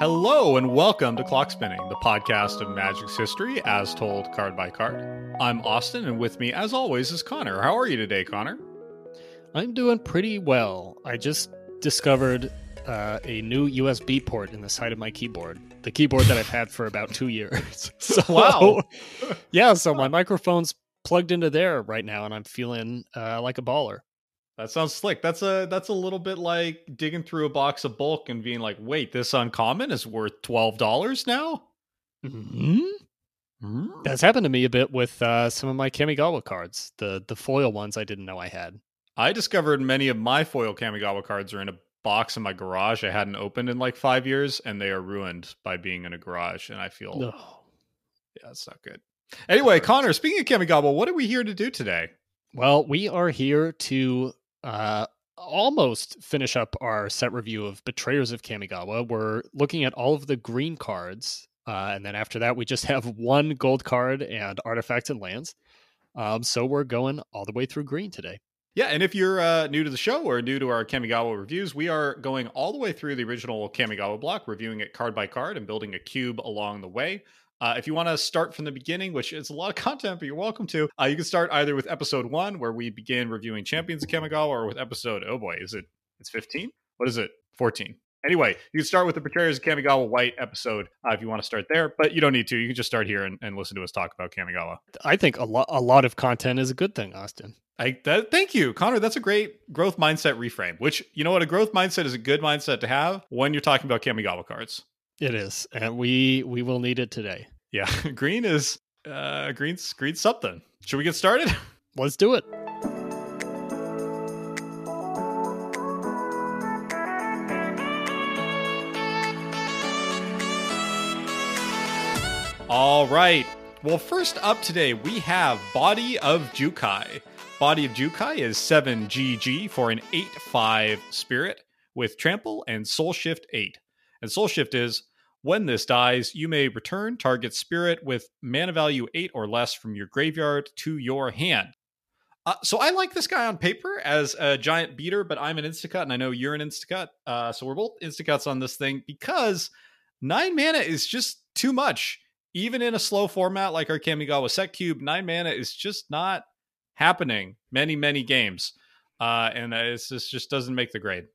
Hello and welcome to Clock Spinning, the podcast of Magic's history as told card by card. I'm Austin, and with me, as always, is Connor. How are you today, Connor? I'm doing pretty well. I just discovered uh, a new USB port in the side of my keyboard, the keyboard that I've had for about two years. so, Wow. yeah, so my microphone's plugged into there right now, and I'm feeling uh, like a baller. That sounds slick. That's a that's a little bit like digging through a box of bulk and being like, "Wait, this uncommon is worth twelve dollars now." hmm That's happened to me a bit with uh, some of my Kamigawa cards, the the foil ones I didn't know I had. I discovered many of my foil Kamigawa cards are in a box in my garage. I hadn't opened in like five years, and they are ruined by being in a garage. And I feel, Ugh. yeah, it's not good. Anyway, Connor, speaking of Kamigawa, what are we here to do today? Well, we are here to uh, almost finish up our set review of Betrayers of Kamigawa. We're looking at all of the green cards, uh, and then after that, we just have one gold card and artifacts and lands. Um, so we're going all the way through green today. Yeah, and if you're uh, new to the show or new to our Kamigawa reviews, we are going all the way through the original Kamigawa block, reviewing it card by card and building a cube along the way. Uh, if you want to start from the beginning, which is a lot of content, but you're welcome to, uh, you can start either with episode one, where we begin reviewing Champions of Kamigawa, or with episode, oh boy, is it, it's 15? What is it? 14. Anyway, you can start with the Betrayers of Kamigawa White episode uh, if you want to start there, but you don't need to. You can just start here and, and listen to us talk about Kamigawa. I think a lot a lot of content is a good thing, Austin. I that, thank you, Connor. That's a great growth mindset reframe. Which you know what, a growth mindset is a good mindset to have when you're talking about Kamigawa cards. It is, and we we will need it today. Yeah, green is uh, green's green's something. Should we get started? Let's do it. All right. Well, first up today we have Body of Jukai. Body of Jukai is 7 GG for an 8 5 spirit with trample and soul shift 8. And soul shift is when this dies, you may return target spirit with mana value 8 or less from your graveyard to your hand. Uh, so I like this guy on paper as a giant beater, but I'm an Instacut and I know you're an Instacut. Uh, so we're both Instacuts on this thing because nine mana is just too much. Even in a slow format like our Kamigawa set cube, nine mana is just not happening many, many games. Uh, and it's, this just doesn't make the grade.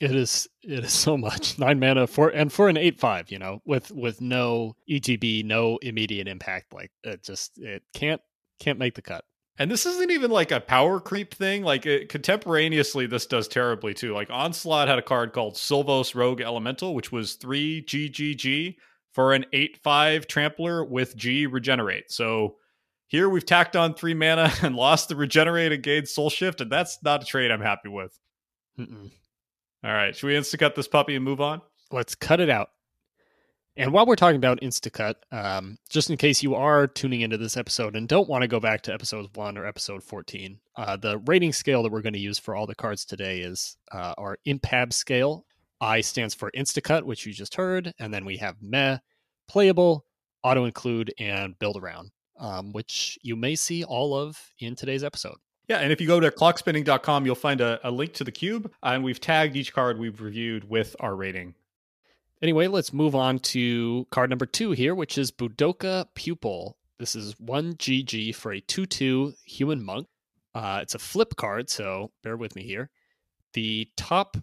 It is it is so much nine mana for and for an eight five, you know, with with no ETB, no immediate impact. Like it just it can't can't make the cut. And this isn't even like a power creep thing. Like it, contemporaneously, this does terribly too. Like Onslaught had a card called Silvos Rogue Elemental, which was three GGG for an 8 5 trampler with G regenerate. So here we've tacked on three mana and lost the regenerate and gained soul shift, and that's not a trade I'm happy with. Mm-mm. All right, should we instacut this puppy and move on? Let's cut it out. And while we're talking about Instacut, um, just in case you are tuning into this episode and don't want to go back to episode one or episode 14, uh, the rating scale that we're going to use for all the cards today is uh, our Impab scale. I stands for Instacut, which you just heard. And then we have Meh, Playable, Auto Include, and Build Around, um, which you may see all of in today's episode. Yeah, and if you go to clockspinning.com, you'll find a, a link to the cube, and we've tagged each card we've reviewed with our rating. Anyway, let's move on to card number two here, which is Budoka Pupil. This is 1 GG for a 2 2 human monk. Uh, it's a flip card, so bear with me here. The top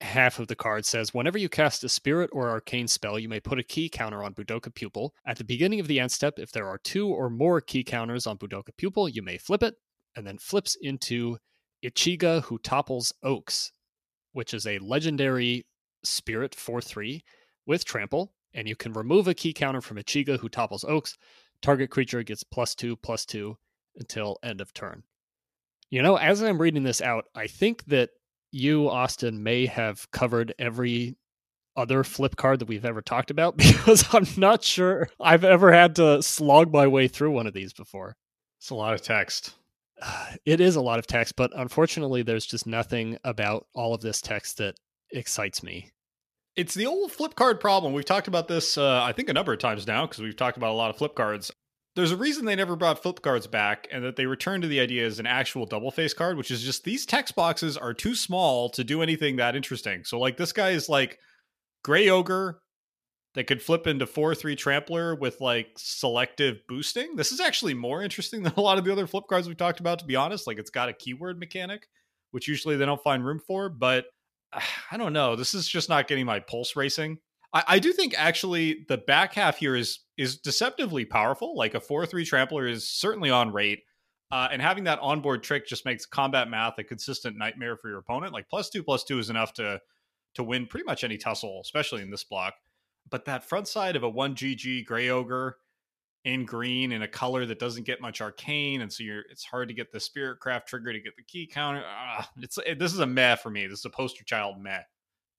half of the card says whenever you cast a spirit or arcane spell, you may put a key counter on Budoka Pupil. At the beginning of the end step, if there are two or more key counters on Budoka Pupil, you may flip it, and then flips into Ichiga who topples Oaks, which is a legendary spirit 4 3 with trample, and you can remove a key counter from Ichiga who topples Oaks. Target creature gets plus two, plus two until end of turn. You know, as I'm reading this out, I think that you, Austin, may have covered every other flip card that we've ever talked about because I'm not sure I've ever had to slog my way through one of these before. It's a lot of text. It is a lot of text, but unfortunately, there's just nothing about all of this text that excites me. It's the old flip card problem. We've talked about this, uh, I think, a number of times now because we've talked about a lot of flip cards. There's a reason they never brought flip cards back, and that they returned to the idea as an actual double face card, which is just these text boxes are too small to do anything that interesting. So, like, this guy is like Gray Ogre, that could flip into 4 3 trampler with like selective boosting. This is actually more interesting than a lot of the other flip cards we've talked about, to be honest. Like it's got a keyword mechanic, which usually they don't find room for, but I don't know. This is just not getting my pulse racing. I, I do think actually the back half here is is deceptively powerful. Like a 4 3 trampler is certainly on rate. Uh, and having that onboard trick just makes combat math a consistent nightmare for your opponent. Like plus two plus two is enough to to win pretty much any tussle, especially in this block. But that front side of a one GG Gray Ogre in green in a color that doesn't get much arcane, and so you're it's hard to get the Spirit Craft trigger to get the key counter. Uh, it's it, this is a meh for me. This is a poster child meh.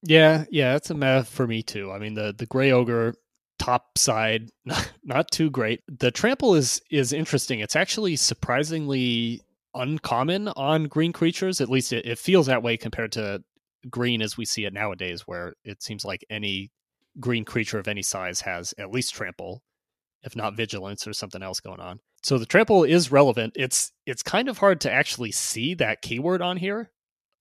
Yeah, yeah, it's a meh for me too. I mean the the Gray Ogre top side not too great. The trample is is interesting. It's actually surprisingly uncommon on green creatures. At least it, it feels that way compared to green as we see it nowadays, where it seems like any green creature of any size has at least trample, if not vigilance or something else going on. So the trample is relevant. It's it's kind of hard to actually see that keyword on here.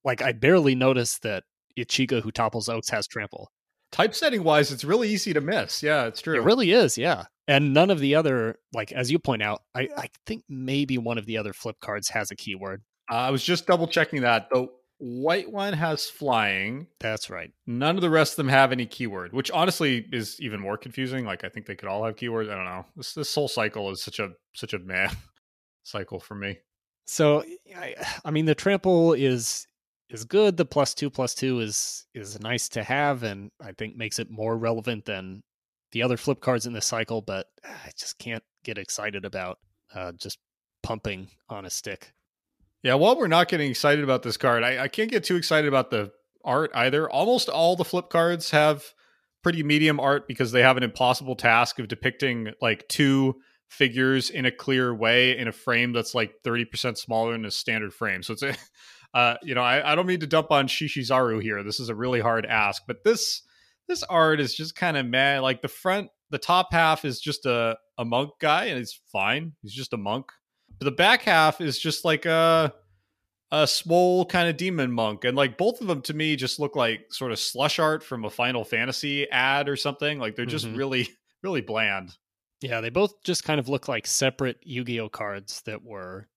Like I barely noticed that Ichiga who topples oaks has trample. Typesetting wise, it's really easy to miss. Yeah, it's true. It really is, yeah. And none of the other, like as you point out, I, I think maybe one of the other flip cards has a keyword. Uh, I was just double checking that. The white one has flying. That's right. None of the rest of them have any keyword, which honestly is even more confusing. Like I think they could all have keywords. I don't know. This this whole cycle is such a such a meh cycle for me. So I, I mean the trample is is good. The plus two plus two is is nice to have, and I think makes it more relevant than the other flip cards in this cycle. But I just can't get excited about uh, just pumping on a stick. Yeah, while we're not getting excited about this card, I, I can't get too excited about the art either. Almost all the flip cards have pretty medium art because they have an impossible task of depicting like two figures in a clear way in a frame that's like 30% smaller than a standard frame. So it's a uh, you know, I, I don't mean to dump on Shishizaru here. This is a really hard ask, but this this art is just kind of meh. Like the front, the top half is just a a monk guy, and it's fine. He's just a monk. But the back half is just like a a swole kind of demon monk, and like both of them to me just look like sort of slush art from a Final Fantasy ad or something. Like they're just mm-hmm. really really bland. Yeah, they both just kind of look like separate Yu-Gi-Oh cards that were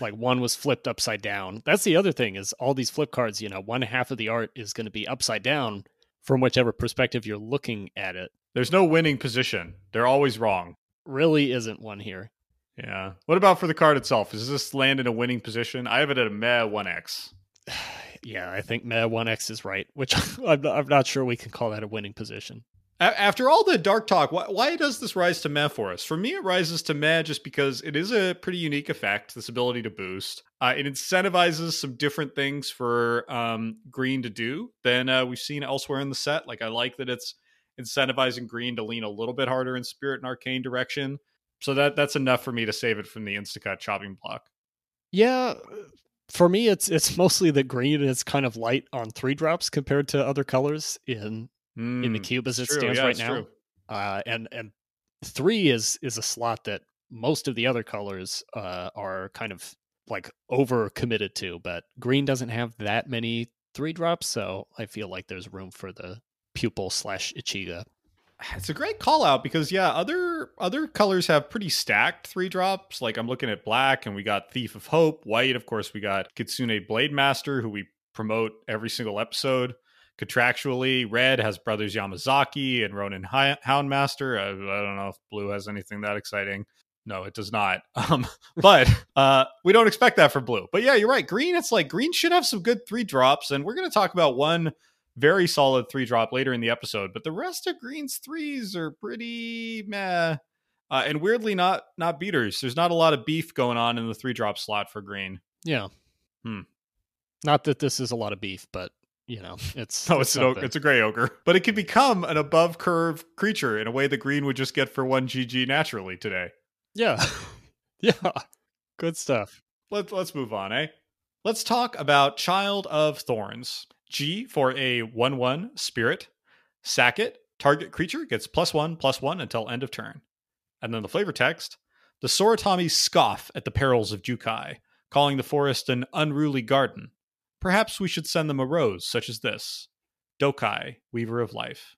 like one was flipped upside down. That's the other thing is all these flip cards, you know, one half of the art is going to be upside down from whichever perspective you're looking at it. There's no winning position. They're always wrong. Really isn't one here. Yeah. What about for the card itself? Does this land in a winning position? I have it at a meh 1x. yeah, I think meh 1x is right, which I'm, I'm not sure we can call that a winning position after all the dark talk, why, why, does this rise to meh for us? For me, it rises to meh just because it is a pretty unique effect, this ability to boost. Uh, it incentivizes some different things for um, green to do than uh, we've seen elsewhere in the set. Like, I like that it's incentivizing green to lean a little bit harder in spirit and arcane direction. So that that's enough for me to save it from the instacut chopping block. Yeah, for me, it's it's mostly that green is kind of light on three drops compared to other colors in mm, in the mm, cube as it true. stands yeah, right now. Uh, and and three is is a slot that most of the other colors uh, are kind of like over committed to, but green doesn't have that many three drops, so I feel like there's room for the pupil slash Ichiga. It's a great call out because yeah, other other colors have pretty stacked three drops. Like I'm looking at black and we got Thief of Hope, white, of course, we got Kitsune Blade Master, who we promote every single episode contractually. Red has Brothers Yamazaki and Ronin Houndmaster. I, I don't know if blue has anything that exciting. No, it does not. Um, but uh, we don't expect that for blue. But yeah, you're right. Green, it's like green should have some good three drops, and we're going to talk about one very solid three drop later in the episode. But the rest of green's threes are pretty meh, uh, and weirdly not not beaters. There's not a lot of beef going on in the three drop slot for green. Yeah. Hmm. Not that this is a lot of beef, but you know, it's oh, it's, it's an it's a gray ogre, but it can become an above curve creature in a way that green would just get for one GG naturally today. Yeah, yeah, good stuff. Let's let's move on, eh? Let's talk about Child of Thorns. G for a one one spirit. Sack it. Target creature gets plus one plus one until end of turn. And then the flavor text: the Soratami scoff at the perils of Jukai, calling the forest an unruly garden Perhaps we should send them a rose such as this Dokai, Weaver of Life.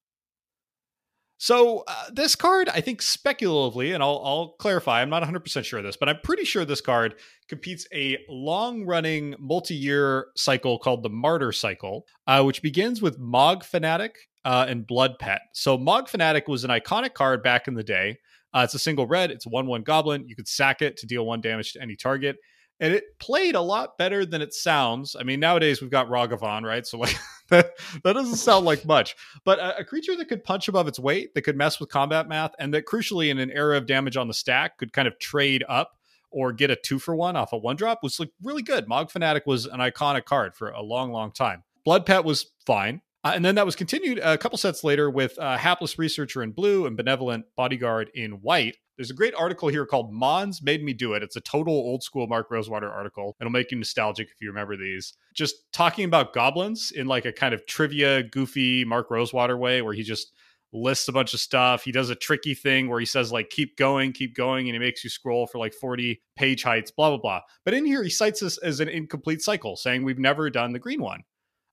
So uh, this card, I think speculatively, and I'll, I'll clarify, I'm not 100% sure of this, but I'm pretty sure this card competes a long-running multi-year cycle called the Martyr Cycle, uh, which begins with Mogg Fanatic uh, and Blood Pet. So Mogg Fanatic was an iconic card back in the day. Uh, it's a single red. It's a one-one goblin. You could sack it to deal one damage to any target and it played a lot better than it sounds. I mean, nowadays we've got Ragavan, right? So like that doesn't sound like much, but a, a, creature that could punch above its weight, that could mess with combat math, and that crucially in an era of damage on the stack could kind of trade up or get a two for one off a one drop was like really good. Mogg Fanatic was an iconic card for a long, long time. Blood Pet was fine. Uh, and then that was continued a couple sets later with uh, Hapless Researcher in blue and Benevolent Bodyguard in white. There's a great article here called Mons Made Me Do It. It's a total old school Mark Rosewater article. It'll make you nostalgic if you remember these. Just talking about goblins in like a kind of trivia, goofy Mark Rosewater way where he just lists a bunch of stuff. He does a tricky thing where he says, like, keep going, keep going, and he makes you scroll for like 40 page heights, blah, blah, blah. But in here, he cites this as an incomplete cycle, saying we've never done the green one.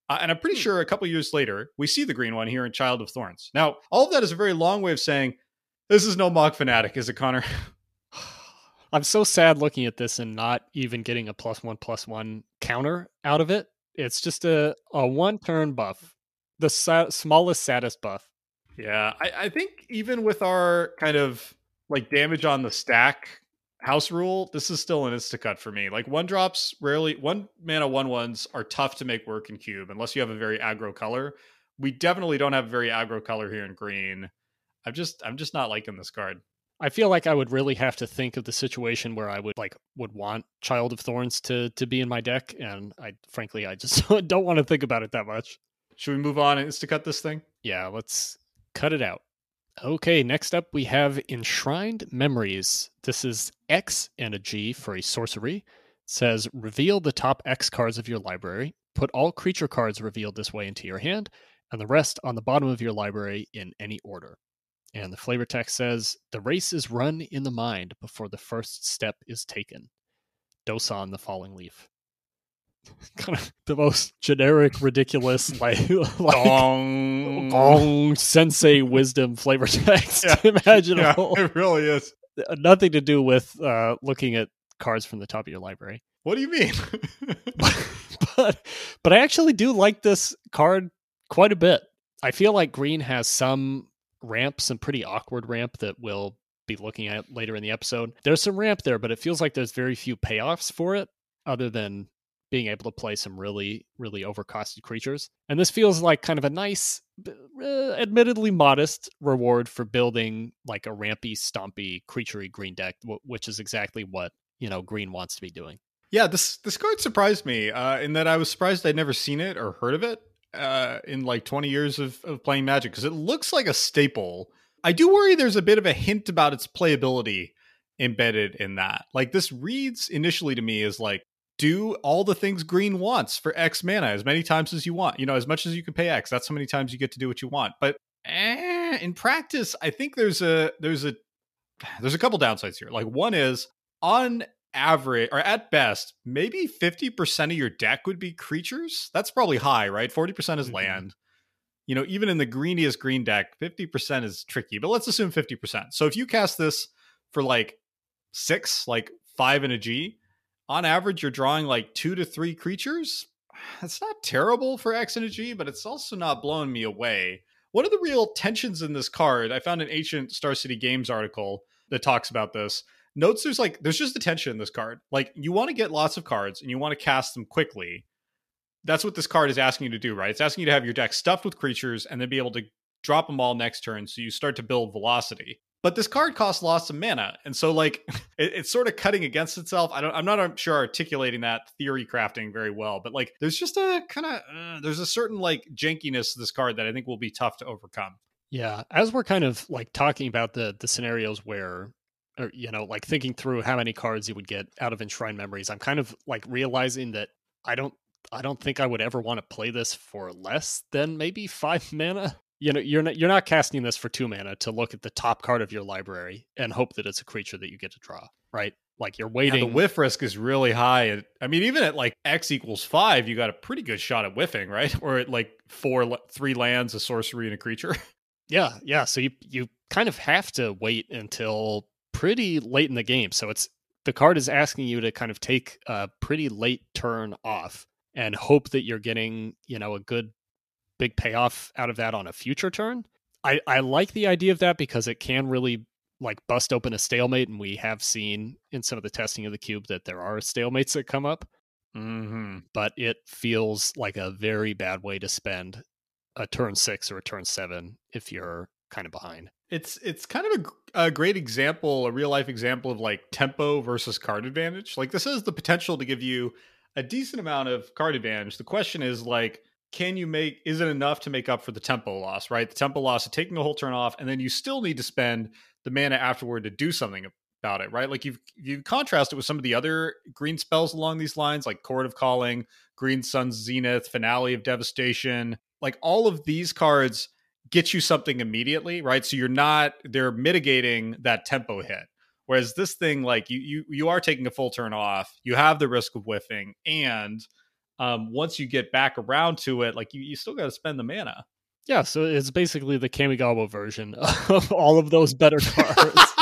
Uh, and I'm pretty hmm. sure a couple years later, we see the green one here in Child of Thorns. Now, all of that is a very long way of saying this is no Mogg Fanatic, is it, Connor? I'm so sad looking at this and not even getting a plus one plus one counter out of it. It's just a, a one turn buff, the sa- smallest, saddest buff. Yeah, I, I think even with our kind of like damage on the stack house rule, this is still an instacut for me. Like one drops rarely, one mana one ones are tough to make work in cube unless you have a very aggro color. We definitely don't have a very aggro color here in green. I'm just I'm just not liking this card. I feel like I would really have to think of the situation where I would like would want Child of Thorns to to be in my deck, and I frankly I just don't want to think about it that much. Should we move on and cut this thing? Yeah, let's cut it out. Okay, next up we have Enshrined Memories. This is X and a G for a sorcery. It says reveal the top X cards of your library. Put all creature cards revealed this way into your hand, and the rest on the bottom of your library in any order. And the flavor text says the race is run in the mind before the first step is taken. Dosan the falling leaf. kind of the most generic, ridiculous, like, like gong. gong sensei wisdom flavor text yeah. imaginable. Yeah, it really is. Uh, nothing to do with uh, looking at cards from the top of your library. What do you mean? but, but but I actually do like this card quite a bit. I feel like green has some ramp, some pretty awkward ramp that we'll be looking at later in the episode. There's some ramp there, but it feels like there's very few payoffs for it other than being able to play some really, really overcosted creatures. And this feels like kind of a nice, uh, admittedly modest reward for building like a rampy, stompy, creaturey green deck, w- which is exactly what, you know, green wants to be doing. Yeah, this this card surprised me uh, in that I was surprised I'd never seen it or heard of it uh, in like 20 years of, of playing Magic because it looks like a staple. I do worry there's a bit of a hint about its playability embedded in that. Like this reads initially to me as like do all the things green wants for X mana as many times as you want. You know, as much as you can pay X, that's how many times you get to do what you want. But eh, in practice, I think there's a there's a there's a couple downsides here. Like one is on average or at best maybe 50% of your deck would be creatures that's probably high right 40% is mm-hmm. land you know even in the greeniest green deck 50% is tricky but let's assume 50% so if you cast this for like six like five and a g on average you're drawing like two to three creatures that's not terrible for x g but it's also not blowing me away one of the real tensions in this card i found an ancient star city games article that talks about this notes there's like there's just attention in this card. Like you want to get lots of cards and you want to cast them quickly. That's what this card is asking you to do, right? It's asking you to have your deck stuffed with creatures and then be able to drop them all next turn so you start to build velocity. But this card costs lots of mana, and so like it, it's sort of cutting against itself. I don't, I'm not sure articulating that theory crafting very well, but like there's just a kind of uh, there's a certain like jankiness to this card that I think will be tough to overcome. Yeah, as we're kind of like talking about the the scenarios where or you know like thinking through how many cards you would get out of enshrined memories i'm kind of like realizing that i don't i don't think i would ever want to play this for less than maybe five mana you know you're not you're not casting this for two mana to look at the top card of your library and hope that it's a creature that you get to draw right like you're waiting yeah, the whiff risk is really high i mean even at like x equals five you got a pretty good shot at whiffing right or at like four three lands a sorcery and a creature Yeah, yeah. So you you kind of have to wait until pretty late in the game. So it's the card is asking you to kind of take a pretty late turn off and hope that you're getting, you know, a good big payoff out of that on a future turn. I, I like the idea of that because it can really like bust open a stalemate, and we have seen in some of the testing of the cube that there are stalemates that come up. Mm-hmm. But it feels like a very bad way to spend a turn six or a turn seven if you're kind of behind. It's it's kind of a, a great example, a real life example of like tempo versus card advantage. Like this has the potential to give you a decent amount of card advantage. The question is like, can you make? Is it enough to make up for the tempo loss? Right, the tempo loss of taking a whole turn off, and then you still need to spend the mana afterward to do something about it. Right, like you've you contrast it with some of the other green spells along these lines, like Chord of Calling, Green Sun's Zenith, Finale of Devastation. Like all of these cards get you something immediately, right? So you're not they're mitigating that tempo hit. Whereas this thing, like you you you are taking a full turn off, you have the risk of whiffing, and um, once you get back around to it, like you, you still got to spend the mana. Yeah, so it's basically the Kamigawa version of all of those better cards.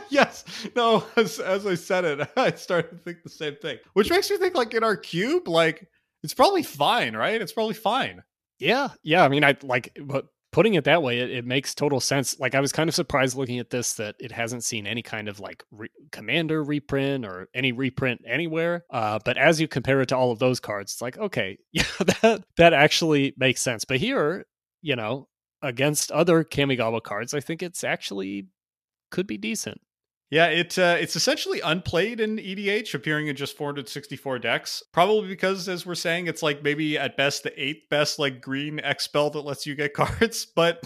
yes. No, as, as I said it, I started to think the same thing. Which makes me think like in our cube, like it's probably fine, right? It's probably fine. Yeah, yeah. I mean, I like, but putting it that way, it, it makes total sense. Like, I was kind of surprised looking at this that it hasn't seen any kind of like re- commander reprint or any reprint anywhere. Uh, but as you compare it to all of those cards, it's like, okay, yeah, that that actually makes sense. But here, you know, against other Kamigawa cards, I think it's actually could be decent. Yeah, it uh, it's essentially unplayed in EDH, appearing in just 464 decks. Probably because, as we're saying, it's like maybe at best the eighth best like green X spell that lets you get cards. But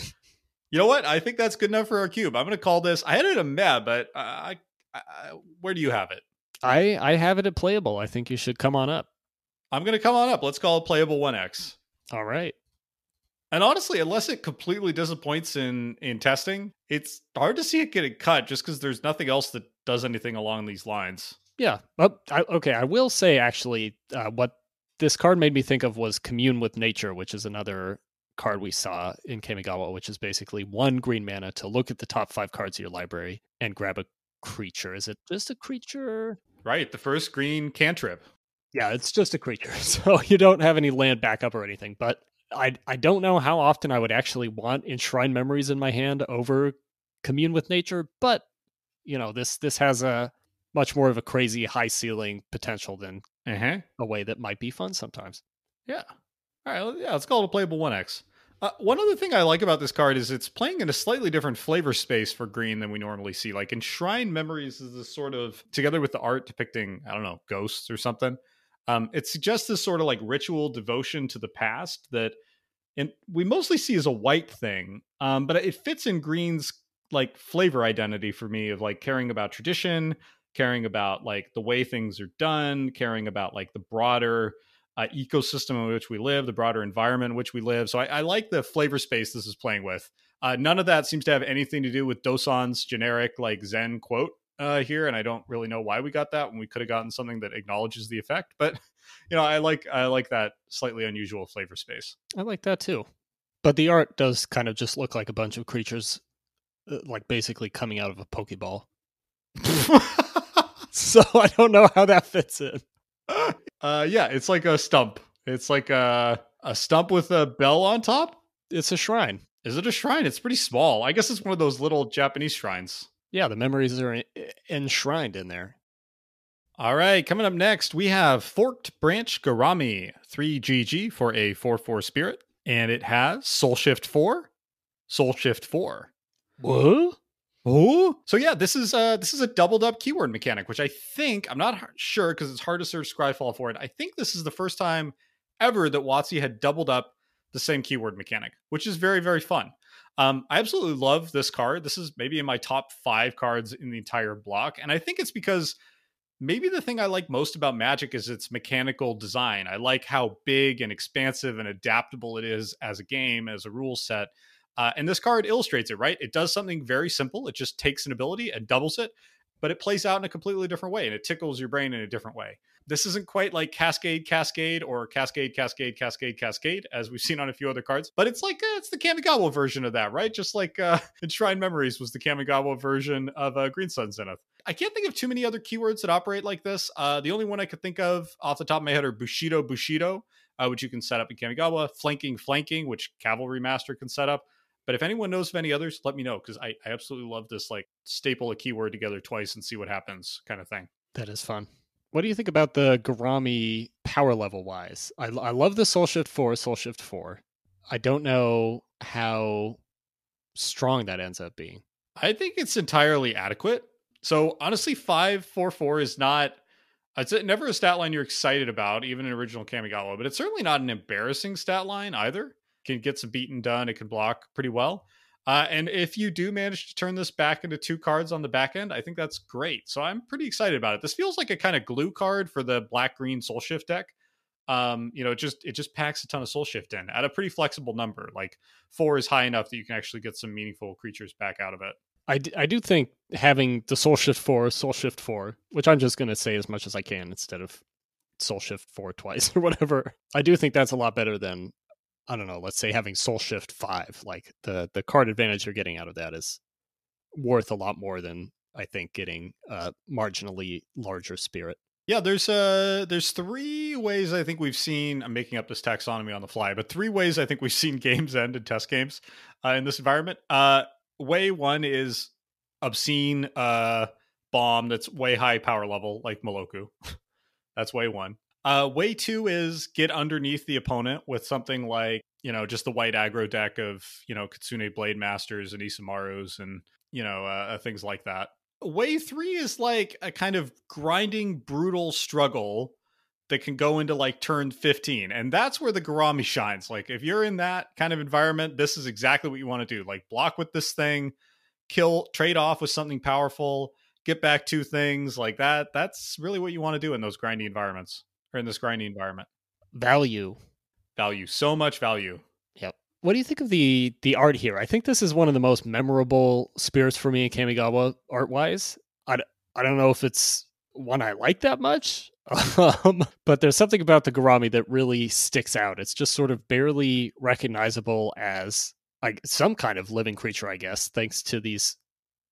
you know what? I think that's good enough for our cube. I'm going to call this. I had it a meh, but I, I, I, where do you have it? I I have it at playable. I think you should come on up. I'm going to come on up. Let's call it playable one X. All right. And honestly, unless it completely disappoints in in testing, it's hard to see it getting cut just because there's nothing else that does anything along these lines. Yeah. Oh, I, okay. I will say actually, uh, what this card made me think of was Commune with Nature, which is another card we saw in Kamigawa, which is basically one green mana to look at the top five cards of your library and grab a creature. Is it just a creature? Right. The first green cantrip. Yeah, it's just a creature. So you don't have any land backup or anything. But I I don't know how often I would actually want enshrine memories in my hand over commune with nature, but you know this this has a much more of a crazy high ceiling potential than uh-huh. a way that might be fun sometimes. Yeah. All right. Yeah. Let's call it a playable one X. Uh, one other thing I like about this card is it's playing in a slightly different flavor space for green than we normally see. Like Enshrine Memories is this sort of together with the art depicting I don't know ghosts or something. Um, it suggests this sort of like ritual devotion to the past that and we mostly see as a white thing, um, but it fits in Green's like flavor identity for me of like caring about tradition, caring about like the way things are done, caring about like the broader uh, ecosystem in which we live, the broader environment in which we live. So I, I like the flavor space this is playing with. Uh, none of that seems to have anything to do with Dosan's generic like Zen quote uh, here, and I don't really know why we got that when we could have gotten something that acknowledges the effect. But you know, I like I like that slightly unusual flavor space. I like that too. But the art does kind of just look like a bunch of creatures, uh, like basically coming out of a Pokeball. so I don't know how that fits in. Uh, yeah, it's like a stump. It's like a a stump with a bell on top. It's a shrine. Is it a shrine? It's pretty small. I guess it's one of those little Japanese shrines. Yeah, the memories are enshrined in there. All right, coming up next, we have Forked Branch Garami 3GG for a 4 4 spirit, and it has Soul Shift 4, Soul Shift 4. What? Oh, so yeah, this is uh this is a doubled up keyword mechanic, which I think I'm not sure because it's hard to search Scryfall for it. I think this is the first time ever that WotC had doubled up the same keyword mechanic, which is very very fun. Um, I absolutely love this card. This is maybe in my top five cards in the entire block, and I think it's because maybe the thing I like most about Magic is its mechanical design. I like how big and expansive and adaptable it is as a game, as a rule set. Uh, and this card illustrates it, right? It does something very simple. It just takes an ability and doubles it. but it plays out in a completely different way and it tickles your brain in a different way. This isn't quite like Cascade, Cascade, or Cascade, Cascade, Cascade, Cascade, as we've seen on a few other cards, but it's like uh, it's the Kamigawa version of that, right? Just like uh, Enshrined Memories was the Kamigawa version of uh, Green Sun Zenith. I can't think of too many other keywords that operate like this. Uh, the only one I could think of off the top of my head are Bushido, Bushido, uh, which you can set up in Kamigawa, Flanking, Flanking, which Cavalry Master can set up. But if anyone knows of any others, let me know because I, I absolutely love this like staple a keyword together twice and see what happens kind of thing. That is fun. What do you think about the Garami power level wise? I, I love the Soul Shift 4, Soul Shift 4. I don't know how strong that ends up being. I think it's entirely adequate. So honestly, 544 is not it's never a stat line you're excited about, even in original Kamigawa, but it's certainly not an embarrassing stat line either. Can get some beaten done, it can block pretty well. Uh, and if you do manage to turn this back into two cards on the back end, I think that's great. So I'm pretty excited about it. This feels like a kind of glue card for the black green soul shift deck. Um, you know, it just it just packs a ton of soul shift in at a pretty flexible number. Like four is high enough that you can actually get some meaningful creatures back out of it. I, d- I do think having the Soul Shift 4, Soul Shift 4, which I'm just going to say as much as I can instead of Soul Shift 4 twice or whatever, I do think that's a lot better than I don't know, let's say having Soul Shift 5. Like the the card advantage you're getting out of that is worth a lot more than I think getting a marginally larger spirit. Yeah, there's uh there's three ways I think we've seen I'm making up this taxonomy on the fly, but three ways I think we've seen games end in test games uh, in this environment. Uh way one is obscene uh bomb that's way high power level like Meloku. that's way one. Uh, way two is get underneath the opponent with something like you know just the white aggro deck of you know Kitsune Blade Masters and Isamarus and you know uh, uh, things like that. Way three is like a kind of grinding, brutal struggle that can go into like turn 15 and that's where the garami shines like if you're in that kind of environment this is exactly what you want to do like block with this thing kill trade off with something powerful get back two things like that that's really what you want to do in those grinding environments or in this grinding environment. Value. Value. So much value. Yep. What do you think of the the art here? I think this is one of the most memorable spirits for me in Kamigawa art wise. I, I don't know if it's one I like that much, um, but there's something about the Garami that really sticks out. It's just sort of barely recognizable as like some kind of living creature, I guess, thanks to these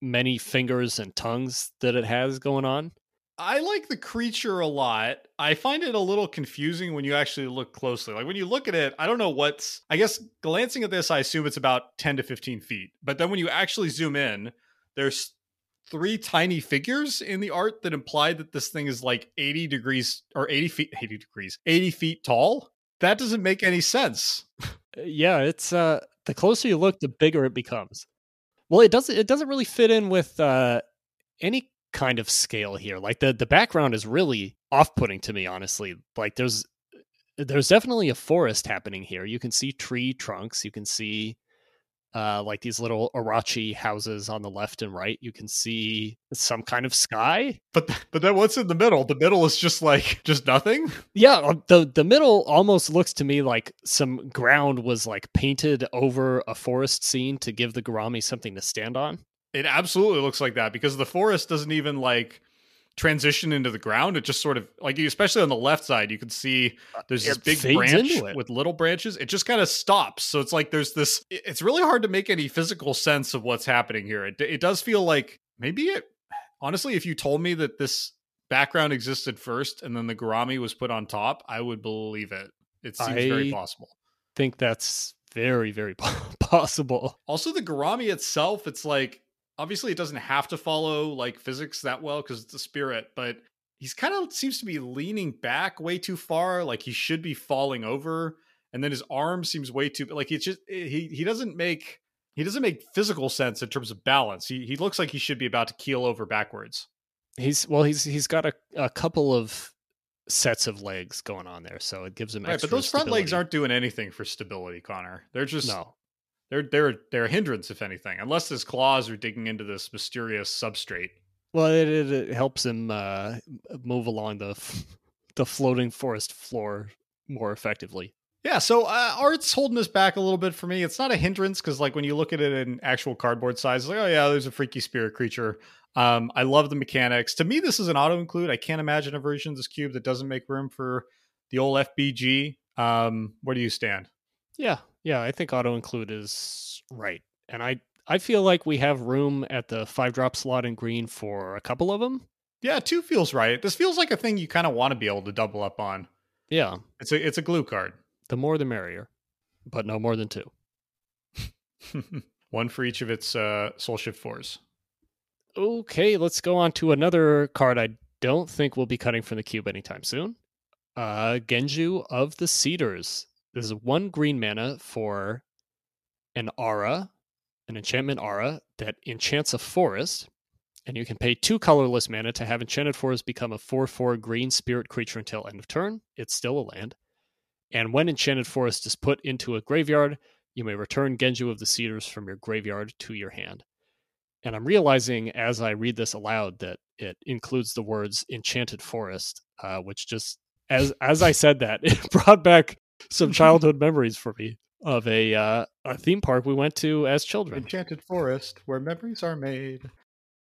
many fingers and tongues that it has going on. I like the creature a lot. I find it a little confusing when you actually look closely. Like when you look at it, I don't know what's. I guess glancing at this, I assume it's about 10 to 15 feet. But then when you actually zoom in, there's three tiny figures in the art that imply that this thing is like 80 degrees or 80 feet, 80 degrees, 80 feet tall. That doesn't make any sense. Uh, yeah, it's uh the closer you look, the bigger it becomes. Well, it doesn't it doesn't really fit in with uh any kind of scale here. Like the the background is really off-putting to me honestly. Like there's there's definitely a forest happening here. You can see tree trunks, you can see uh, like these little Arachi houses on the left and right. You can see some kind of sky. But but then what's in the middle? The middle is just like just nothing. Yeah, uh, the the middle almost looks to me like some ground was like painted over a forest scene to give the Garami something to stand on. It absolutely looks like that because the forest doesn't even like transition into the ground. It just sort of like especially on the left side, you can see uh, there's this big branch with little branches. It just kind of stops. So it's like there's this. It's really hard to make any physical sense of what's happening here. It it does feel like maybe it. Honestly, if you told me that this background existed first and then the Garami was put on top, I would believe it. It seems I very possible. Think that's very very possible. Also, the Garami itself, it's like obviously it doesn't have to follow like physics that well because it's a spirit, but he's kind of seems to be leaning back way too far. Like he should be falling over, and then his arm seems way too like it's just eh, he he doesn't make he doesn't make physical sense in terms of balance. He he looks like he should be about to keel over backwards. He's well, he's he's got a, a couple of sets of legs going on there, so it gives him right. But those front stability. legs aren't doing anything for stability, Connor. They're just no. They're they're they're a hindrance, if anything, unless his claws are digging into this mysterious substrate. Well, it, it, it helps him uh, move along the the floating forest floor more effectively. Yeah, so uh, art's holding this back a little bit for me. It's not a hindrance because, like, when you look at it in actual cardboard size, like, oh yeah, there's a freaky spirit creature. Um, I love the mechanics. To me, this is an auto include. I can't imagine a version of this cube that doesn't make room for the old FBG. Um, where do you stand? Yeah, yeah, I think auto include is right, and I I feel like we have room at the five drop slot in green for a couple of them. Yeah, two feels right. This feels like a thing you kind of want to be able to double up on. Yeah, it's a it's a glue card. The more the merrier, but no more than two. One for each of its uh, soul shift fours. Okay, let's go on to another card I don't think we'll be cutting from the cube anytime soon. Uh, Genju of the Cedars. This is one green mana for an aura, an enchantment aura that enchants a forest, and you can pay two colorless mana to have enchanted forest become a 4-4 green spirit creature until end of turn. It's still a land. And when enchanted forest is put into a graveyard, you may return Genju of the Cedars from your graveyard to your hand. And I'm realizing as I read this aloud that it includes the words enchanted forest, uh, which just as as I said that, it brought back some childhood memories for me of a uh, a theme park we went to as children. Enchanted forest where memories are made.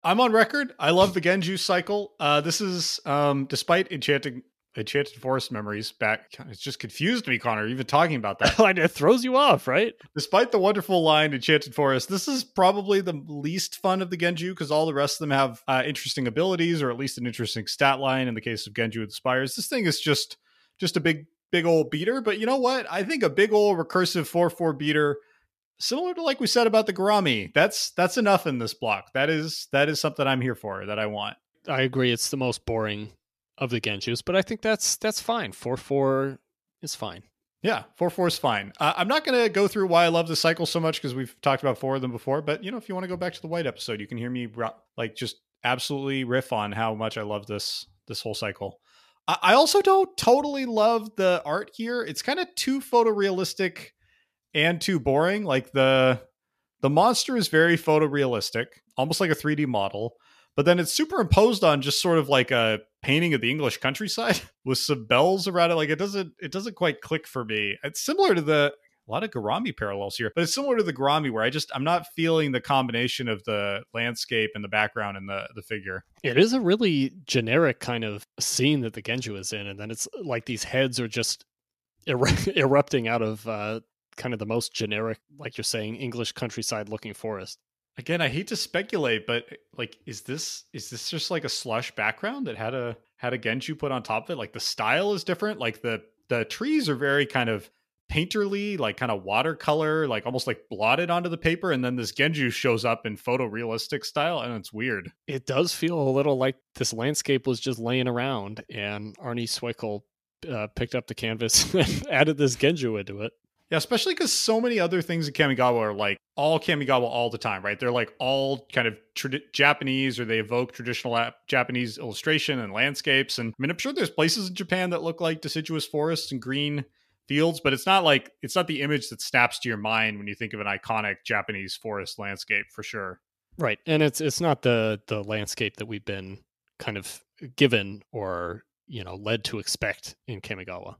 I'm on record. I love the Genju cycle. Uh, this is um, despite enchanting Enchanted Forest memories back. It's just confused me, Connor, even talking about that. it throws you off, right? Despite the wonderful line Enchanted Forest, this is probably the least fun of the Genju because all the rest of them have uh, interesting abilities or at least an interesting stat line. In the case of Genju with the Spires, this thing is just just a big, big old beater. But you know what? I think a big old recursive 4 4 beater similar to like we said about the Garami. That's that's enough in this block. That is that is something I'm here for. That I want. I agree. It's the most boring of the Genjus, but I think that's that's fine. Four four is fine. Yeah, four four is fine. Uh, I'm not going to go through why I love the cycle so much because we've talked about four of them before. But you know, if you want to go back to the white episode, you can hear me like just absolutely riff on how much I love this this whole cycle. I, also don't totally love the art here. It's kind of too photorealistic and too boring. Like the the monster is very photorealistic, almost like a 3D model but then it's superimposed on just sort of like a painting of the English countryside with some bells around it. Like it doesn't it doesn't quite click for me. It's similar to the a lot of Garami parallels here, but it's similar to the Garami where I just I'm not feeling the combination of the landscape and the background and the the figure. It is a really generic kind of scene that the Genju is in, and then it's like these heads are just er- erupting out of uh, kind of the most generic, like you're saying, English countryside looking forest again i hate to speculate but like is this is this just like a slush background that had a had a genju put on top of it like the style is different like the the trees are very kind of painterly like kind of watercolor like almost like blotted onto the paper and then this genju shows up in photorealistic style and it's weird it does feel a little like this landscape was just laying around and arnie Swekel uh, picked up the canvas and added this genju into it yeah, especially because so many other things in Kamigawa are like all Kamigawa all the time, right? They're like all kind of Japanese or they evoke traditional Japanese illustration and landscapes. And I mean, I'm sure there's places in Japan that look like deciduous forests and green fields, but it's not like it's not the image that snaps to your mind when you think of an iconic Japanese forest landscape for sure. Right. And it's it's not the the landscape that we've been kind of given or, you know, led to expect in Kamigawa.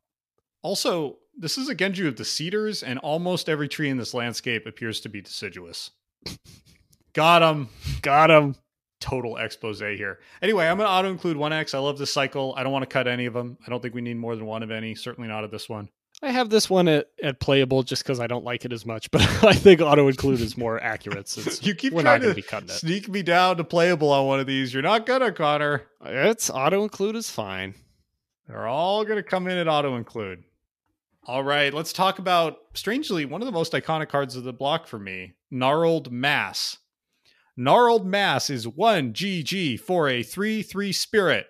Also, this is a Genju of the cedars, and almost every tree in this landscape appears to be deciduous. Got him. Got him. Total expose here. Anyway, I'm going to auto include 1X. I love this cycle. I don't want to cut any of them. I don't think we need more than one of any. Certainly not of this one. I have this one at, at playable just because I don't like it as much, but I think auto include is more accurate since you keep trying to be sneak me down to playable on one of these. You're not gonna, Connor. It's auto include is fine. They're all gonna come in at auto include. All right, let's talk about strangely one of the most iconic cards of the block for me, Gnarled Mass. Gnarled Mass is 1 GG for a 3 3 spirit.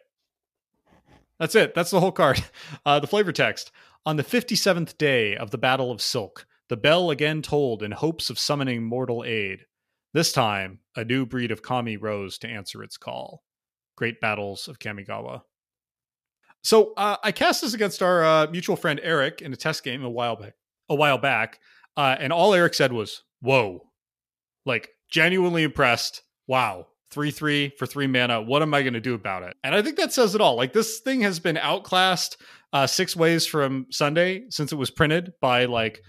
That's it. That's the whole card. Uh, the flavor text. On the 57th day of the Battle of Silk, the bell again tolled in hopes of summoning mortal aid. This time, a new breed of kami rose to answer its call. Great battles of Kamigawa. So uh, I cast this against our uh, mutual friend Eric in a test game a while back. A while back, uh, and all Eric said was, "Whoa!" Like genuinely impressed. Wow, three three for three mana. What am I going to do about it? And I think that says it all. Like this thing has been outclassed uh, six ways from Sunday since it was printed by like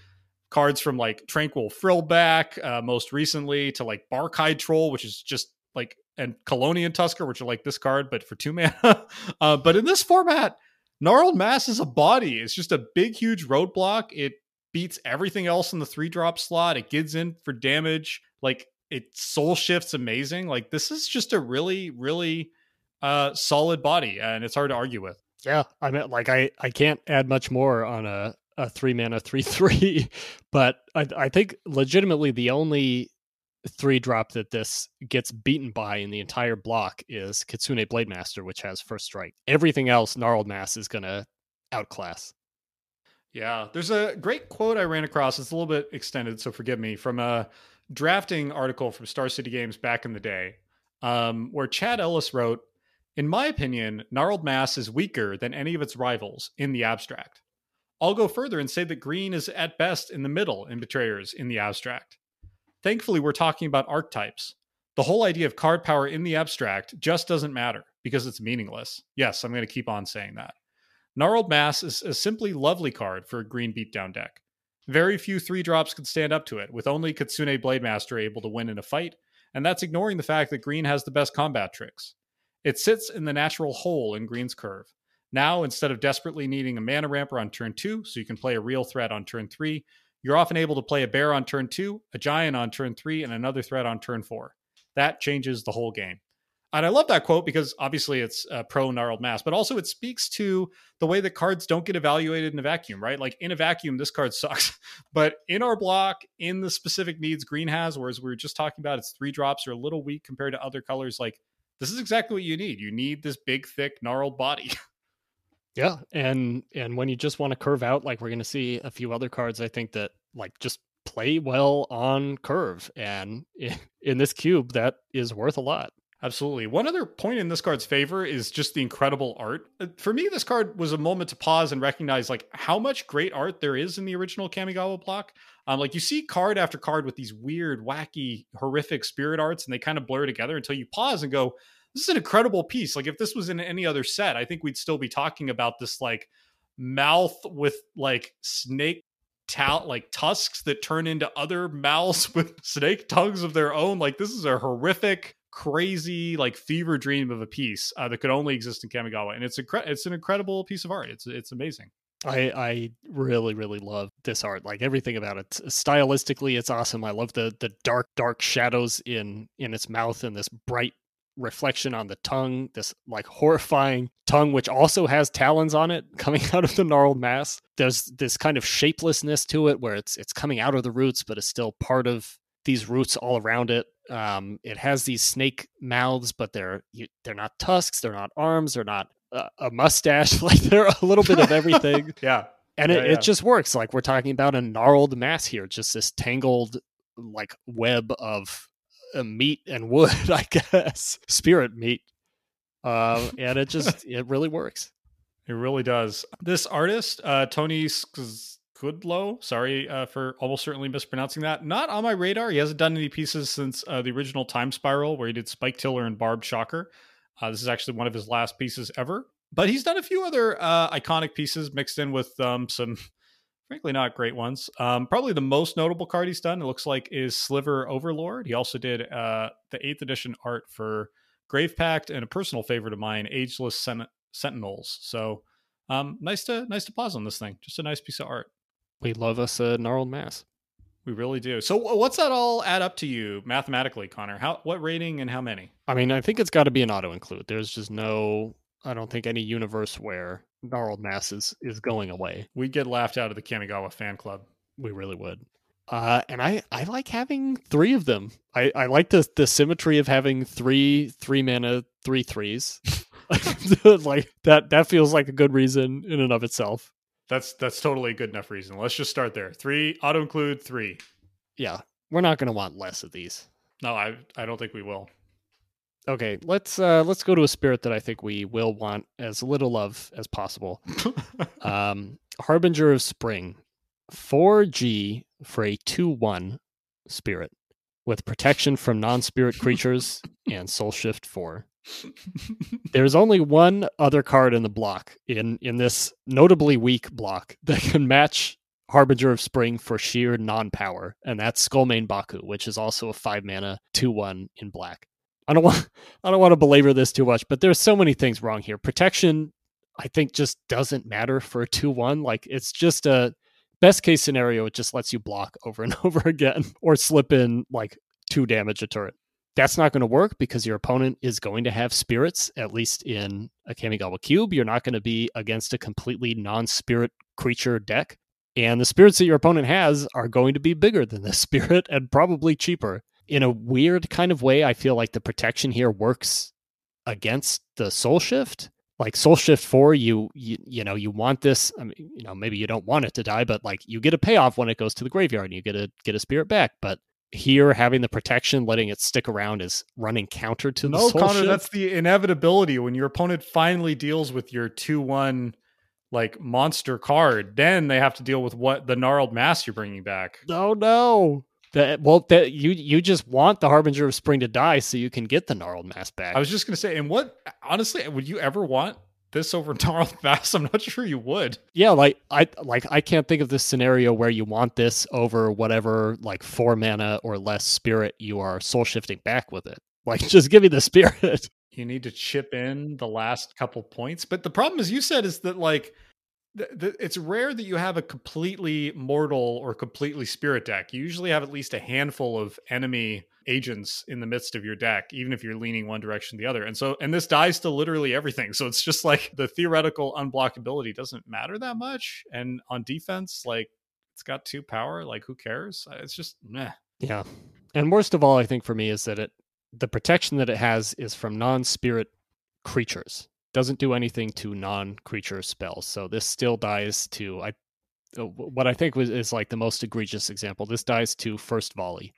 cards from like Tranquil Frillback, uh, most recently to like Barkhide Troll, which is just like and Kalonian Tusker, which are like this card, but for two mana. uh, but in this format, Gnarled Mass is a body. It's just a big, huge roadblock. It beats everything else in the three drop slot. It gets in for damage. Like it soul shifts amazing. Like this is just a really, really uh solid body, and it's hard to argue with. Yeah, I mean, like I I can't add much more on a a three mana three three, but I I think legitimately the only three drop that this gets beaten by in the entire block is Kitsune Blademaster, which has first strike. Everything else, Gnarled Mass is gonna outclass. Yeah, there's a great quote I ran across. It's a little bit extended, so forgive me. From a drafting article from Star City Games back in the day, um, where Chad Ellis wrote, "In my opinion, Gnarled Mass is weaker than any of its rivals in the abstract. I'll go further and say that Green is at best in the middle in Betrayers in the abstract. Thankfully, we're talking about archetypes. The whole idea of card power in the abstract just doesn't matter because it's meaningless. Yes, I'm going to keep on saying that. Gnarled Mass is a simply lovely card for a green beatdown deck. Very few three drops could stand up to it, with only Kitsune Blademaster able to win in a fight, and that's ignoring the fact that green has the best combat tricks. It sits in the natural hole in green's curve. Now, instead of desperately needing a mana ramper on turn two, so you can play a real threat on turn three, you're often able to play a bear on turn two, a giant on turn three, and another threat on turn four. That changes the whole game. And I love that quote because obviously it's uh, pro gnarled mass, but also it speaks to the way that cards don't get evaluated in a vacuum, right? Like in a vacuum, this card sucks. but in our block, in the specific needs green has, whereas we were just talking about its three drops are a little weak compared to other colors, like this is exactly what you need. You need this big, thick, gnarled body. Yeah, and and when you just want to curve out, like we're going to see a few other cards, I think that like just play well on curve, and in this cube, that is worth a lot. Absolutely. One other point in this card's favor is just the incredible art. Uh, for me, this card was a moment to pause and recognize like how much great art there is in the original Kamigawa block. Um, like you see card after card with these weird, wacky, horrific spirit arts, and they kind of blur together until you pause and go, this is an incredible piece. Like if this was in any other set, I think we'd still be talking about this like mouth with like snake tal like tusks that turn into other mouths with snake tongues of their own. Like this is a horrific, crazy, like fever dream of a piece uh, that could only exist in Kamigawa, and it's incre- it's an incredible piece of art. It's it's amazing. I I really really love this art. Like everything about it. Stylistically, it's awesome. I love the the dark dark shadows in in its mouth and this bright reflection on the tongue, this like horrifying tongue, which also has talons on it coming out of the gnarled mass. There's this kind of shapelessness to it where it's it's coming out of the roots, but it's still part of these roots all around it. Um, it has these snake mouths, but they're they're not tusks, they're not arms, they're not uh, a mustache. like they're a little bit of everything. yeah, and yeah, it, yeah. it just works. Like we're talking about a gnarled mass here, just this tangled like web of meat and wood, I guess, spirit meat, uh, and it just it really works. It really does. This artist, uh, Tony Szczudlo, sorry uh, for almost certainly mispronouncing that. Not on my radar. He hasn't done any pieces since uh, the original Time Spiral, where he did Spike Tiller and Barbed Shocker. Uh, this is actually one of his last pieces ever. But he's done a few other uh, iconic pieces mixed in with um, some frankly not great ones. Um, probably the most notable card he's done, it looks like, is Sliver Overlord. He also did uh, the eighth edition art for Grave Pact and a personal favorite of mine, Ageless Sen- Sentinels. So um, nice to nice to pause on this thing. Just a nice piece of art. We love us a gnarled mass. We really do. So what's that all add up to you mathematically, Connor? How what rating and how many? I mean, I think it's got to be an auto include. There's just no I don't think any universe where gnarled mass is, is going away. We'd get laughed out of the Kamigawa fan club. We really would. Uh, and I, I like having three of them. I, I like the the symmetry of having three three mana three threes. like that that feels like a good reason in and of itself. That's that's totally a good enough reason. Let's just start there. Three auto include three. Yeah, we're not going to want less of these. No, I I don't think we will. Okay, let's uh let's go to a spirit that I think we will want as little of as possible. um Harbinger of Spring. 4G for a 2-1 spirit with protection from non-spirit creatures and soul shift 4. There's only one other card in the block in in this notably weak block that can match Harbinger of Spring for sheer non-power, and that's Skullmane Baku, which is also a 5 mana 2-1 in black I don't want I don't want to belabor this too much, but there's so many things wrong here. Protection, I think, just doesn't matter for a two one. Like it's just a best case scenario. It just lets you block over and over again, or slip in like two damage a turret. That's not going to work because your opponent is going to have spirits, at least in a Kamigawa cube. You're not going to be against a completely non-spirit creature deck. And the spirits that your opponent has are going to be bigger than the spirit and probably cheaper in a weird kind of way, I feel like the protection here works against the soul shift. Like soul shift four, you, you you know you want this. I mean, you know maybe you don't want it to die, but like you get a payoff when it goes to the graveyard, and you get a get a spirit back. But here, having the protection, letting it stick around, is running counter to the no, Connor. That's the inevitability when your opponent finally deals with your two one like monster card. Then they have to deal with what the gnarled mass you're bringing back. No, no! That well, that you you just want the harbinger of spring to die so you can get the gnarled mass back. I was just gonna say, and what honestly, would you ever want this over gnarled mass? I'm not sure you would. yeah, like I like I can't think of this scenario where you want this over whatever like four mana or less spirit you are soul shifting back with it. Like just give me the spirit. You need to chip in the last couple points, but the problem, as you said, is that like. Th- th- It's rare that you have a completely mortal or completely spirit deck. You usually have at least a handful of enemy agents in the midst of your deck, even if you're leaning one direction or the other. And so, and this dies to literally everything. So it's just like the theoretical unblockability doesn't matter that much. And on defense, like it's got two power. Like who cares? Uh, it's just meh. Yeah. And worst of all, I think for me is that it the protection that it has is from non-spirit creatures. Doesn't do anything to non-creature spells. So this still dies to I uh, what I think was is like the most egregious example. This dies to first volley.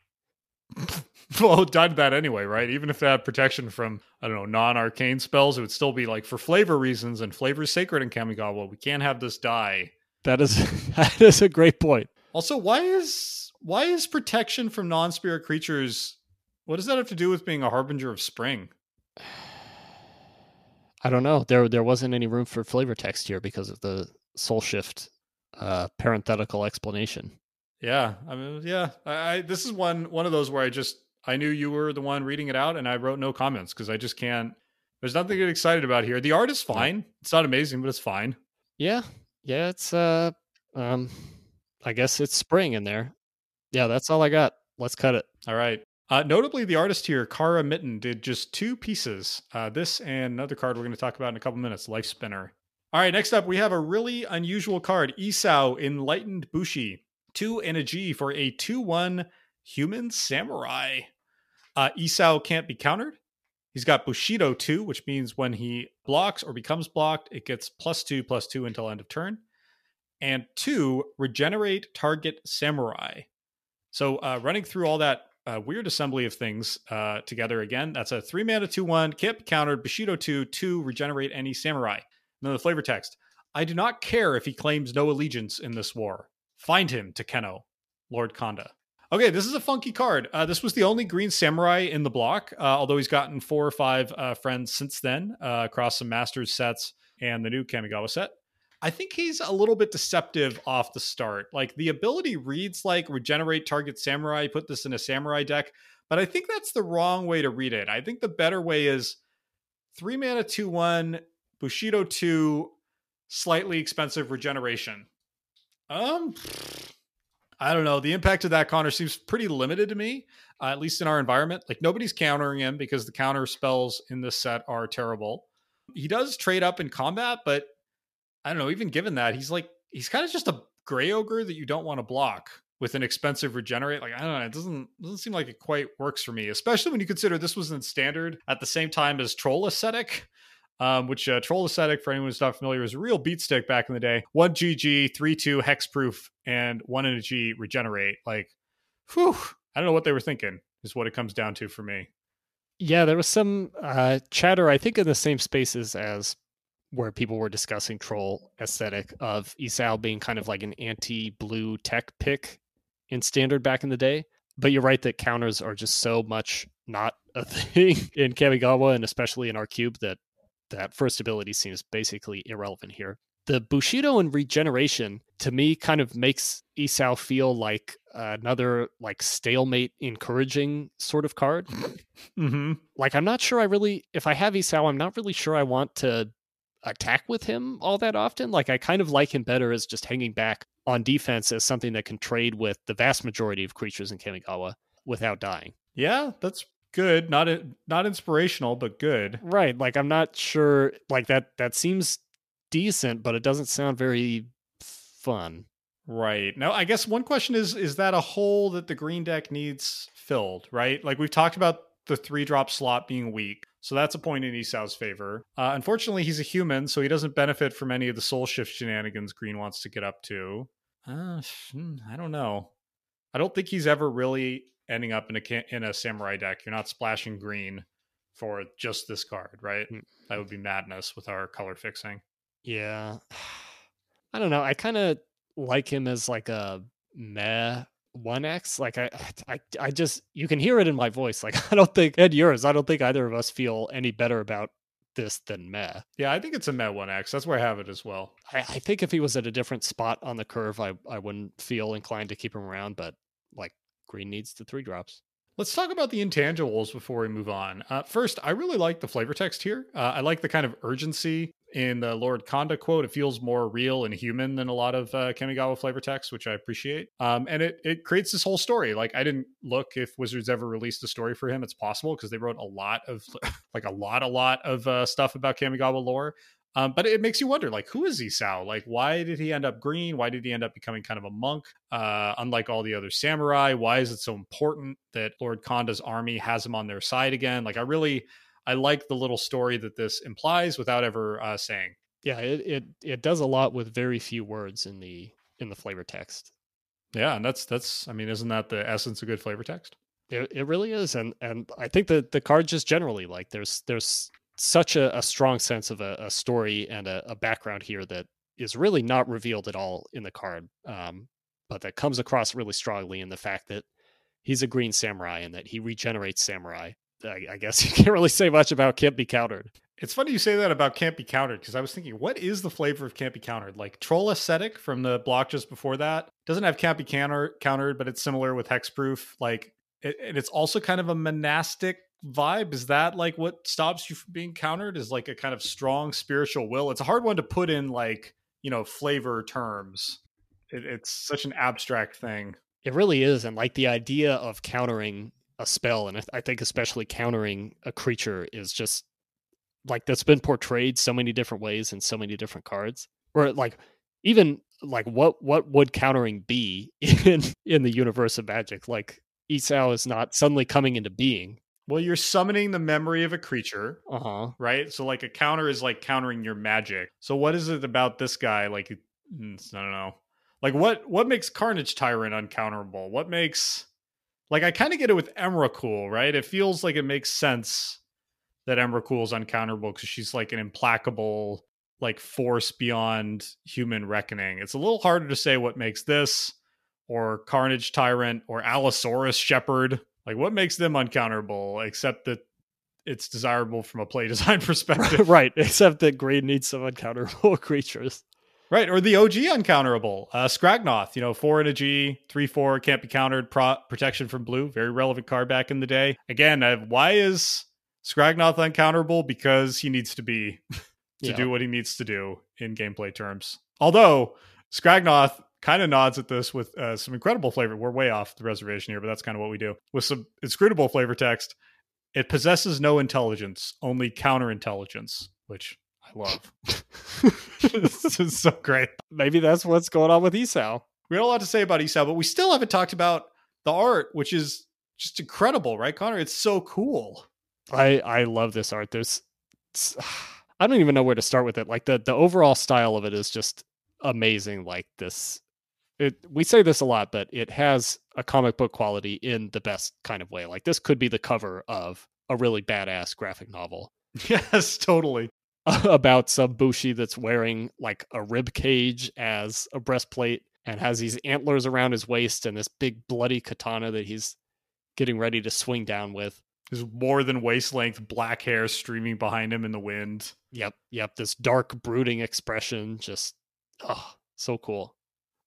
well, it died to that anyway, right? Even if it had protection from, I don't know, non arcane spells, it would still be like for flavor reasons, and flavor is sacred in Kamigawa. We can't have this die. That is that is a great point. Also, why is why is protection from non spirit creatures? What does that have to do with being a harbinger of spring? I don't know. There there wasn't any room for flavor text here because of the soul shift uh parenthetical explanation. Yeah, I mean, yeah. I, I this is one one of those where I just I knew you were the one reading it out, and I wrote no comments because I just can't. There's nothing to get excited about here. The art is fine. It's not amazing, but it's fine. Yeah. Yeah, it's uh um I guess it's spring in there. Yeah, that's all I got. Let's cut it. All right. Uh, notably, the artist here, Kara Mitten, did just two pieces. Uh, this and another card we're going to talk about in a couple minutes, Lifespinner. All right, next up, we have a really unusual card, Isao Enlightened Bushi. Two and a G for a 2 1 human samurai. Uh, Isao can't be countered. He's got Bushido 2, which means when he blocks or becomes blocked, it gets plus 2, plus 2 until end of turn. And two, regenerate target samurai. So uh, running through all that uh, weird assembly of things uh, together again, that's a three mana, two one, can't countered, Bushido two, two, regenerate any samurai. Then the flavor text I do not care if he claims no allegiance in this war. Find him, Takeno, Lord Konda. Okay, this is a funky card. Uh, this was the only green samurai in the block, uh, although he's gotten four or five uh, friends since then uh, across some Masters sets and the new Kamigawa set. I think he's a little bit deceptive off the start. Like the ability reads like regenerate target samurai, put this in a samurai deck, but I think that's the wrong way to read it. I think the better way is three mana, two one, Bushido two, slightly expensive regeneration. Um, I don't know. The impact of that Connor seems pretty limited to me, uh, at least in our environment. Like nobody's countering him because the counter spells in this set are terrible. He does trade up in combat, but I don't know. Even given that, he's like he's kind of just a gray ogre that you don't want to block with an expensive regenerate. Like I don't know, it doesn't doesn't seem like it quite works for me, especially when you consider this was in standard at the same time as Troll Ascetic. Um, which uh, Troll Ascetic, for anyone who's not familiar, was a real beat stick back in the day. One GG, three two hexproof, and one in a G regenerate. Like, whew, I don't know what they were thinking. Is what it comes down to for me. Yeah, there was some uh, chatter, I think, in the same spaces as where people were discussing Troll Ascetic of Isao being kind of like an anti-blue tech pick in standard back in the day. But you're right that counters are just so much not a thing in Kamigawa and especially in our cube that that first ability seems basically irrelevant here. the Bushido and regeneration to me kind of makes Isao feel like another like stalemate encouraging sort of card. Mm-hmm. Like I'm not sure I really if I have Isao, I'm not really sure I want to attack with him all that often. Like I kind of like him better as just hanging back on defense as something that can trade with the vast majority of creatures in Kamigawa without dying. Yeah, that's good. Not not inspirational, but good. Right. Like I'm not sure like that that seems decent, but it doesn't sound very fun. Right. Now, I guess one question is is that a hole that the green deck needs filled, right? Like we've talked about the three drop slot being weak. So that's a point in Isao's favor. Uh, unfortunately, he's a human, so he doesn't benefit from any of the soul shift shenanigans Green wants to get up to. Uh, I don't know. I don't think he's ever really ending up in a in a samurai deck. You're not splashing green for just this card, right? Mm. That would be madness with our color fixing. Yeah. I don't know. I kind of like him as like a meh one X. Like I, I, I just you can hear it in my voice. Like I don't think and yours. I don't think either of us feel any better about this than meh. Yeah, I think it's a meh one X. That's where I have it as well. I, I think if he was at a different spot on the curve, I, I wouldn't feel inclined to keep him around. But like green needs the three drops. Let's talk about the intangibles before we move on. Uh, first, I really like the flavor text here. Uh, I like the kind of urgency in the Lord Konda quote. It feels more real and human than a lot of uh, Kamigawa flavor text, which I appreciate. Um, and it it creates this whole story. Like I didn't look if Wizards ever released a story for him. It's possible because they wrote a lot of like a lot a lot of uh, stuff about Kamigawa lore. Um, but it makes you wonder, like, who is Isao? Like, why did he end up green? Why did he end up becoming kind of a monk? Uh, unlike all the other samurai, why is it so important that Lord Konda's army has him on their side again? Like, I really, I like the little story that this implies without ever uh, saying. Yeah, it, it it does a lot with very few words in the in the flavor text. Yeah, and that's that's. I mean, isn't that the essence of good flavor text? It, it really is, and and I think that the card just generally like there's there's such a, a strong sense of a, a story and a, a, background here that is really not revealed at all in the card, um, but that comes across really strongly in the fact that he's a green samurai and that he regenerates samurai. I, I guess you can't really say much about can't be countered. It's funny you say that about can't be countered because I was thinking, what is the flavor of can't be countered? Like Troll Ascetic from the block just before that doesn't have can't be counter- countered, but it's similar with Hexproof. Like, it, and it's also kind of a monastic vibe is that like what stops you from being countered is like a kind of strong spiritual will it's a hard one to put in like you know flavor terms it, it's such an abstract thing it really is and like the idea of countering a spell and i think especially countering a creature is just like that's been portrayed so many different ways in so many different cards or like even like what what would countering be in in the universe of magic like Isao is not suddenly coming into being well, you're summoning the memory of a creature. Uh huh. Right. So, like, a counter is like countering your magic. So, what is it about this guy? Like, mm, I don't know. Like, what what makes Carnage Tyrant uncounterable? What makes like I kind of get it with Emrakul, right? It feels like it makes sense that Emrakul is uncounterable because she's like an implacable like force beyond human reckoning. It's a little harder to say what makes this or Carnage Tyrant or Allosaurus Shepherd like, what makes them uncounterable except that it's desirable from a play design perspective? right, except that green needs some uncounterable creatures. Right, or the OG uncounterable. Uh, Skragnoth, you know, four and a G, three, four, can't be countered, pro- protection from blue, very relevant card back in the day. Again, uh, why is Skragnoth uncounterable? Because he needs to be to yeah. do what he needs to do in gameplay terms. Although, Skragnoth kind of nods at this with uh, some incredible flavor. We're way off the reservation here, but that's kind of what we do with some inscrutable flavor text. It possesses no intelligence, only counterintelligence, which love. this is so great. Maybe that's what's going on with Isao. We have a lot to say about Isao, but we still haven't talked about the art, which is just incredible, right, Connor? It's so cool. I I love this art. There's I don't even know where to start with it. Like the the overall style of it is just amazing. Like this it we say this a lot, but it has a comic book quality in the best kind of way. Like this could be the cover of a really badass graphic novel. Yes, totally. about some bushi that's wearing like a rib cage as a breastplate and has these antlers around his waist and this big bloody katana that he's getting ready to swing down with. His more than waist length black hair streaming behind him in the wind. Yep, yep. This dark, brooding expression, just oh, so cool.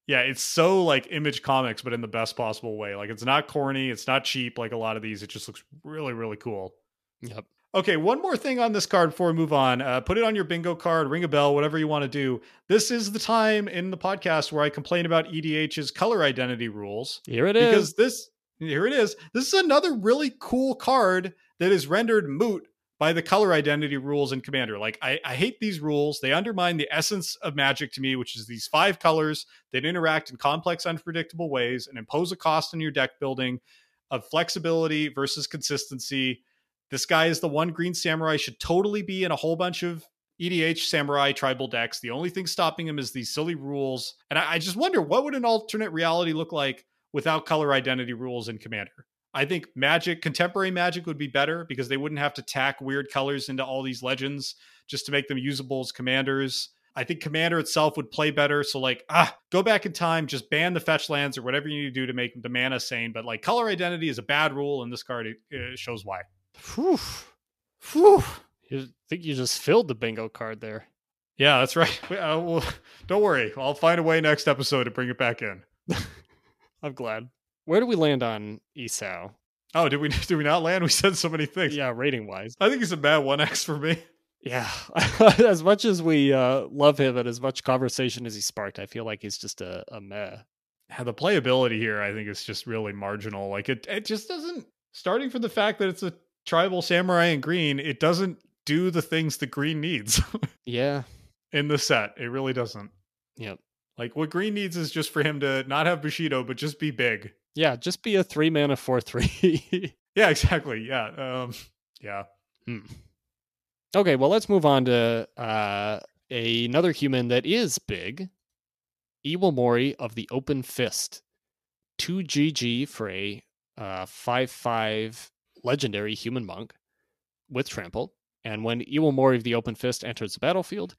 Yeah, it's so like image comics, but in the best possible way. Like it's not corny, it's not cheap like a lot of these. It just looks really, really cool. Yep. Okay, one more thing on this card before we move on. Uh, put it on your bingo card, ring a bell, whatever you want to do. This is the time in the podcast where I complain about EDH's color identity rules. Here it is. Because this, here it is. This is another really cool card that is rendered moot by the color identity rules in Commander. Like, I, I hate these rules. They undermine the essence of Magic to me, which is these five colors that interact in complex, unpredictable ways and impose a cost on your deck building of flexibility versus consistency this guy is the one green samurai, should totally be in a whole bunch of EDH samurai tribal decks. The only thing stopping him is these silly rules. And I, I just wonder what would an alternate reality look like without color identity rules in Commander? I think Magic, contemporary Magic would be better because they wouldn't have to tack weird colors into all these legends just to make them usable as commanders. I think Commander itself would play better. So, like, ah, go back in time, just ban the fetch lands or whatever you need to do to make the mana sane. But like, color identity is a bad rule, and this card shows why. Whew. Whew. You think you just filled the bingo card there. Yeah, that's right. Uh, well, don't worry. I'll find a way next episode to bring it back in. I'm glad. Where do we land on Isao? Oh, did we did we not land? We said so many things. Yeah, rating wise. I think he's a bad one X for me. Yeah. as much as we uh, love him and as much conversation as he sparked, I feel like he's just a, a meh. Yeah, the playability here, I think, is just really marginal. Like it, it just doesn't. Starting from the fact that it's a tribal samurai in green, it doesn't do the things the green needs. yeah. In the set, it really doesn't. Yep. Like what green needs is just for him to not have Bushido, but just be big. Yeah, just be a three mana four three. yeah, exactly. Yeah. Um yeah. Hmm. Okay, well let's move on to uh another human that is big. Iwamori of the Open Fist. 2 GG for a uh 5 5 legendary human monk with trample. And when Iwamori of the Open Fist enters the battlefield,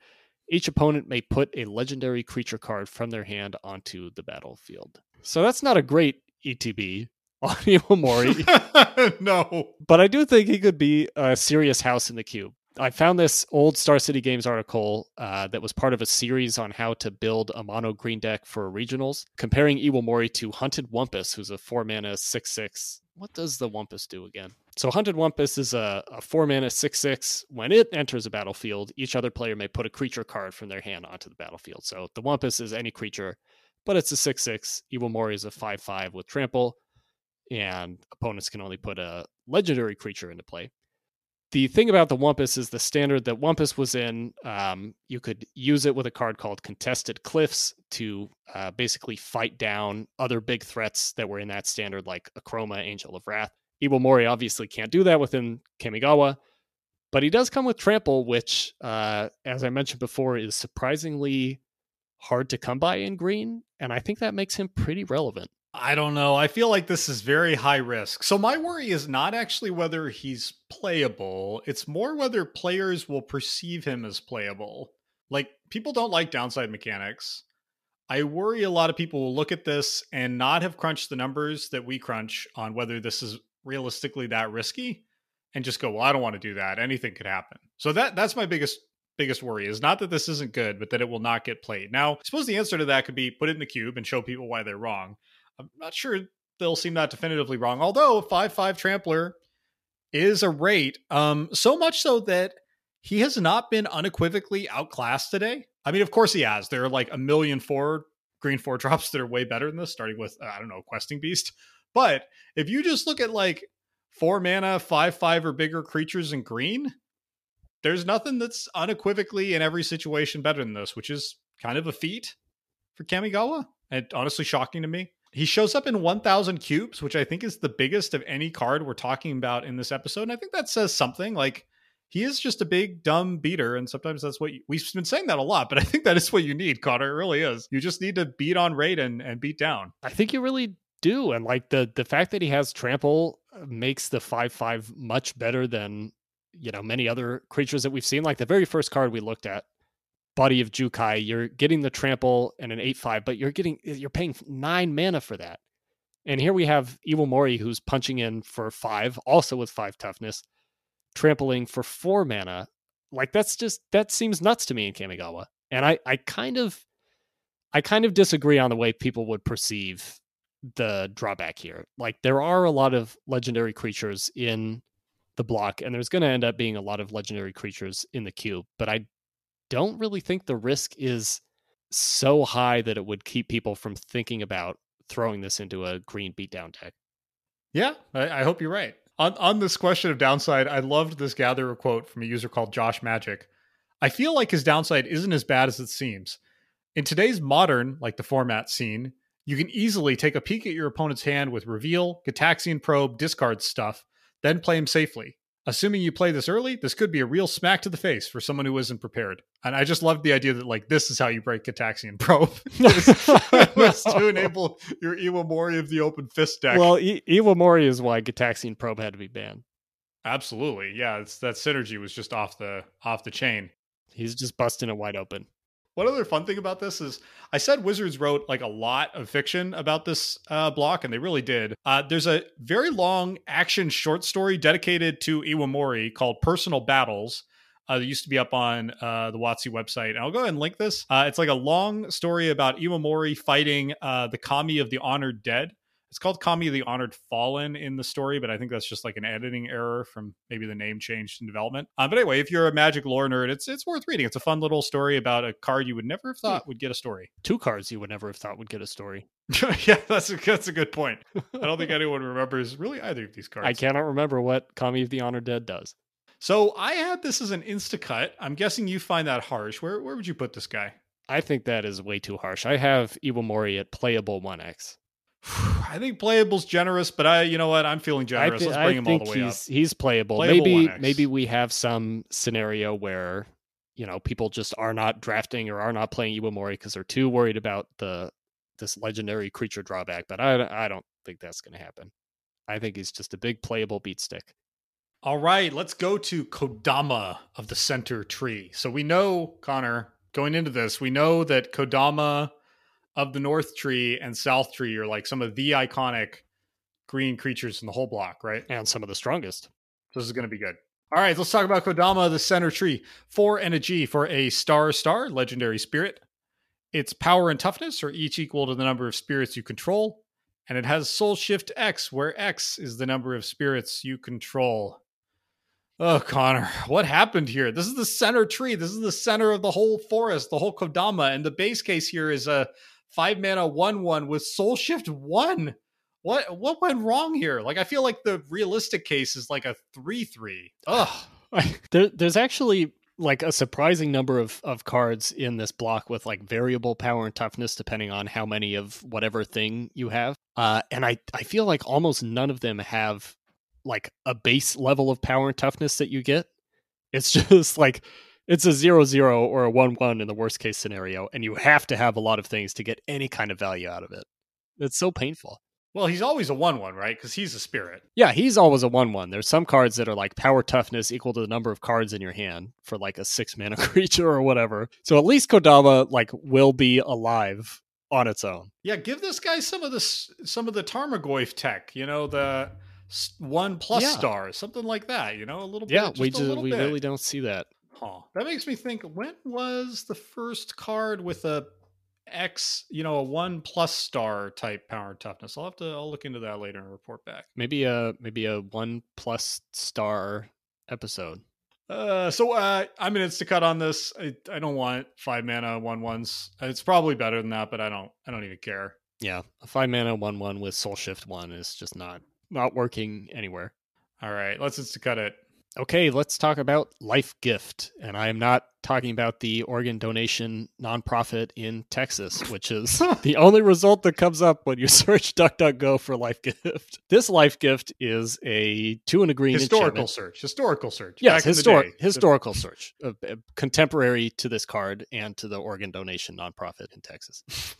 each opponent may put a legendary creature card from their hand onto the battlefield. So that's not a great ETB on Iwamori. no. But I do think he could be a serious house in the cube. I found this old Star City Games article uh, that was part of a series on how to build a mono green deck for regionals, comparing Iwamori to Hunted Wumpus, who's a four mana six six what does the Wumpus do again? So Hunted Wumpus is a, a four mana six six. When it enters a battlefield, each other player may put a creature card from their hand onto the battlefield. So the Wumpus is any creature, but it's a six six. Iwamori is a five five with trample, and opponents can only put a legendary creature into play the thing about the Wumpus is the standard that Wumpus was in. Um, you could use it with a card called Contested Cliffs to uh, basically fight down other big threats that were in that standard, like Akroma, Angel of Wrath. Iwamori obviously can't do that within Kamigawa, but he does come with Trample, which, uh, as I mentioned before, is surprisingly hard to come by in green, and I think that makes him pretty relevant. I don't know. I feel like this is very high risk. So my worry is not actually whether he's playable, it's more whether players will perceive him as playable. Like people don't like downside mechanics. I worry a lot of people will look at this and not have crunched the numbers that we crunch on whether this is realistically that risky and just go, "Well, I don't want to do that. Anything could happen." So that that's my biggest biggest worry is not that this isn't good, but that it will not get played. Now, I suppose the answer to that could be put it in the cube and show people why they're wrong. I'm not sure they'll seem that definitively wrong. Although five five trampler is a rate, um, so much so that he has not been unequivocally outclassed today. I mean, of course he has. There are like a million four green four drops that are way better than this, starting with I don't know, questing beast. But if you just look at like four mana, five five or bigger creatures in green, there's nothing that's unequivocally in every situation better than this, which is kind of a feat for Kamigawa and honestly shocking to me. He shows up in 1000 cubes, which I think is the biggest of any card we're talking about in this episode. And I think that says something like he is just a big dumb beater and sometimes that's what you, we've been saying that a lot but i think that is what you need connor it really is you just need to beat on rate and, beat down i think you really do and like the the fact that he has trample uh, makes the 5-5 much better than you know many other creatures that we've seen like the very first card we looked at body of Jukai, you're getting the trample and an 8 5, but you're getting you're paying nine mana for that. And here we have Iwamori who's punching in for five, also with five toughness, trampling for four mana. Like that's just that seems nuts to me in Kamigawa. And I, I kind of I kind of disagree on the way people would perceive the drawback here. Like there are a lot of legendary creatures in the block, and there's going to end up being a lot of legendary creatures in the cube. But I don't really think the risk is so high that it would keep people from thinking about throwing this into a green beatdown deck. Yeah, I, I hope you're right. On on this question of downside, I loved this gatherer quote from a user called Josh Magic. I feel like his downside isn't as bad as it seems. In today's modern, like the format scene, you can easily take a peek at your opponent's hand with reveal, Gitaxian probe, discard stuff, then play him safely. Assuming you play this early, this could be a real smack to the face for someone who isn't prepared. And I just loved the idea that like this is how you break Gitaxian probe was to enable your Iwamori of the open fist deck. Well, I- Iwamori is why Gitaxian probe had to be banned. Absolutely, yeah. It's that synergy was just off the off the chain. He's just busting it wide open. One other fun thing about this is I said Wizards wrote like a lot of fiction about this uh, block, and they really did. Uh, there's a very long action short story dedicated to Iwamori called Personal Battles. Uh, that used to be up on uh, the WotC website. And I'll go ahead and link this. Uh, it's like a long story about Iwamori fighting uh, the Kami of the Honored Dead. It's called Kami of the Honored Fallen in the story, but I think that's just like an editing error from maybe the name changed in development. Uh, but anyway, if you're a Magic lore nerd, it's it's worth reading. It's a fun little story about a card you would never have thought would get a story. Two cards you would never have thought would get a story. yeah, that's a, that's a good point. I don't think anyone remembers really either of these cards. I cannot remember what Kami of the Honored Dead does. So I had this as an insta cut. I'm guessing you find that harsh. Where where would you put this guy? I think that is way too harsh. I have Iwamori at playable 1x. I think playable's generous, but I, you know what? I'm feeling generous. I, Let's I bring him all the way up. he's, He's playable. Playable maybe 1x. maybe we have some scenario where you know people just are not drafting or are not playing Iwamori because they're too worried about the this legendary creature drawback. But I I don't think that's going to happen. I think he's just a big playable beat stick. All right, let's go to Kodama of the center tree. So we know, Connor, going into this, we know that Kodama of the north tree and south tree are like some of the iconic green creatures in the whole block, right? And some of the strongest. So this is going to be good. All right, let's talk about Kodama, the center tree. Four and a G for a star star, legendary spirit. Its power and toughness are each equal to the number of spirits you control. And it has Soul Shift X, where X is the number of spirits you control. Oh, Connor, what happened here? This is the center tree. This is the center of the whole forest, the whole Kodama. And the base case here is a five mana one one with Soul Shift one. What what went wrong here? Like I feel like the realistic case is like a three three. Ugh. there, there's actually like a surprising number of, of cards in this block with like variable power and toughness depending on how many of whatever thing you have. Uh, and I, I feel like almost none of them have like a base level of power and toughness that you get. It's just like it's a zero zero or a one one in the worst case scenario, and you have to have a lot of things to get any kind of value out of it. It's so painful. Well, he's always a one one, right? Because he's a spirit. Yeah, he's always a one one. There's some cards that are like power toughness equal to the number of cards in your hand for like a six mana creature or whatever. So at least Kodama like will be alive on its own. Yeah, give this guy some of this, some of the Tarmogoyf tech. You know, the one plus Yeah. stars, something like that. You know, a little bit. Yeah, just we just we bit. really don't see that. Huh. That makes me think. When was the first card with a X? You know, a one plus star type power toughness. I'll have to. I'll look into that later and report back. Maybe a maybe a one plus star episode. Uh, so uh, I'm an cut on this. I, I don't want five mana one ones. It's probably better than that, but I don't. I don't even care. Yeah, a five mana one one with Soul Shift one is just not not working anywhere. All right, let's insta cut it. Okay, let's talk about Lifegift. And I am not talking about the organ donation nonprofit in Texas, which is the only result that comes up when you search DuckDuckGo for Life Gift. This Lifegift is a two and a green Historical search. Historical search. Yes, Back in the histor- historical search, uh, uh, contemporary to this card and to the organ donation nonprofit in Texas.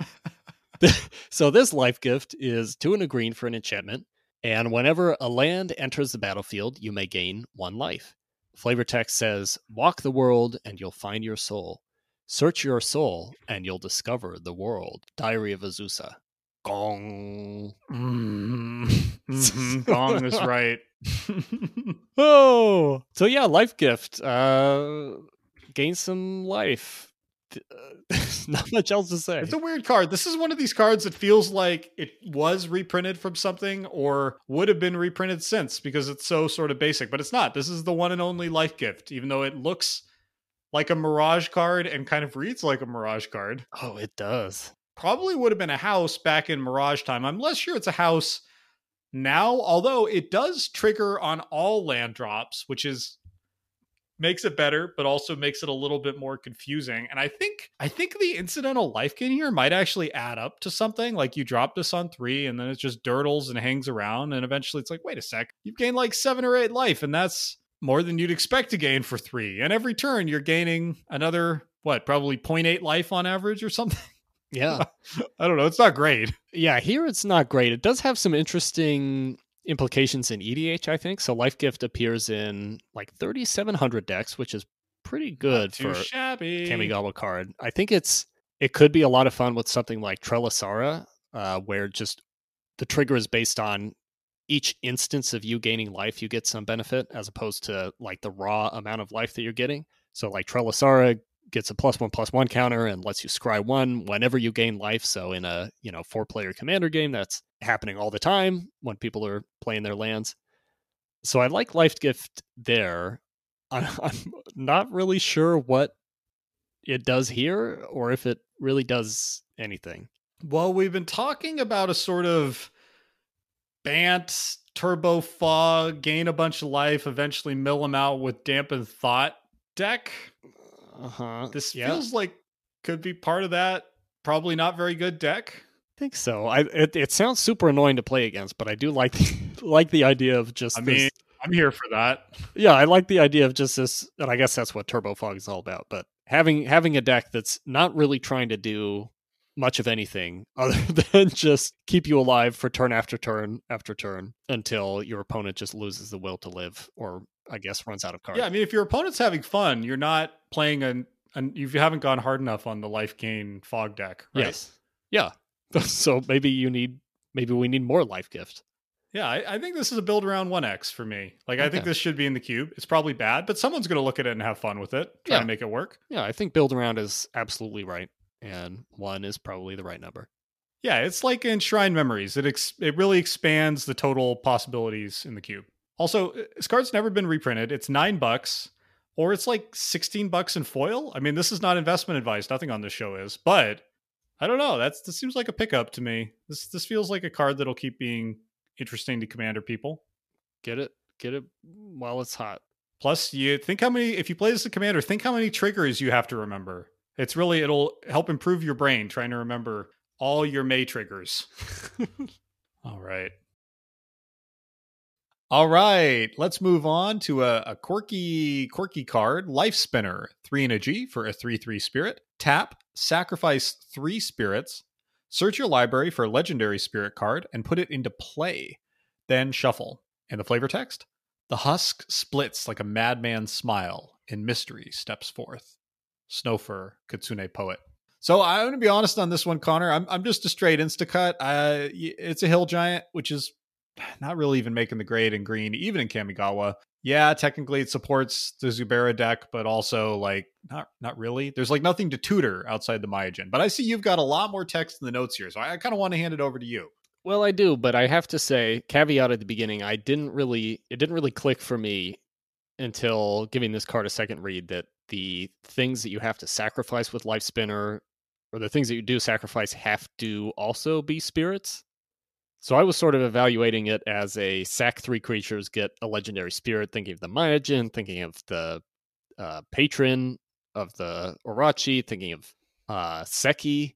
so this Lifegift is two and a green for an enchantment, and whenever a land enters the battlefield, you may gain one life. Flavor text says, "Walk the world and you'll find your soul. Search your soul and you'll discover the world." Diary of Azusa. Gong. Mm-hmm. Gong is right. Oh, so yeah, Lifegift. Uh, gain some life. Uh, not much else to say. It's a weird card. This is one of these cards that feels like it was reprinted from something or would have been reprinted since because it's so sort of basic, but it's not. This is the one and only Lifegift, even though it looks like a Mirage card and kind of reads like a Mirage card. Oh, it does. Probably would have been a house back in Mirage time. I'm less sure it's a house now, although it does trigger on all land drops, which is makes it better, but also makes it a little bit more confusing. And I think I think the incidental life gain here might actually add up to something. Like you drop this on three, and then it just dirtles and hangs around, and eventually it's like, wait a sec, you've gained like seven or eight life, and that's more than you'd expect to gain for three. And every turn you're gaining another what, probably 0.8 life on average or something. Yeah. I don't know. It's not great. Yeah, here it's not great. It does have some interesting implications in EDH, I think. So Lifegift appears in like 3700 decks, which is pretty good for shabby. Kamigawa card. I think it's it could be a lot of fun with something like Trelasarra, uh, where just the trigger is based on each instance of you gaining life, you get some benefit as opposed to like the raw amount of life that you're getting. So like Trelasarra gets a plus one plus one counter and lets you scry one whenever you gain life. So in a you know four player commander game, that's happening all the time when people are playing their lands. So I like Lifegift there. I'm, not really sure what it does here or if it really does anything. Well, we've been talking about a sort of Bant turbo fog, gain a bunch of life, eventually mill them out with dampened thought deck. Uh huh. This Yeah. feels like could be part of that. Probably not very good deck. Think so. I it, it sounds super annoying to play against, but I do like like the idea of just I this- mean, I'm here for that. yeah, I like the idea of just this, and I guess that's what Turbo Fog is all about. But having having a deck that's not really trying to do much of anything other than just keep you alive for turn after turn after turn until your opponent just loses the will to live, or I guess runs out of cards. Yeah, I mean, if your opponent's having fun, you're not playing an, and you haven't gone hard enough on the life gain fog deck. Right? Yes. Yeah. so maybe you need maybe we need more Lifegift. Yeah, I, I think this is a build around 1x for me. Like, I think this should be in the cube. It's probably bad, but someone's going to look at it and have fun with it, try Yeah. to make it work. Yeah, I think build around is absolutely right, and one is probably the right number. Yeah, it's like Enshrined Memories. It ex- it really expands the total possibilities in the cube. Also, this card's never been reprinted. It's nine bucks, or it's like sixteen bucks in foil. I mean, this is not investment advice. Nothing on this show is, but I don't know. That's this seems like a pickup to me. This this feels like a card that'll keep being interesting to commander people. Get it, get it while it's hot. Plus, you think how many if you play as a commander, think how many triggers you have to remember. It's really it'll help improve your brain trying to remember all your May triggers. all right. All right, let's move on to a, a quirky, quirky card, Lifespinner, three and a G for a three-three spirit. Tap, sacrifice three spirits, search your library for a legendary spirit card, and put it into play. Then shuffle. And the flavor text: the husk splits like a madman's smile, and mystery steps forth. Snowfur, Kitsune Poet. So I'm going to be honest on this one, Connor. I'm I'm just a straight instacut. Uh, it's a hill giant, which is not really even making the grade in green, even in Kamigawa. Yeah, technically it supports the Zubera deck, but also like not not really. There's like nothing to tutor outside the Myojin. But I see you've got a lot more text in the notes here, so I, I kind of want to hand it over to you. Well, I do, but I have to say, caveat at the beginning, I didn't really, it didn't really click for me until giving this card a second read that the things that you have to sacrifice with Lifespinner, or the things that you do sacrifice, have to also be spirits. So I was sort of evaluating it as a sack three creatures, get a legendary spirit, thinking of the Myojin, thinking of the uh, patron of the Orochi, thinking of uh, Sekki,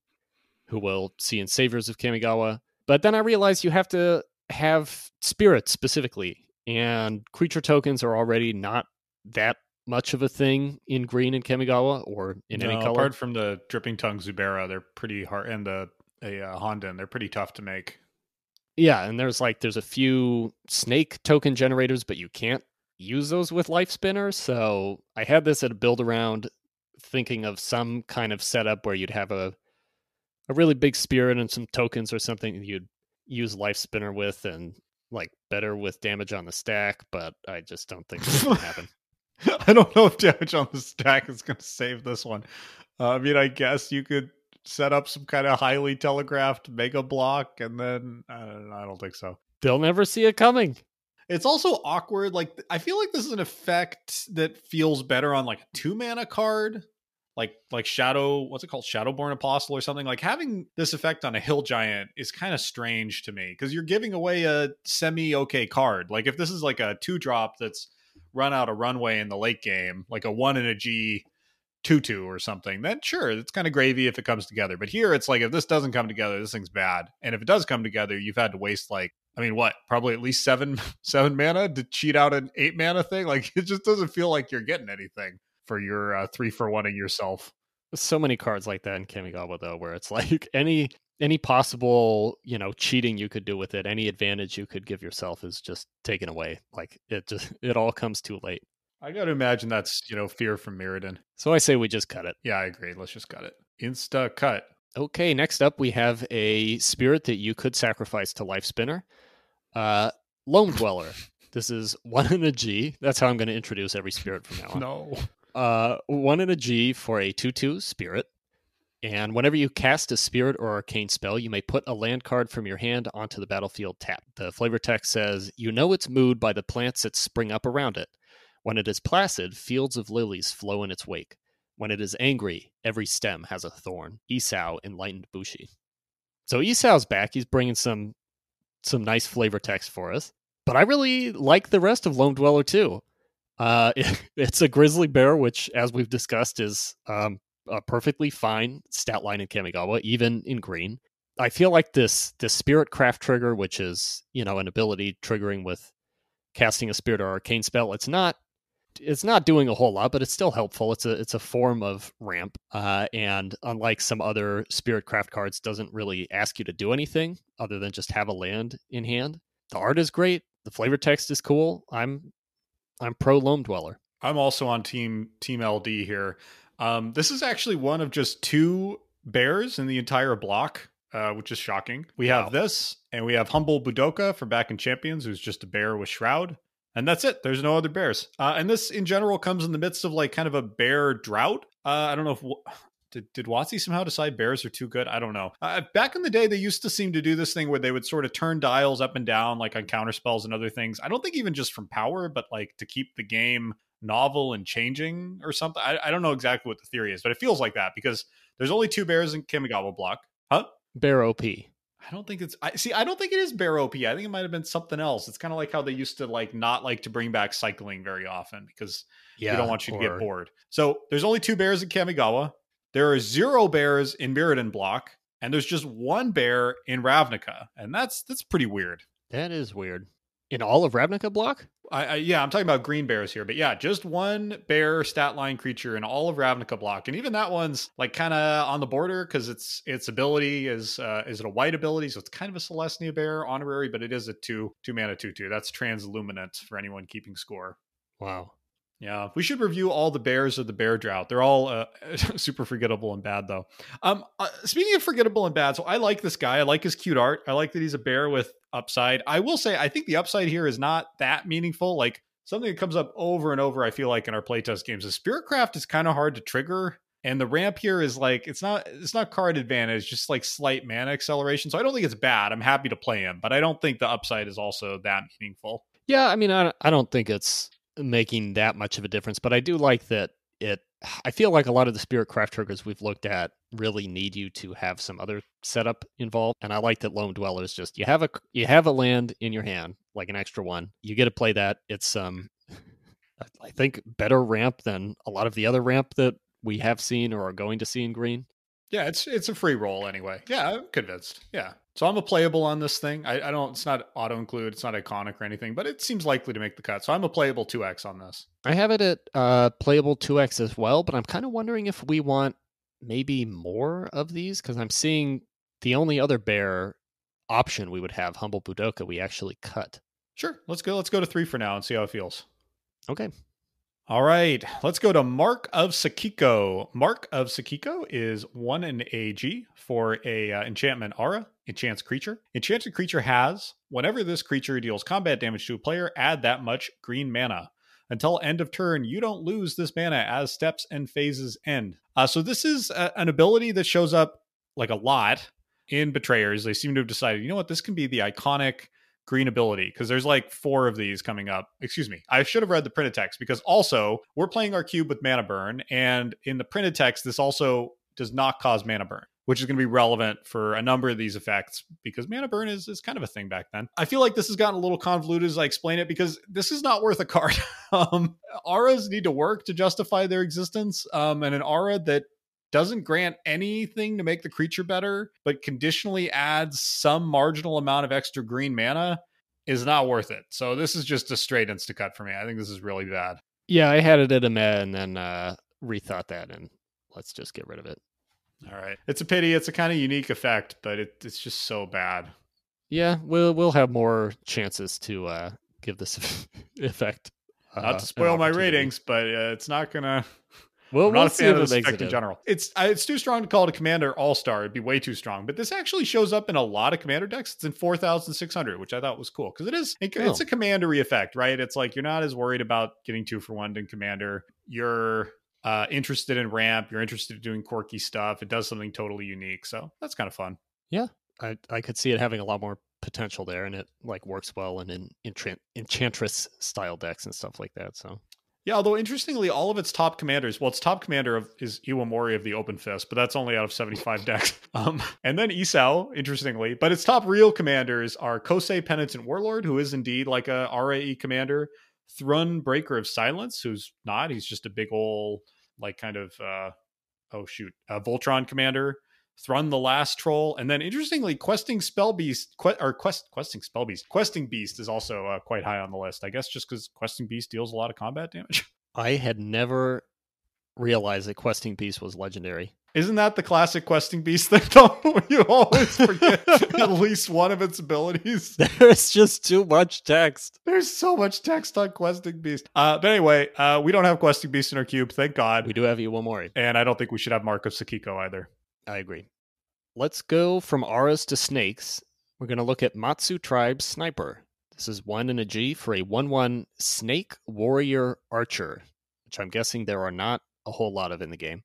who we'll see in Saviors of Kamigawa. But then I realized you have to have spirits specifically, and creature tokens are already not that much of a thing in green in Kamigawa or in any No, color. Apart from the dripping tongue Zubera, they're pretty hard, and the a uh, Honden, they're pretty tough to make. Yeah, and there's like there's a few snake token generators, but you can't use those with Lifespinners. So I had this at a build around thinking of some kind of setup where you'd have a a really big spirit and some tokens or something you'd use Lifespinner with and like better with damage on the stack, but I just don't think that's gonna happen. I don't know if damage on the stack is to save this one. Uh, I mean, I guess you could set up some kind of highly telegraphed mega block, and then I don't, I don't think so. They'll never see it coming. It's also awkward. Like I feel like this is an effect that feels better on like a two mana card, like like Shadow. What's it called? Shadowborn Apostle or something. Like having this effect on a Hill Giant is kind of strange to me because you're giving away a semi okay card. Like if this is like a two drop that's run out of runway in the late game, like a one and a G tutu or something, then sure, it's kind of gravy if it comes together. But here it's like if this doesn't come together, this thing's bad. And if it does come together, you've had to waste like I mean, what? Probably at least seven seven mana to cheat out an eight mana thing. Like it just doesn't feel like you're getting anything for your uh, three for one and yourself. So many cards like that in Kamigawa though, where it's like any any possible you know cheating you could do with it, any advantage you could give yourself is just taken away. Like it just it all comes too late. I got to imagine that's you know fear from Mirrodin. So I say we just cut it. Yeah, I agree. Let's just cut it. Insta cut. Okay, next up we have a spirit that you could sacrifice to Lifespinner. Uh, Loam Dweller. this is one in a G. That's how I'm going to introduce every spirit from now on. No. Uh, one in a G for a 2 2 spirit. And whenever you cast a spirit or arcane spell, you may put a land card from your hand onto the battlefield tap. The flavor text says, You know its mood by the plants that spring up around it. When it is placid, fields of lilies flow in its wake. When it is angry, every stem has a thorn. Isao enlightened Bushi. So Isao's back. He's bringing some some nice flavor text for us. But I really like the rest of Loam Dweller too. Uh, it, it's a grizzly bear, which, as we've discussed, is um, a perfectly fine stat line in Kamigawa, even in green. I feel like this this spirit craft trigger, which is you know an ability triggering with casting a spirit or arcane spell, it's not it's not doing a whole lot, but it's still helpful. It's a it's a form of ramp, uh, and unlike some other spirit craft cards, doesn't really ask you to do anything other than just have a land in hand. The art is great. The flavor text is cool. I'm I'm pro Loam Dweller. I'm also on team Team LD here. Um, this is actually one of just two bears in the entire block, uh, which is shocking. We have this, and we have Humble Budoka from back in Champions, who's just a bear with Shroud. And that's it. There's no other bears. Uh, and this, in general, comes in the midst of like kind of a bear drought. Uh, I don't know if did, did WotC somehow decide bears are too good? I don't know. Uh, back in the day, they used to seem to do this thing where they would sort of turn dials up and down, like on counter spells and other things. I don't think even just from power, but like to keep the game novel and changing or something. I, I don't know exactly what the theory is, but it feels like that because there's only two bears in Kamigawa block. Huh? Bear OP. I don't think it's. I see. I don't think it is bear OP. I think it might have been something else. It's kind of like how they used to like not like to bring back cycling very often because yeah, they don't want you or... to get bored. So there's only two bears in Kamigawa. There are zero bears in Mirrodin block, and there's just one bear in Ravnica, and that's that's pretty weird. That is weird. In all of Ravnica block? I, I, yeah, I'm talking about green bears here, but yeah, just one bear stat line creature in all of Ravnica block, and even that one's like kind of on the border because its its ability is uh, is it a white ability, so it's kind of a Celestia bear honorary, but it is a two two mana two two. That's transluminant for anyone keeping score. Wow. Yeah, we should review all the bears of the bear drought. They're all uh, super forgettable and bad, though. Um, uh, speaking of forgettable and bad, so I like this guy. I like his cute art. I like that he's a bear with upside. I will say, I think the upside here is not that meaningful. Like something that comes up over and over. I feel like in our playtest games, is Spiritcraft is kind of hard to trigger, and the ramp here is like it's not it's not card advantage, just like slight mana acceleration. So I don't think it's bad. I'm happy to play him, but I don't think the upside is also that meaningful. Yeah, I mean, I I don't think it's making that much of a difference. But I do like that it. I feel like a lot of the spirit craft triggers we've looked at really need you to have some other setup involved, and I like that Loam Dweller is just you have a you have a land in your hand like an extra one. You get to play that. It's um, I think better ramp than a lot of the other ramp that we have seen or are going to see in green. Yeah, it's it's a free roll anyway. Yeah, I'm convinced. Yeah. So I'm a playable on this thing. I, I don't it's not auto include, it's not iconic or anything, but it seems likely to make the cut. So I'm a playable 2x on this. I have it at uh playable 2x as well, but I'm kind of wondering if we want maybe more of these because I'm seeing the only other bear option we would have, Humble Budoka, we actually cut. Sure. Let's go let's go to 3 for now and see how it feels. Okay. All right, let's go to Mark of Sakiko. Mark of Sakiko is one in AG for a uh, enchantment aura, enchants creature. Enchanted creature has whenever this creature deals combat damage to a player, add that much green mana. Until end of turn, you don't lose this mana as steps and phases end. Uh, so this is a, an ability that shows up like a lot in Betrayers. They seem to have decided, you know what, this can be the iconic green ability because there's like four of these coming up. Excuse me. I should have read the printed text because also we're playing our cube with mana burn, and in the printed text, this also does not cause mana burn. Which is going to be relevant for a number of these effects because mana burn is, is kind of a thing back then. I feel like this has gotten a little convoluted as I explain it because this is not worth a card. um, auras need to work to justify their existence, um, and an aura that doesn't grant anything to make the creature better, but conditionally adds some marginal amount of extra green mana is not worth it. So this is just a straight insta cut for me. I think this is really bad. Yeah, I had it at a med and then uh, rethought that, and let's just get rid of it. All right, it's a pity. It's a kind of unique effect, but it, it's just so bad. Yeah, we'll we'll have more chances to uh, give this effect. Uh, not to spoil my ratings, but uh, it's not gonna well, I'm we'll not a fan of makes effect in general. It's it's too strong to call it a commander all star. It'd be way too strong. But this actually shows up in a lot of commander decks. It's in four thousand six hundred, which I thought was cool because it is it- it's Oh. a commandery effect, right? It's like you're not as worried about getting two for one in commander. You're uh, interested in ramp. You're interested in doing quirky stuff. It does something totally unique, so that's kind of fun. Yeah, I I could see it having a lot more potential there, and it like works well in, in enchant, enchantress style decks and stuff like that. So Yeah, although interestingly, all of its top commanders, well, its top commander of, is Iwamori of the Open Fist, but that's only out of 75 decks. Um, and then Isao, interestingly, but its top real commanders are Kosei Penitent Warlord, who is indeed like a RAE commander, Thrun Breaker of Silence, who's not, he's just a big ol' like kind of, uh, oh shoot, uh, Voltron commander, Thrun the Last Troll, and then interestingly, Questing Spell Beast, que- or Quest, Questing Spell Beast, Questing Beast is also uh, quite high on the list. I guess just because Questing Beast deals a lot of combat damage. I had never realized that questing beast was legendary. Isn't that the classic questing beast thing? Don't you always forget at least one of its abilities? There's just too much text. There's so much text on questing beast. Uh, but anyway, uh, we don't have questing beast in our cube, thank God. We do have Iwamori. And I don't think we should have Mark of Sakiko either. I agree. Let's go from auras to snakes. We're going to look at Matsu Tribe Sniper. This is one and a G for a 1 1 Snake Warrior Archer, which I'm guessing there are not a whole lot of in the game.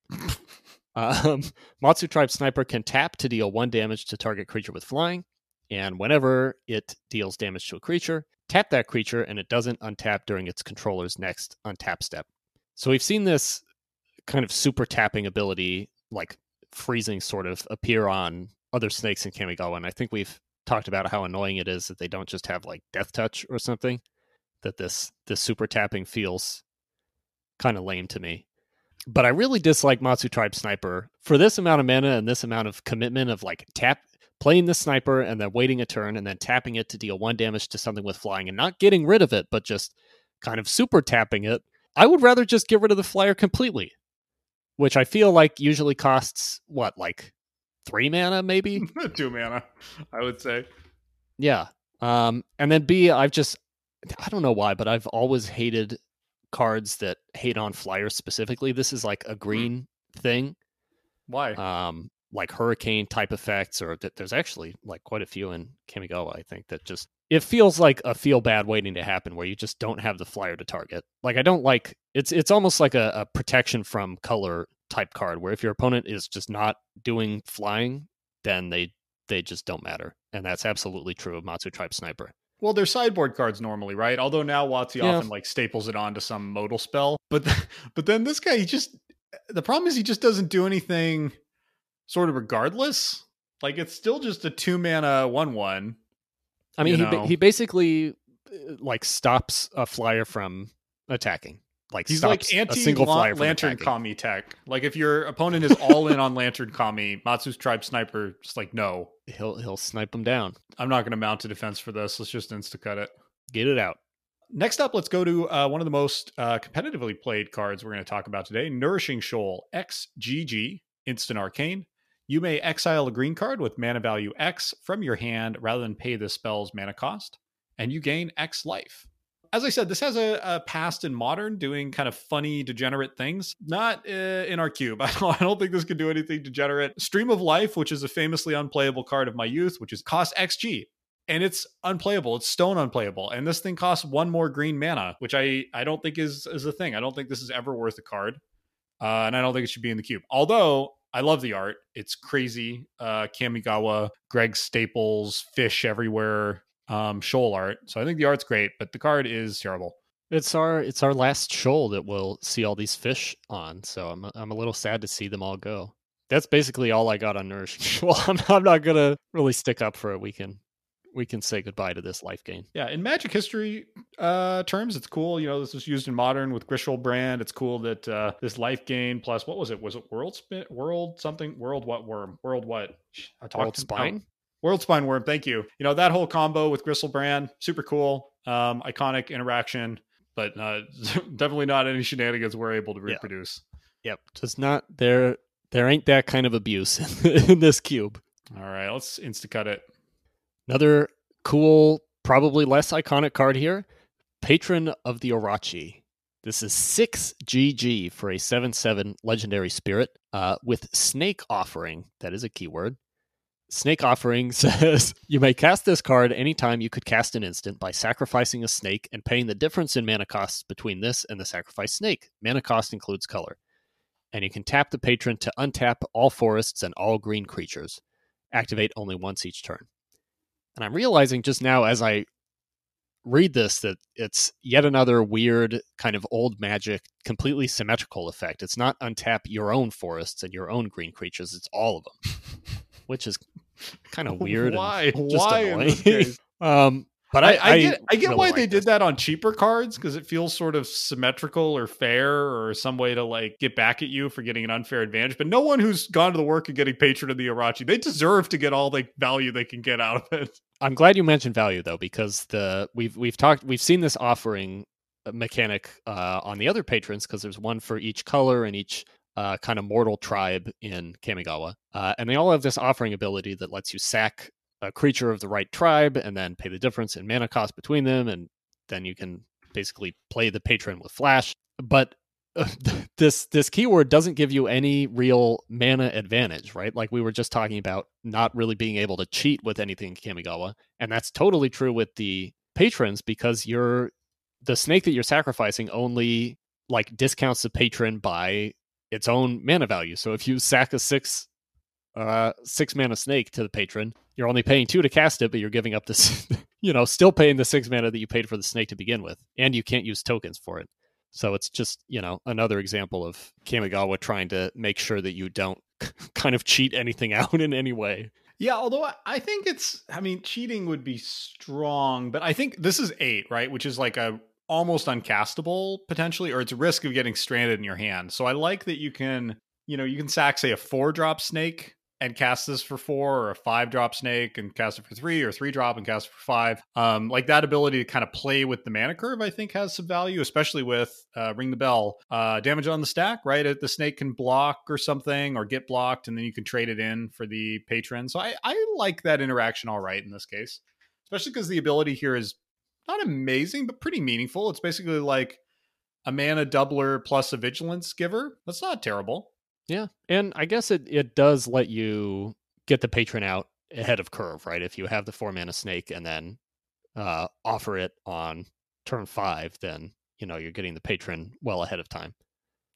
um, Matsu Tribe Sniper can tap to deal one damage to target creature with flying, and whenever it deals damage to a creature, tap that creature and it doesn't untap during its controller's next untap step. So we've seen this kind of super tapping ability, like freezing sort of appear on other snakes in Kamigawa. And I think we've talked about how annoying it is that they don't just have like death touch or something. That this this super tapping feels kind of lame to me. But I really dislike Matsu Tribe Sniper for this amount of mana and this amount of commitment of like tap playing the sniper and then waiting a turn and then tapping it to deal one damage to something with flying and not getting rid of it, but just kind of super tapping it. I would rather just get rid of the flyer completely which I feel like usually costs what, like three mana, maybe? Two mana, I would say. yeah. Um, and then B, I've just, I don't know why, but I've always hated cards that hate on flyers specifically. This is like a green thing, Why? um, like hurricane type effects, or th- there's actually like quite a few in Kamigawa, I think, that just, it feels like a feel bad waiting to happen where you just don't have the flyer to target. Like, I don't like, it's, it's almost like a, a protection from color type card where if your opponent is just not doing flying, then they they just don't matter. And that's absolutely true of Matsu Tribe Sniper. Well, they're sideboard cards normally, right? Although now WotC Yeah. often like staples it onto some modal spell. But but then this guy, he just the problem is he just doesn't do anything sort of regardless. Like it's still just a two mana one one. I mean, You he know. he basically uh, like stops a flyer from attacking. Like He's stops like anti a single flyer from lantern attacking. kami tech. Like if your opponent is all in on lantern kami, Matsu's tribe sniper just like no, He'll he'll snipe them down. I'm not going to mount a defense for this. Let's just insta cut it. Get it out. Next up, let's go to uh, one of the most uh, competitively played cards we're going to talk about today Nourishing Shoal XGG, Instant Arcane. You may exile a green card with mana value X from your hand rather than pay the spell's mana cost, and you gain X life. as I said, this has a, a, past in modern doing kind of funny, degenerate things. Not uh, in our cube. I don't, I don't think this could do anything degenerate. Stream of Life, which is a famously unplayable card of my youth, which is cost XG. And it's unplayable. It's stone unplayable. And this thing costs one more green mana, which I, I don't think is, is a thing. I don't think this is ever worth a card. Uh, and I don't think it should be in the cube. Although I love the art. It's crazy. Uh, Kamigawa, Greg Staples, fish everywhere, um, shoal art. So I think the art's great, but the card is terrible. It's our it's our last shoal that we'll see all these fish on. So I'm I'm a little sad to see them all go. That's basically all I got on Nourishing Well, I'm, I'm not gonna really stick up for a We can we can say goodbye to this life gain. Yeah, in Magic history uh, terms, it's cool. You know, this was used in modern with Griselbrand. It's cool that uh, this life gain plus what was it? Was it World Spin? World something? World what worm? World what? I talked World Spine. Worldspine Wurm. Thank you. You know that whole combo with Griselbrand, super cool, um, iconic interaction, but uh, definitely not any shenanigans we're able to reproduce. Yep, yep. just not there. There ain't that kind of abuse in this cube. All right, let's instacut it. Another cool, probably less iconic card here Patron of the Orochi. This is 6 GG for a 7 7 legendary spirit uh, with Snake Offering. That is a keyword. Snake Offering says you may cast this card anytime you could cast an instant by sacrificing a snake and paying the difference in mana costs between this and the sacrificed snake. Mana cost includes color. And you can tap the patron to untap all forests and all green creatures. Activate only once each turn. And I'm realizing just now as I read this that it's yet another weird kind of old magic, completely symmetrical effect. It's not untap your own forests and your own green creatures, it's all of them, which is kind of weird. Why? Why? um, but I, I, I, get I get really why like they this. did that on cheaper cards because it feels sort of symmetrical or fair or some way to like get back at you for getting an unfair advantage. But no one who's gone to the work of getting patron of the Orochi, they deserve to get all the value they can get out of it. I'm glad you mentioned value though, because the we've we've talked we've seen this offering mechanic uh, on the other patrons because there's one for each color and each uh, kind of mortal tribe in Kamigawa, uh, and they all have this offering ability that lets you sack a creature of the right tribe and then pay the difference in mana cost between them and then you can basically play the patron with flash. But uh, this this keyword doesn't give you any real mana advantage right? Like we were just talking about not really being able to cheat with anything in kamigawa and that's totally true with the patrons because you're the snake that you're sacrificing only like discounts the patron by its own mana value. So if you sack a six uh six mana snake to the patron you're only paying two to cast it, but you're giving up this, you know, still paying the six mana that you paid for the snake to begin with, and you can't use tokens for it. So it's just, you know, another example of Kamigawa trying to make sure that you don't kind of cheat anything out in any way. Yeah, although I think it's, I mean, cheating would be strong, but I think this is eight, right? Which is like a almost uncastable potentially, or it's risk of getting stranded in your hand. So I like that you can, you know, you can sack, say, a four drop snake and cast this for four or a five drop snake and cast it for three or three drop and cast it for five. Um, like that ability to kind of play with the mana curve, I think has some value, especially with uh, ring the bell uh, damage on the stack, right? The snake can block or something or get blocked, and then you can trade it in for the patron. So I, I like that interaction all right in this case, especially because the ability here is not amazing, but pretty meaningful. It's basically like a mana doubler plus a vigilance giver. That's not terrible. Yeah, and I guess it it does let you get the patron out ahead of curve, right? If you have the four mana snake and then uh, offer it on turn five, then you know you're getting the patron well ahead of time.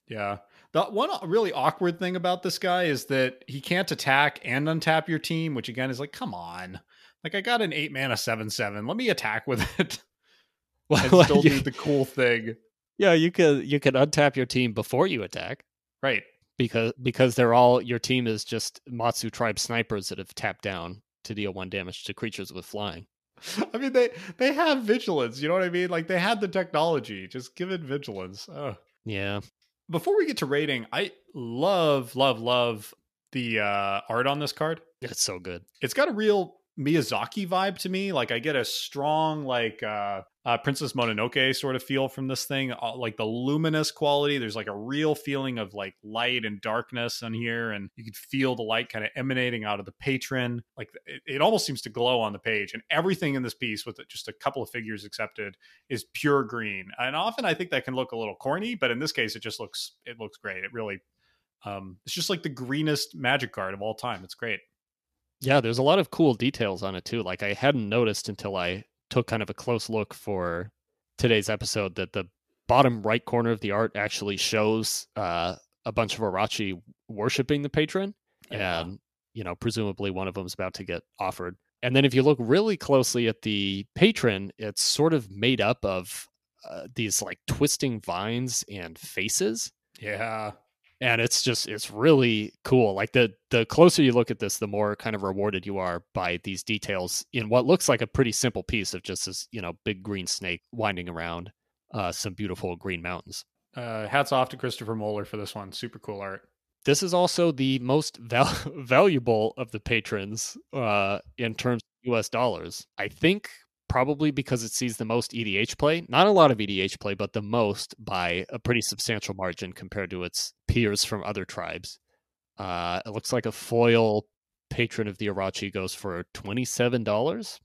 Yeah. The one really awkward thing about this guy is that he can't attack and untap your team, which again is like, come on. Like I got an eight mana seven seven. Let me attack with it. Well, and still you, do the cool thing. Yeah, you could you could untap your team before you attack. Right because because they're all your team is just Matsu tribe snipers that have tapped down to deal one damage to creatures with flying. I mean they they have vigilance, you know what I mean? Like they had the technology, just give it vigilance. Oh. Yeah. Before we get to rating, I love love love the uh art on this card. It's so good. It's got a real Miyazaki vibe to me. Like I get a strong like uh uh, Princess Mononoke sort of feel from this thing, uh, like the luminous quality. There's like a real feeling of like light and darkness on here, and you could feel the light kind of emanating out of the patron. Like it, it almost seems to glow on the page, and everything in this piece, with just a couple of figures accepted, is pure green. And often I think that can look a little corny, but in this case, it just looks it looks great. It really, um, it's just like the greenest magic card of all time. It's great. Yeah, there's a lot of cool details on it too. Like I hadn't noticed until I took kind of a close look for today's episode that the bottom right corner of the art actually shows uh, a bunch of Orochi worshiping the patron, yeah. and you know, presumably one of them is about to get offered. And then if you look really closely at the patron, it's sort of made up of uh, these like twisting vines and faces. Yeah and it's just it's really cool like the the closer you look at this the more kind of rewarded you are by these details in what looks like a pretty simple piece of just this you know big green snake winding around uh, some beautiful green mountains. Uh, hats off to christopher moeller for this one. Super cool art. This is also the most val- valuable of the patrons uh, in terms of us dollars. I think probably because it sees the most EDH play. Not a lot of EDH play, but the most by a pretty substantial margin compared to its peers from other tribes. Uh, it looks like a foil patron of the Orochi goes for $27.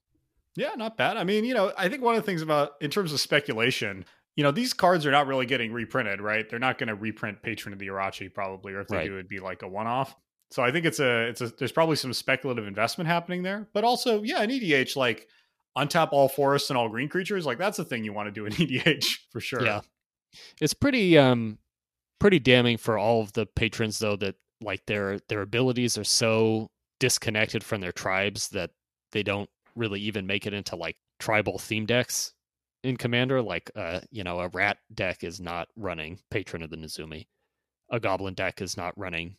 Yeah, not bad. I mean, you know, I think one of the things about, in terms of speculation, you know, these cards are not really getting reprinted, right? They're not going to reprint Patron of the Orochi probably, or if they right. do, it'd be like a one off. So I think it's a, it's a, there's probably some speculative investment happening there. But also, yeah, an EDH, like, untap all forests and all green creatures, like that's the thing you want to do in EDH for sure. Yeah. It's pretty um pretty damning for all of the patrons though that like their their abilities are so disconnected from their tribes that they don't really even make it into like tribal theme decks in commander like uh you know a rat deck is not running patron of the Nezumi a goblin deck is not running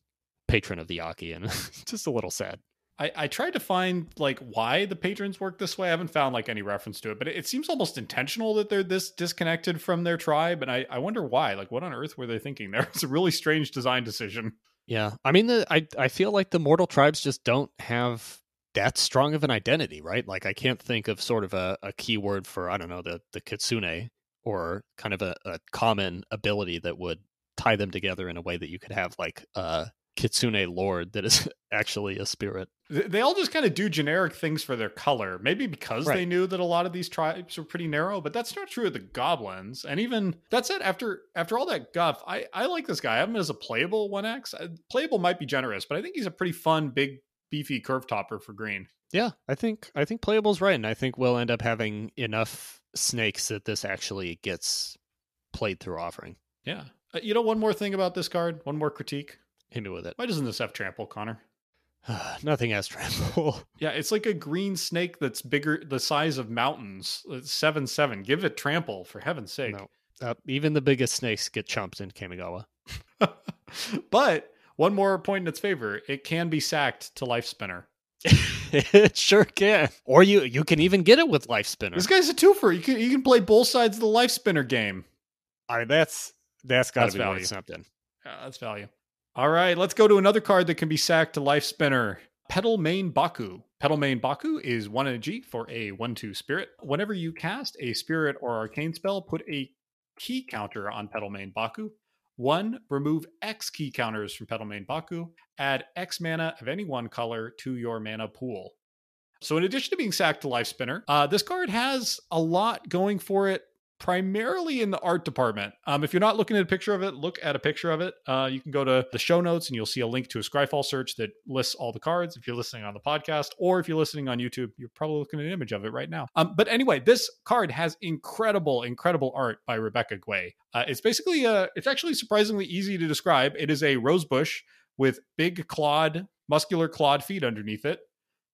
patron of the Akki and just a little sad I, I tried to find like why the patrons work this way. I haven't found like any reference to it, but it, it, seems almost intentional that they're this disconnected from their tribe. And I, I wonder why. Like, what on earth were they thinking there? It's a really strange design decision. Yeah. I mean, the, I, I feel like the mortal tribes just don't have that strong of an identity, right? Like, I can't think of sort of a, a keyword for, I don't know, the, the kitsune or kind of a, a common ability that would tie them together in a way that you could have like uh kitsune lord that is actually a spirit. They all just kind of do generic things for their color, maybe because right. they knew that a lot of these tribes were pretty narrow, but that's not true of the goblins. And even that's it. After after all that guff, I I like this guy. I have him as a playable one X. Uh, playable might be generous, but I think he's a pretty fun, big, beefy curve topper for green. Yeah, I think I think playable's right, and I think we'll end up having enough snakes that this actually gets played through offering. Yeah. Uh, you know, one more thing about this card, one more critique. Hit me with it. Why doesn't this have trample, Connor? Nothing has trample. yeah, it's like a green snake that's bigger, the size of mountains. It's seven seven. Give it trample for heaven's sake. No, uh, even the biggest snakes get chumped in Kamigawa. but one more point in its favor: it can be sacked to lifespinner. it sure can. Or you you can even get it with lifespinner. This guy's a twofer. You can you can play both sides of the lifespinner game. I mean, that's that's got to be value. worth something. Yeah, that's value. All right, let's go to another card that can be sacked to Lifespinner. Petalmane Baku. Petalmane Baku is 1 and a G for a 1 2 spirit. Whenever you cast a spirit or arcane spell, put a key counter on Petalmane Baku. One, remove X key counters from Petalmane Baku. Add X mana of any one color to your mana pool. So, in addition to being sacked to Lifespinner, uh, this card has a lot going for it primarily in the art department. Um, if you're not looking at a picture of it, look at a picture of it. Uh, you can go to the show notes and you'll see a link to a Scryfall search that lists all the cards. If you're listening on the podcast or if you're listening on YouTube, you're probably looking at an image of it right now. Um, but anyway, this card has incredible, incredible art by Rebecca Guay. Uh, it's basically a, it's actually surprisingly easy to describe. It is a rose bush with big clawed, muscular clawed feet underneath it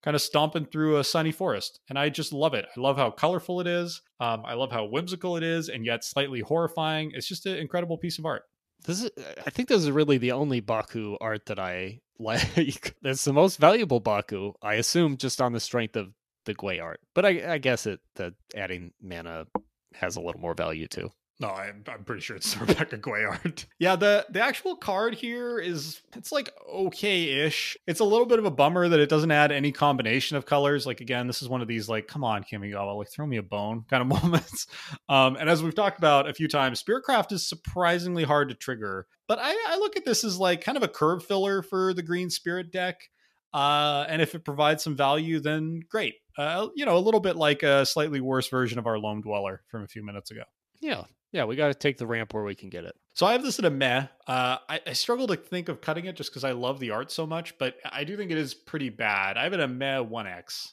kind of stomping through a sunny forest. And I just love it. I love how colorful it is. Um, I love how whimsical it is and yet slightly horrifying. It's just an incredible piece of art. This is, I think this is really the only Baku art that I like. It's the most valuable Baku, I assume, just on the strength of the Guay art. But I, I guess it that adding mana has a little more value too. No, I'm, I'm pretty sure it's Rebecca Guayart. yeah, the the actual card here is it's like okay-ish. It's a little bit of a bummer that it doesn't add any combination of colors. Like again, this is one of these like, come on, Kamigawa, like throw me a bone kind of moments. Um, and as we've talked about a few times, Spiritcraft is surprisingly hard to trigger. But I, I look at this as like kind of a curve filler for the Green Spirit deck. Uh, and if it provides some value, then great. Uh, you know, a little bit like a slightly worse version of our Loam Dweller from a few minutes ago. Yeah, yeah, we got to take the ramp where we can get it. So I have this at a meh. Uh, I, I, struggle to think of cutting it just because I love the art so much, but I do think it is pretty bad. I have it a meh 1x.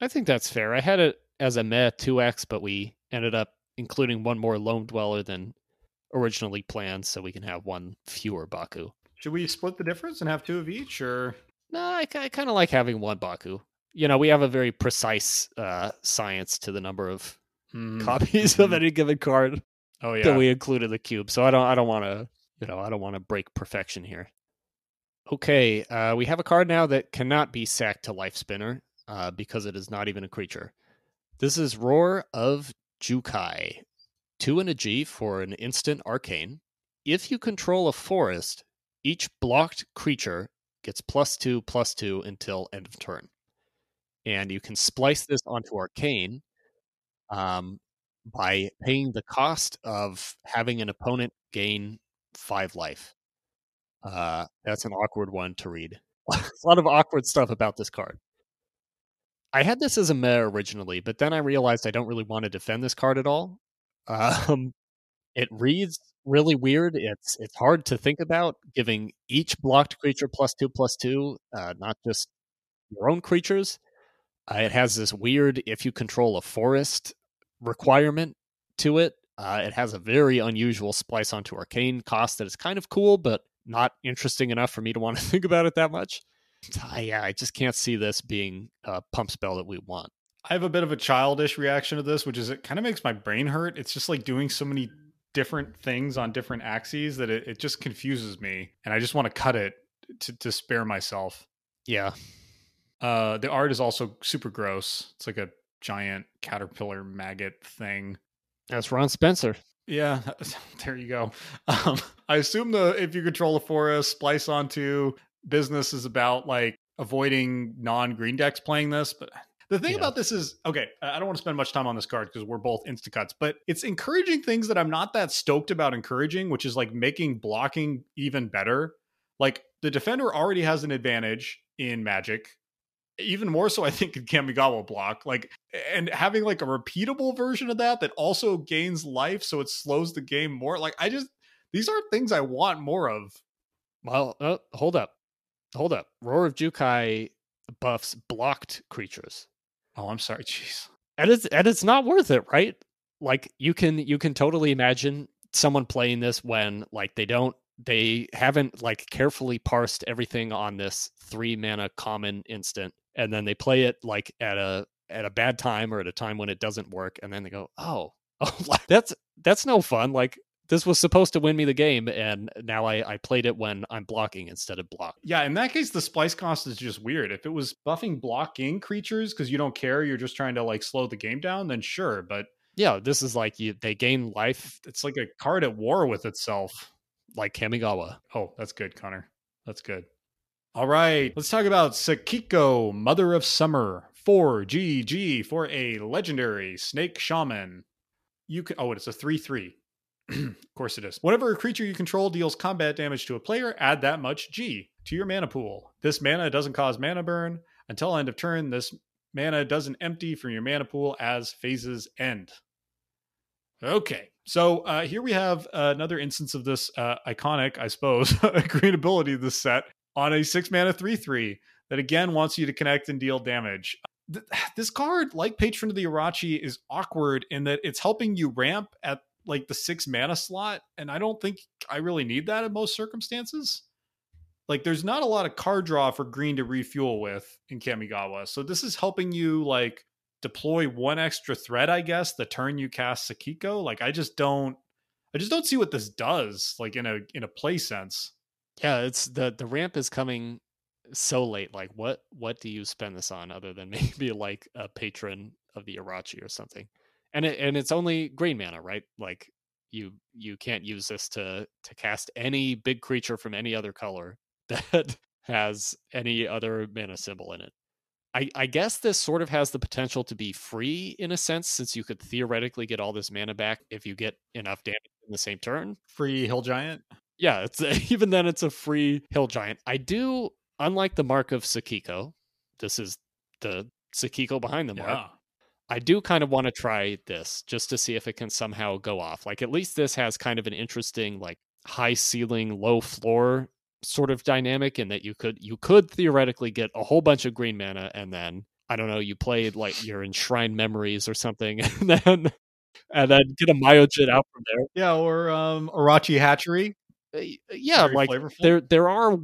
I think that's fair. I had it as a meh 2x, but we ended up including one more Loam Dweller than originally planned, so we can have one fewer Baku. Should we split the difference and have two of each, or? No, I, I kind of like having one Baku. You know, we have a very precise uh, science to the number of mm. copies of any given card. Oh yeah. That we included the cube. So I don't I don't want to, you know, I don't want to break perfection here. Okay, uh, we have a card now that cannot be sacked to lifespinner uh, because it is not even a creature. This is Roar of Jukai. Two and a G for an instant arcane. If you control a forest, each blocked creature gets plus two, plus two until end of turn. And you can splice this onto arcane. Um, by paying the cost of having an opponent gain five life. Uh, that's an awkward one to read. a lot of awkward stuff about this card. I had this as a meh originally, but then I realized I don't really want to defend this card at all. Um, it reads really weird. It's it's hard to think about giving each blocked creature plus two plus two, uh, not just your own creatures. Uh, it has this weird if you control a forest requirement to it. Uh, it has a very unusual splice onto arcane cost that is kind of cool, but not interesting enough for me to want to think about it that much. Yeah, I just can't see this being a pump spell that we want. I have a bit of a childish reaction to this, which is it kind of makes my brain hurt. It's just like doing so many different things on different axes that it, it just confuses me. And I just want to cut it to, to spare myself. Yeah. Uh, the art is also super gross. It's like a giant caterpillar maggot thing. That's Ron Spencer. Yeah, there you go. Um, I assume the if you control a forest, splice onto business is about like avoiding non-green decks playing this, but the thing yeah. about this is okay, I don't want to spend much time on this card because we're both instacuts, but it's encouraging things that I'm not that stoked about encouraging, which is like making blocking even better. Like the defender already has an advantage in magic even more so i think in kamigawa block like and having like a repeatable version of that that also gains life so it slows the game more like i just these are things i want more of. Well uh, hold up. Hold up. Roar of jukai buffs blocked creatures. Oh i'm sorry jeez. And it's and it's not worth it right? Like you can you can totally imagine someone playing this when like they don't they haven't like carefully parsed everything on this three mana common instant and then they play it like at a at a bad time or at a time when it doesn't work and then they go oh oh that's that's no fun like this was supposed to win me the game and now I, I played it when i'm blocking instead of block. Yeah in that case the splice cost is just weird. If it was buffing blocking creatures because you don't care you're just trying to like slow the game down then sure but yeah this is like you they gain life. It's like a card at war with itself. Like kamigawa. Oh that's good connor. That's good all right, let's talk about Sakiko, Mother of Summer, 4GG for a legendary snake shaman. You can, oh, it's a 3 3. of course it is. Whenever a creature you control deals combat damage to a player, add that much G to your mana pool. This mana doesn't cause mana burn. Until end of turn, this mana doesn't empty from your mana pool as phases end. Okay, so uh, here we have another instance of this uh, iconic, I suppose, green ability of this set on a six mana 3 3 that again wants you to connect and deal damage. This card, like Patron of the Orochi, is awkward in that it's helping you ramp at like the six mana slot. And I don't think I really need that in most circumstances. Like, there's not a lot of card draw for green to refuel with in Kamigawa. So, this is helping you like deploy one extra threat, I guess, the turn you cast Sakiko. Like, I just don't. I just don't see what this does, like in a in a play sense. Yeah, it's the the ramp is coming so late. Like, what what do you spend this on other than maybe like a patron of the Orochi or something? And it and it's only green mana, right? Like You you can't use this to to cast any big creature from any other color that has any other mana symbol in it. I, I guess this sort of has the potential to be free in a sense, since you could theoretically get all this mana back if you get enough damage in the same turn. Free hill giant. Yeah, it's even then it's a free hill giant. I do, unlike the mark of Sakiko, this is the Sakiko behind the mark. Yeah. I do kind of want to try this just to see if it can somehow go off. Like at least this has kind of an interesting like high ceiling, low floor sort of dynamic in that you could you could theoretically get a whole bunch of green mana and then I don't know, you played like your enshrined memories or something and then and then get a Myojin out from there. Yeah, or um Orochi Hatchery. Uh, Yeah, Very like flavorful. there there are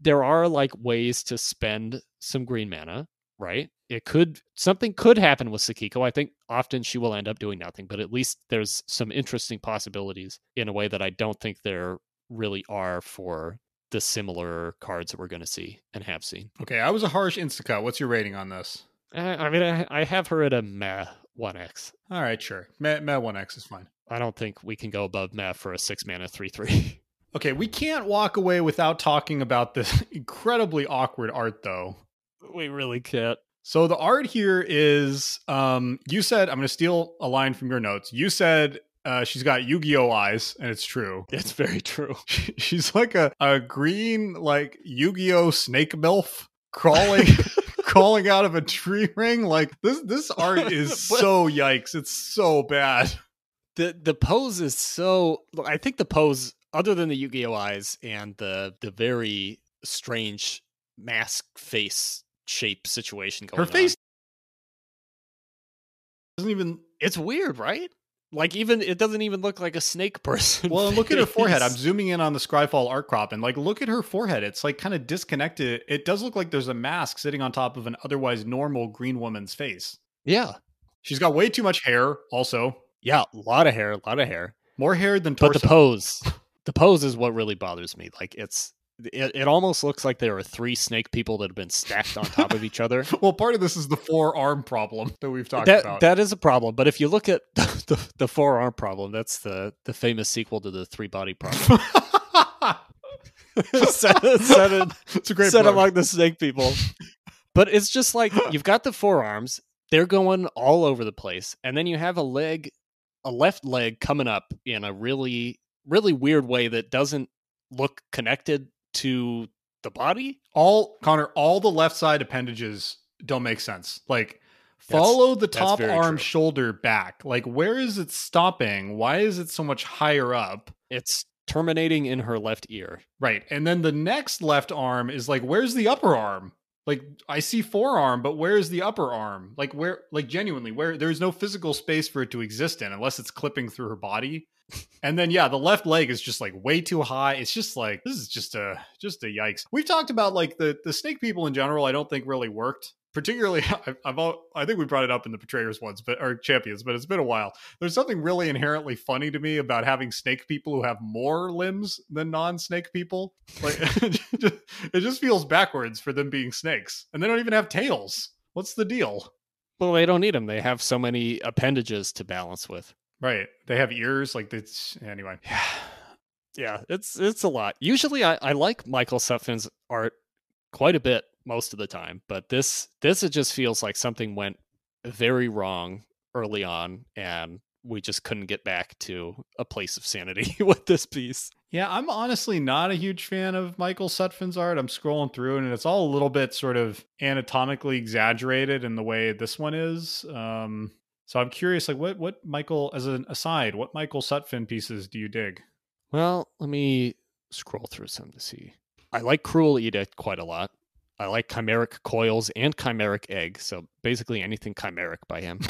there are like ways to spend some green mana, right? It could something could happen with Sakiko. I think often she will end up doing nothing, but at least there's some interesting possibilities in a way that I don't think there really are for the similar cards that we're going to see and have seen. Okay, I was a harsh instacut. What's your rating on this? Uh, I mean, I, I have her at a meh one X. All right, sure. Met One X is fine. I don't think we can go above meh for a six mana three three. Okay, we can't walk away without talking about this incredibly awkward art, though. we really can't. So the art here is, um, you said I'm going to steal a line from your notes. You said uh, she's got Yu-Gi-Oh eyes, and it's true. It's very true. She's like a, a green, like Yu-Gi-Oh snake milf crawling, crawling out of a tree ring. Like this, this art is But- so yikes. It's so bad. The the pose is so i think the pose other than the yu-gi-oh eyes and the the very strange mask face shape situation going Her on, face doesn't even. it's weird right like even it doesn't even look like a snake person Well, look at her forehead. I'm zooming in on the Scryfall art crop, and like, look at her forehead. It's like kind of disconnected. It does look like there's a mask sitting on top of an otherwise normal green woman's face. yeah She's got way too much hair. Also, yeah a lot of hair a lot of hair more hair than but the pose the pose is what really bothers me like it's it, it almost looks like there are three snake people that have been stacked on top of each other well, part of this is the forearm problem that we've talked that about. that is a problem. But if you look at the, the forearm problem, that's the the famous sequel to the three body problem. set set, it, it's a great set plug. among the snake people. But it's just like you've got the forearms; they're going all over the place, and then you have a leg, a left leg coming up in a really really weird way that doesn't look connected to the body. all Connor, all the left side appendages don't make sense. Like That's- follow the top arm true. shoulder back. Like where is it stopping? Why is it so much higher up? It's terminating in her left ear. Right. And then the next left arm is like where's the upper arm? Like I see forearm, but where's the upper arm? Like where like genuinely where there's no physical space for it to exist in unless it's clipping through her body. And then yeah, the left leg is just like way too high. It's just like this is just a just a yikes. We've talked about like the the snake people in general. I don't think really worked. Particularly, I've, I've all, I think we brought it up in the betrayers ones, but or champions, but it's been a while. There's something really inherently funny to me about having snake people who have more limbs than non-snake people. Like it just feels backwards for them being snakes, and they don't even have tails. What's the deal? Well, they don't need them. They have so many appendages to balance with. Right? They have ears. Like it's anyway. Yeah, yeah, it's it's a lot. Usually, I, I like Michael Sutphin's art quite a bit most of the time, but this this it just feels like something went very wrong early on, and we just couldn't get back to a place of sanity with this piece. Yeah, I'm honestly not a huge fan of Michael Sutphin's art. I'm scrolling through and it's all a little bit sort of anatomically exaggerated in the way this one is. Um, so I'm curious, like what what Michael, as an aside, what Michael Sutphin pieces do you dig? Well, let me scroll through some to see. I like Cruel Edict quite a lot. I like Chimeric Coils and Chimeric Egg, so basically anything chimeric by him.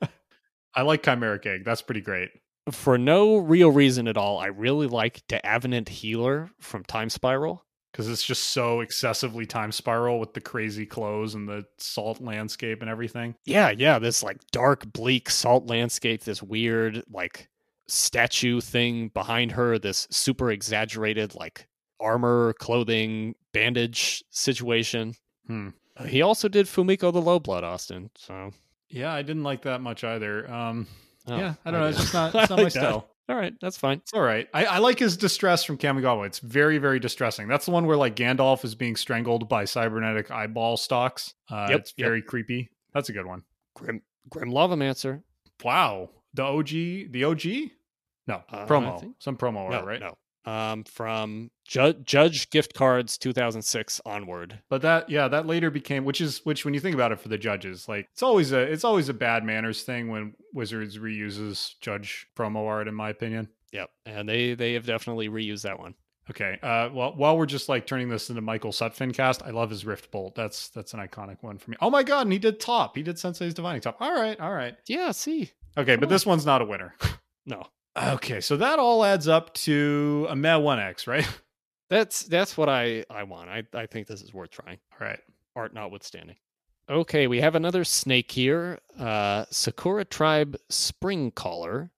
I like Chimeric Egg. That's pretty great. For no real reason at all, I really like D'Avenant Healer from Time Spiral. Because it's just so excessively time spiral with the crazy clothes and the salt landscape and everything. Yeah, yeah, this like dark, bleak salt landscape, this weird like statue thing behind her, this super exaggerated like armor, clothing, bandage situation. Hmm. Uh, He also did Fumiko the Lowblood, Austin. So Yeah, I didn't like that much either. Um, oh, yeah, I don't know. It's just not, I it's not my like that. style. All right, that's fine. It's all right. I, I like his distress from Kamigawa. It's very, very distressing. That's the one where like Gandalf is being strangled by cybernetic eyeball stalks. Uh, Yep, it's yep. very creepy. That's a good one. Grim Grim Lavamancer. Wow. The OG, the OG? No, Uh, promo. Some promo No, art, right? no. Um, from Ju- Judge Gift Cards 2006 onward. But that, yeah, that later became, which is, which when you think about it for the judges, like it's always a, it's always a bad manners thing when Wizards reuses judge promo art, in my opinion. Yep, and they they have definitely reused that one. Okay. Uh, well, while we're just like turning this into Michael Sutphin cast, I love his Rift Bolt. That's that's an iconic one for me. Oh my god! And he did top. He did Sensei's Divining Top. All right, all right. Yeah, see, Okay, but Cool. this one's not a winner. no, Okay, so that all adds up to a Meh One X, right? that's that's what I I want. I I think this is worth trying. All right. art notwithstanding. Okay, we have another snake here. Uh, Sakura Tribe Spring Caller.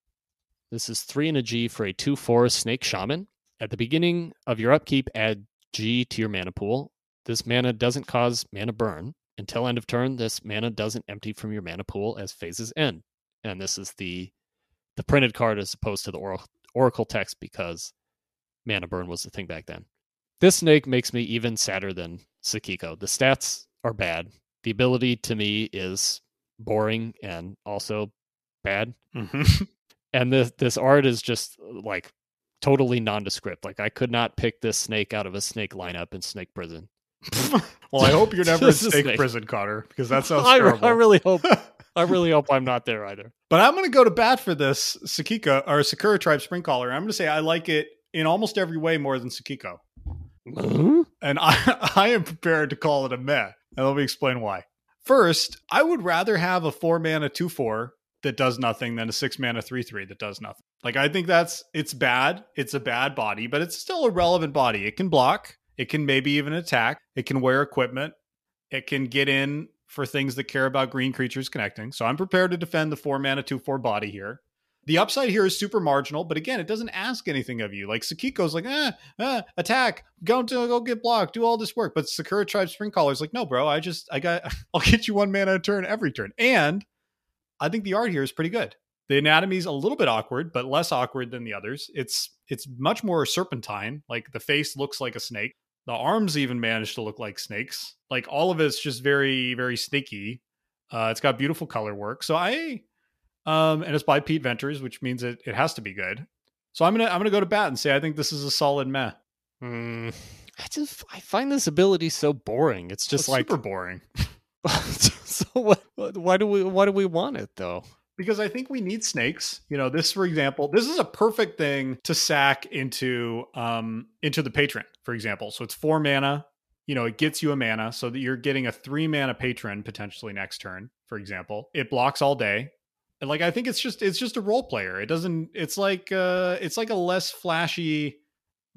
This is three and a G for a 2 4 snake shaman. At the beginning of your upkeep, add G to your mana pool. This mana doesn't cause mana burn. Until end of turn, this mana doesn't empty from your mana pool as phases end. And this is the the printed card as opposed to the oral, oracle text because mana burn was the thing back then. This snake makes me even sadder than Sakiko. The stats are bad. The ability to me is boring and also bad. Mhm. And this this art is just like totally nondescript. Like I could not pick this snake out of a snake lineup in Snake Prison. well, I hope you're never in Snake snake. Prison, Connor, because that sounds I, terrible. I really hope I really hope I'm not there either. But I'm going to go to bat for this Sakika or Sakura Tribe Spring Caller. I'm going to say I like it in almost every way more than Sakiko. Hmm? And I, I am prepared to call it a meh. And let me explain why. First, I would rather have a four mana 2 4 that does nothing than a six mana 3 3 that does nothing. Like, I think that's, it's bad. It's a bad body, but it's still a relevant body. It can block, it can maybe even attack, it can wear equipment, it can get in for things that care about green creatures connecting. So I'm prepared to defend the four mana 2 4 body here. The upside here is super marginal, but again, it doesn't ask anything of you. Like Sakiko's like, ah, attack, go to go get blocked, do all this work. But Sakura Tribe Spring Caller's like, no, bro, I just I got I'll get you one mana a turn every turn. And I think the art here is pretty good. The anatomy's a little bit awkward, but less awkward than the others. It's it's much more serpentine. Like the face looks like a snake. The arms even manage to look like snakes. Like all of it's just very, very snaky. Uh, it's got beautiful color work. So I um, and it's by Pete Ventures, which means it, it has to be good. So I'm gonna I'm gonna go to bat and say I think this is a solid meh. Mm, I just I find this ability so boring. It's just It's like super boring so what, why do we why do we want it though? Because I think we need snakes. You know, this for example, this is a perfect thing to sack into um into the patron, for example. So it's four mana. You know, it gets you a mana so that you're getting a three mana patron potentially next turn, for example. It blocks all day. And like I think it's just it's just a role player. It doesn't it's like uh it's like a less flashy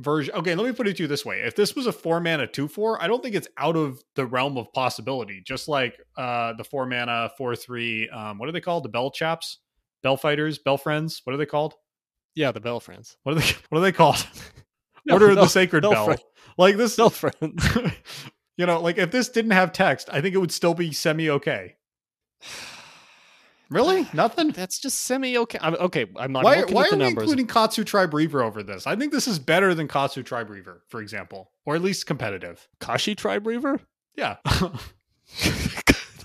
version. Okay, let me put it to you this way. If this was a four mana two four, I don't think it's out of the realm of possibility. Just like uh the four mana four three, um, what are they called? The bell chaps? Bell fighters, bell friends, what are they called? Yeah, the Bell Friends. What are they what are they called? No, Order of the Sacred Bell Bell. Like this Bell Friends. you know, like if this didn't have text, I think it would still be semi okay. Really? Nothing? That's just semi okay. I'm, okay, I'm not Why, looking why at the numbers. Why are we numbers. including Katsu Tribe Reaver over this? I think this is better than Katsu Tribe Reaver, for example, or at least competitive. Kashi Tribe Reaver? Yeah.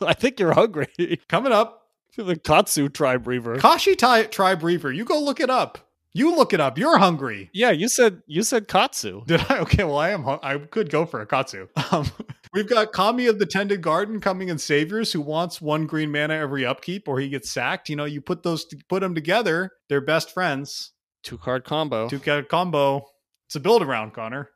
I think you're hungry. Coming up, the Katsu Tribe Reaver. Kashi Ti- Tribe Reaver. You go look it up. You look it up. You're hungry. yeah, you said you said Katsu. Did I? Okay, well, I am. Hung- I could go for a Katsu. Um, we've got Kami of the Tended Garden coming in Saviors, who wants one green mana every upkeep, or he gets sacked. You know, you put those, put them together. They're best friends. Two card combo. Two cat combo. It's a build around, Connor.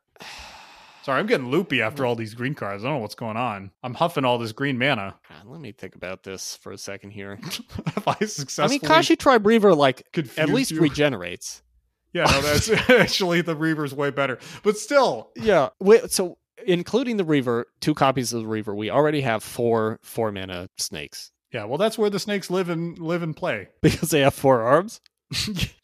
Sorry, I'm getting loopy after all these green cards. I don't know what's going on. I'm huffing all this green mana. God, let me think about this for a second here. If I successfully, I mean, Kashi Tribe Reaver like at least you. regenerates. Yeah, no, that's actually the Reaver's way better. But still, Yeah. Wait, so including the Reaver, two copies of the Reaver, we already have four four mana snakes yeah. Well, that's where the snakes live and live and play. because they have four arms.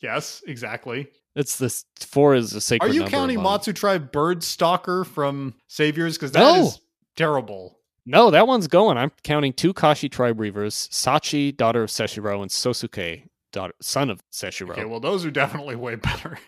yes, exactly. It's this four is a sacred. Are you counting Matsu Tribe Bird Stalker from Saviors? Because that is No. terrible. No, that one's going. I'm counting two Kashi Tribe Reavers: Sachi, daughter of Seshiro, and Sosuke, daughter, son of Seshiro. Okay, well, those are definitely way better.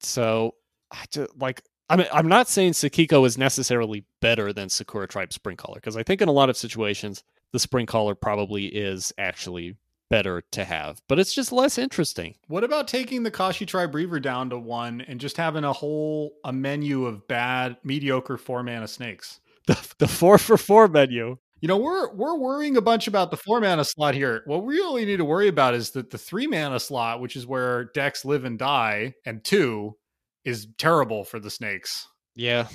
So, I just, like, I mean, I'm not saying Sakiko is necessarily better than Sakura Tribe Spring Caller because I think in a lot of situations the Spring Caller probably is actually better to have, but it's just less interesting. What about taking the Kashi Tribe Reaver down to one and just having a whole a menu of bad, mediocre four mana snakes? The, the four for four menu. You know, we're we're worrying a bunch about the four mana slot here. What we really need to worry about is that the three mana slot, which is where decks live and die, and two is terrible for the snakes. Yeah,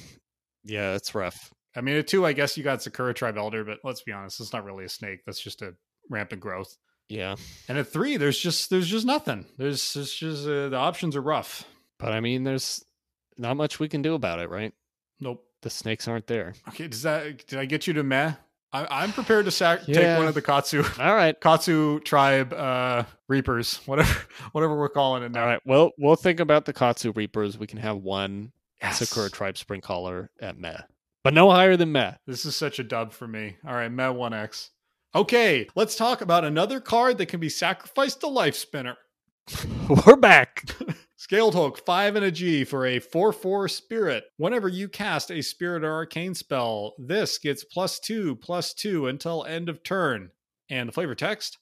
yeah, it's rough. I mean, at two, I guess you got Sakura Tribe Elder, but let's be honest, it's not really a snake. That's just a rampant growth. Yeah, And at three, there's just there's just nothing. There's it's just uh, the options are rough. but I mean, there's not much we can do about it, right? Nope. The snakes aren't there. Okay, does that did I get you to meh? I, I'm prepared to sac- take one of the Katsu All right, Katsu tribe uh reapers, whatever whatever we're calling it now. all right. Well, we'll think about the Katsu Reapers. We can have one Yes. Sakura Tribe Spring Caller at Meh, but no higher than Meh. This is such a dub for me. All right, Meh 1X. Okay, let's talk about another card that can be sacrificed to Lifespinner. We're back. Scaled Hulk, 5 and a G for a 4 4 spirit. Whenever you cast a spirit or arcane spell, this gets plus 2, plus 2 until end of turn. And the flavor text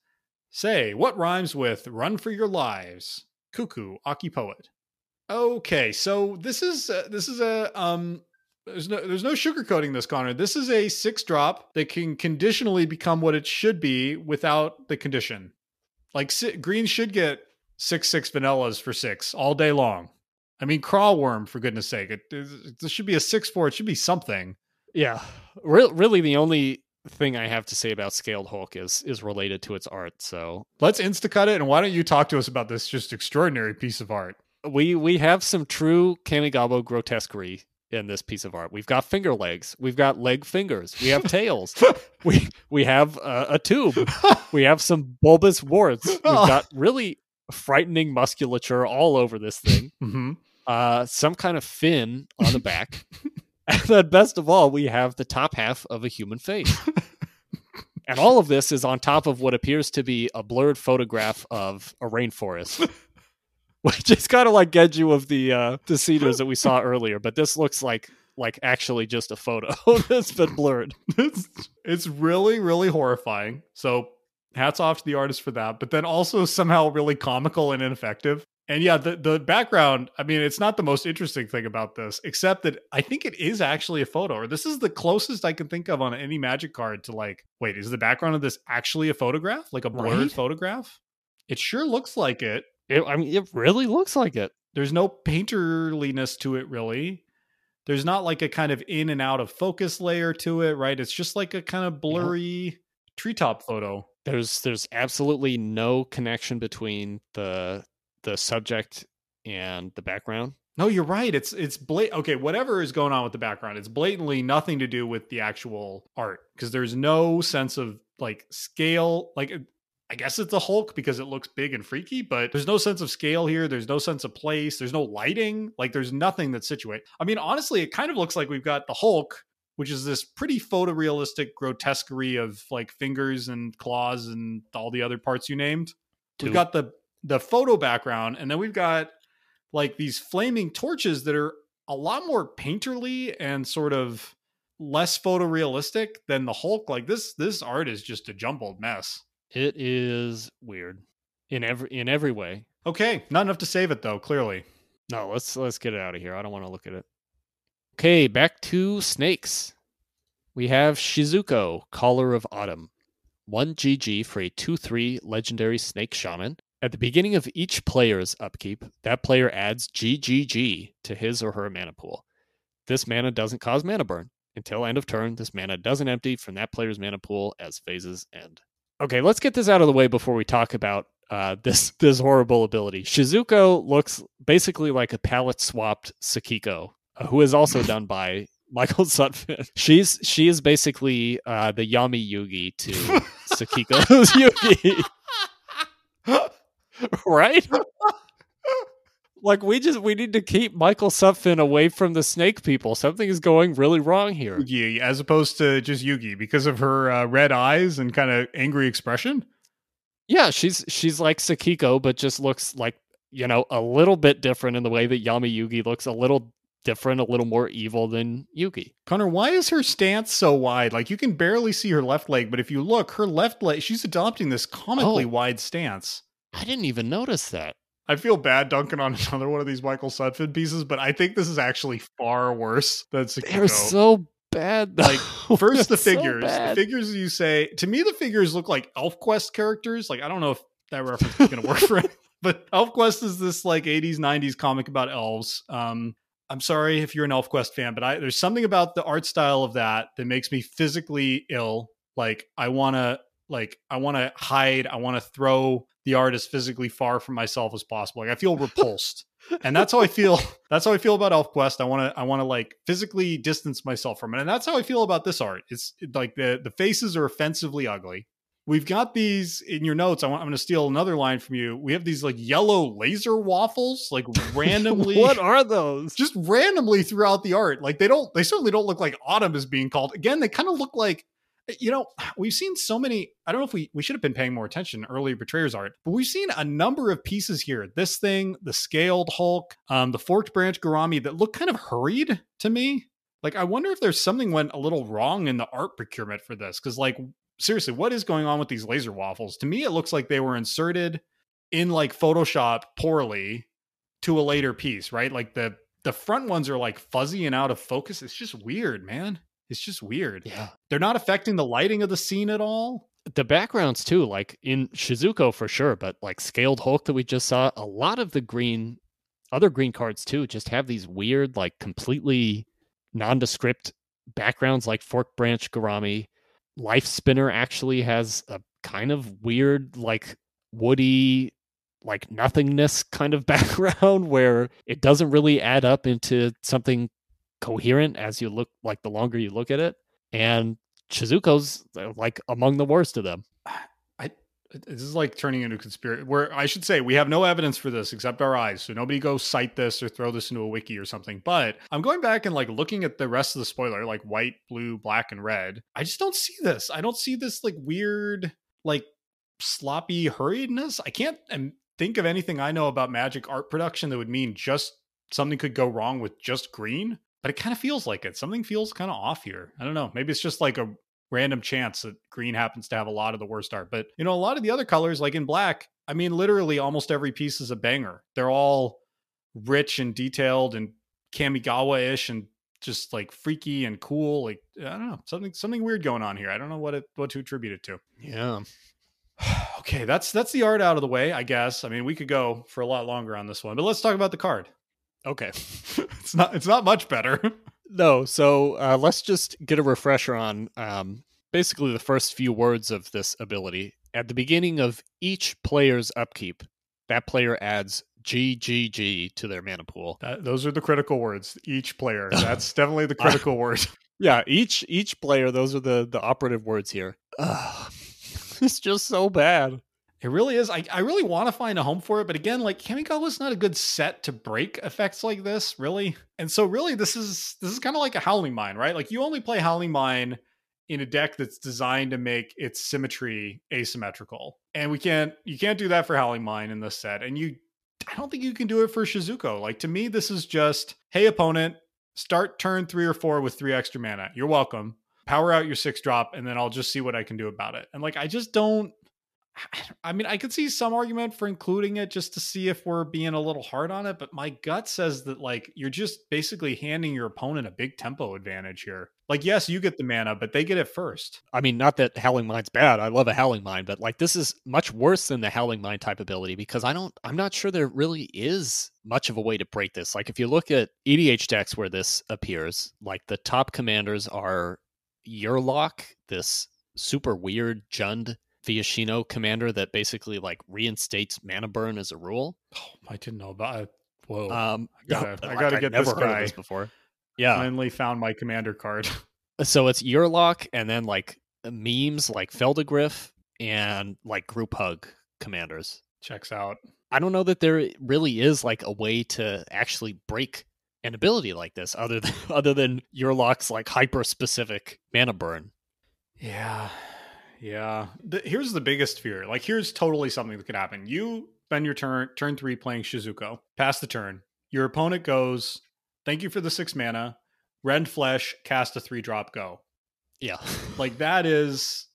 say, what rhymes with run for your lives? Cuckoo, Akki Poet. Okay, so this is uh, this is a um there's no there's no sugarcoating this Connor. This is a 6 drop that can conditionally become what it should be without the condition. Like si- green should get six six vanillas for six all day long. I mean, Craw Wurm for goodness sake. It, it- this should be a six four. It should be something. Yeah, Re- really, the only thing I have to say about Scaled Hulk is is related to its art. So Let's instacut it, and why don't you talk to us about this just extraordinary piece of art? we we have some true Kamigawa grotesquerie in this piece of art. We've got finger legs, we've got leg fingers, we have tails, we we have uh, a tube, we have some bulbous warts, we've got really frightening musculature all over this thing. hmm Uh, some kind of fin on the back, and then best of all, we have the top half of a human face. And all of this is on top of what appears to be a blurred photograph of a rainforest. Which is kind of like Genju of the uh, the cedars that we saw earlier, but this looks like like actually just a photo that's been blurred. It's it's really really horrifying. So hats off to the artist for that, but then also somehow really comical and ineffective. And yeah, the the background. I mean, it's not the most interesting thing about this, except that I think it is actually a photo. Or this is the closest I can think of on any Magic card to like. Wait, is the background of this actually a photograph? Like a blurred Right? photograph? It sure looks like it. It, I mean, it really looks like it. There's no painterliness to it, really. There's not like a kind of in and out of focus layer to it, right? It's just like a kind of blurry treetop photo. There's there's absolutely no connection between the the subject and the background. No, you're right. It's it's blat. Okay, whatever is going on with the background, it's blatantly nothing to do with the actual art because there's no sense of like scale. Like, I guess it's a Hulk because it looks big and freaky, but there's no sense of scale here. There's no sense of place. There's no lighting. Like, there's nothing that's situated. I mean, honestly, it kind of looks like we've got the Hulk, which is this pretty photorealistic grotesquerie of like fingers and claws and all the other parts you named. We've got the the photo background, and then we've got like these flaming torches that are a lot more painterly and sort of less photorealistic than the Hulk. Like this this art is just a jumbled mess. It is weird in every in every way. Okay, not enough to save it though, clearly. No, let's let's get it out of here. I don't want to look at it. Okay, back to snakes. We have Shizuko, Caller of Autumn. 1 GG for a 2 3 legendary snake shaman. At the beginning of each player's upkeep, that player adds GGG to his or her mana pool. This mana doesn't cause mana burn. Until end of turn, this mana doesn't empty from that player's mana pool as phases end. Okay, let's get this out of the way before we talk about uh, this this horrible ability. Shizuko looks basically like a palette swapped Sakiko, uh, who is also done by Michael Sutfin. She's she is basically uh, the Yami Yugi to Sakiko's Yugi, right? Like we just we need to keep Michael Sutfin away from the snake people. Something is going really wrong here. Yugi, as opposed to just Yugi because of her uh, red eyes and kind of angry expression. Yeah, she's she's like Sakiko, but just looks like you know a little bit different in the way that Yami Yugi looks a little different, a little more evil than Yugi. Connor, why is her stance so wide? Like you can barely see her left leg, but if you look, her left leg, she's adopting this comically Oh. wide stance. I didn't even notice that. I feel bad dunking on another one of these Michael Sudford pieces, but I think this is actually far worse than Sakiko. They're so bad. Like. First, the They're so figures. the figures you say to me, the figures look like ElfQuest characters. Like I don't know if that reference is going to work for it, but ElfQuest is this like '80s '90s comic about elves. Um, I'm sorry if you're an ElfQuest fan, but I there's something about the art style of that that makes me physically ill. Like I want to like I want to hide. I want to throw the art as physically far from myself as possible. Like I feel repulsed. and that's how I feel. That's how I feel about ElfQuest. I want to, I want to like physically distance myself from it, and that's how I feel about this art. It's like the the faces are offensively ugly. We've got these in your notes. I want, I'm going to steal another line from you. We have these like yellow laser waffles, like randomly. what are those? just randomly throughout the art. Like they don't, they certainly don't look like autumn is being called. Again, they kind of look like, you know, we've seen so many. I don't know if we we should have been paying more attention earlier Betrayers art, but we've seen a number of pieces here. This thing, the scaled Hulk, um, the forked branch Garami that look kind of hurried to me. Like I wonder if there's something went a little wrong in the art procurement for this because like seriously, what is going on with these laser waffles? To me, it looks like they were inserted in like Photoshop poorly to a later piece, right? Like the the front ones are like fuzzy and out of focus. It's just weird, man. It's just weird. Yeah. They're not affecting the lighting of the scene at all. The backgrounds too, like in Shizuko for sure, but like scaled Hulk that we just saw, a lot of the green other green cards too just have these weird, like completely nondescript backgrounds like Fork Branch Garami. Lifespinner actually has a kind of weird, like woody, like nothingness kind of background where it doesn't really add up into something coherent as you look like the longer you look at it. And Shizuko's uh, like among the worst of them. I this is like turning into conspiracy. Where I should say we have no evidence for this except our eyes, so nobody go cite this or throw this into a wiki or something. But I'm going back and like looking at the rest of the spoiler, like white, blue, black, and red. I just don't see this. I don't see this like weird, like sloppy hurriedness. I can't um, think of anything I know about magic art production that would mean just something could go wrong with just green. But it kind of feels like it. Something feels kind of off here. I don't know. Maybe it's just like a random chance that green happens to have a lot of the worst art. But you know, a lot of the other colors, like in black, I mean, literally almost every piece is a banger. They're all rich and detailed and Kamigawa-ish and just like freaky and cool. Like I don't know, something something weird going on here. I don't know what it what to attribute it to. Yeah. okay, that's that's the art out of the way, I guess. I mean, we could go for a lot longer on this one, but let's talk about the card. Okay. it's not it's not much better. No, so uh, let's just get a refresher on um, basically the first few words of this ability. At the beginning of each player's upkeep, that player adds GGG to their mana pool. That, those are the critical words. Each player. That's definitely the critical word. Yeah, each each player. Those are the the operative words here. Ugh, it's just so bad. It really is. I, I really want to find a home for it, but again, like Kamigawa's not a good set to break effects like this, really. And so really this is this is kind of like a Howling Mine, right? Like you only play Howling Mine in a deck that's designed to make its symmetry asymmetrical. And we can't you can't do that for Howling Mine in this set. And you I don't think you can do it for Shizuko. Like to me, this is just, hey opponent, start turn three or four with three extra mana. You're welcome. Power out your six drop, and then I'll just see what I can do about it. And like I just don't I mean, I could see some argument for including it just to see if we're being a little hard on it, but my gut says that like you're just basically handing your opponent a big tempo advantage here. Like, yes, you get the mana, but they get it first. I mean, not that Howling Mine's bad. I love a Howling Mine, but like this is much worse than the Howling Mine type ability because I don't. I'm not sure there really is much of a way to break this. Like if you look at EDH decks where this appears, like the top commanders are Yurlok, this super weird Jund Viashino commander that basically like reinstates mana burn as a rule. Oh, I didn't know about it. Whoa. Um, I gotta- I gotta I'd get never this heard of guy. this before. Yeah, Finally found my commander card. so it's Yurlok and then like memes like Phelddagrif and like group hug commanders. Checks out. I don't know that there really is like a way to actually break an ability like this other than other than Yurlok's like hyper specific mana burn. Yeah. Yeah. The, here's the biggest fear. Like, here's totally something that could happen. You spend your turn, turn three playing Shizuko, pass the turn. Your opponent goes, Thank you for the six mana. Rend Flesh, cast a three drop, go. Yeah. Like, that is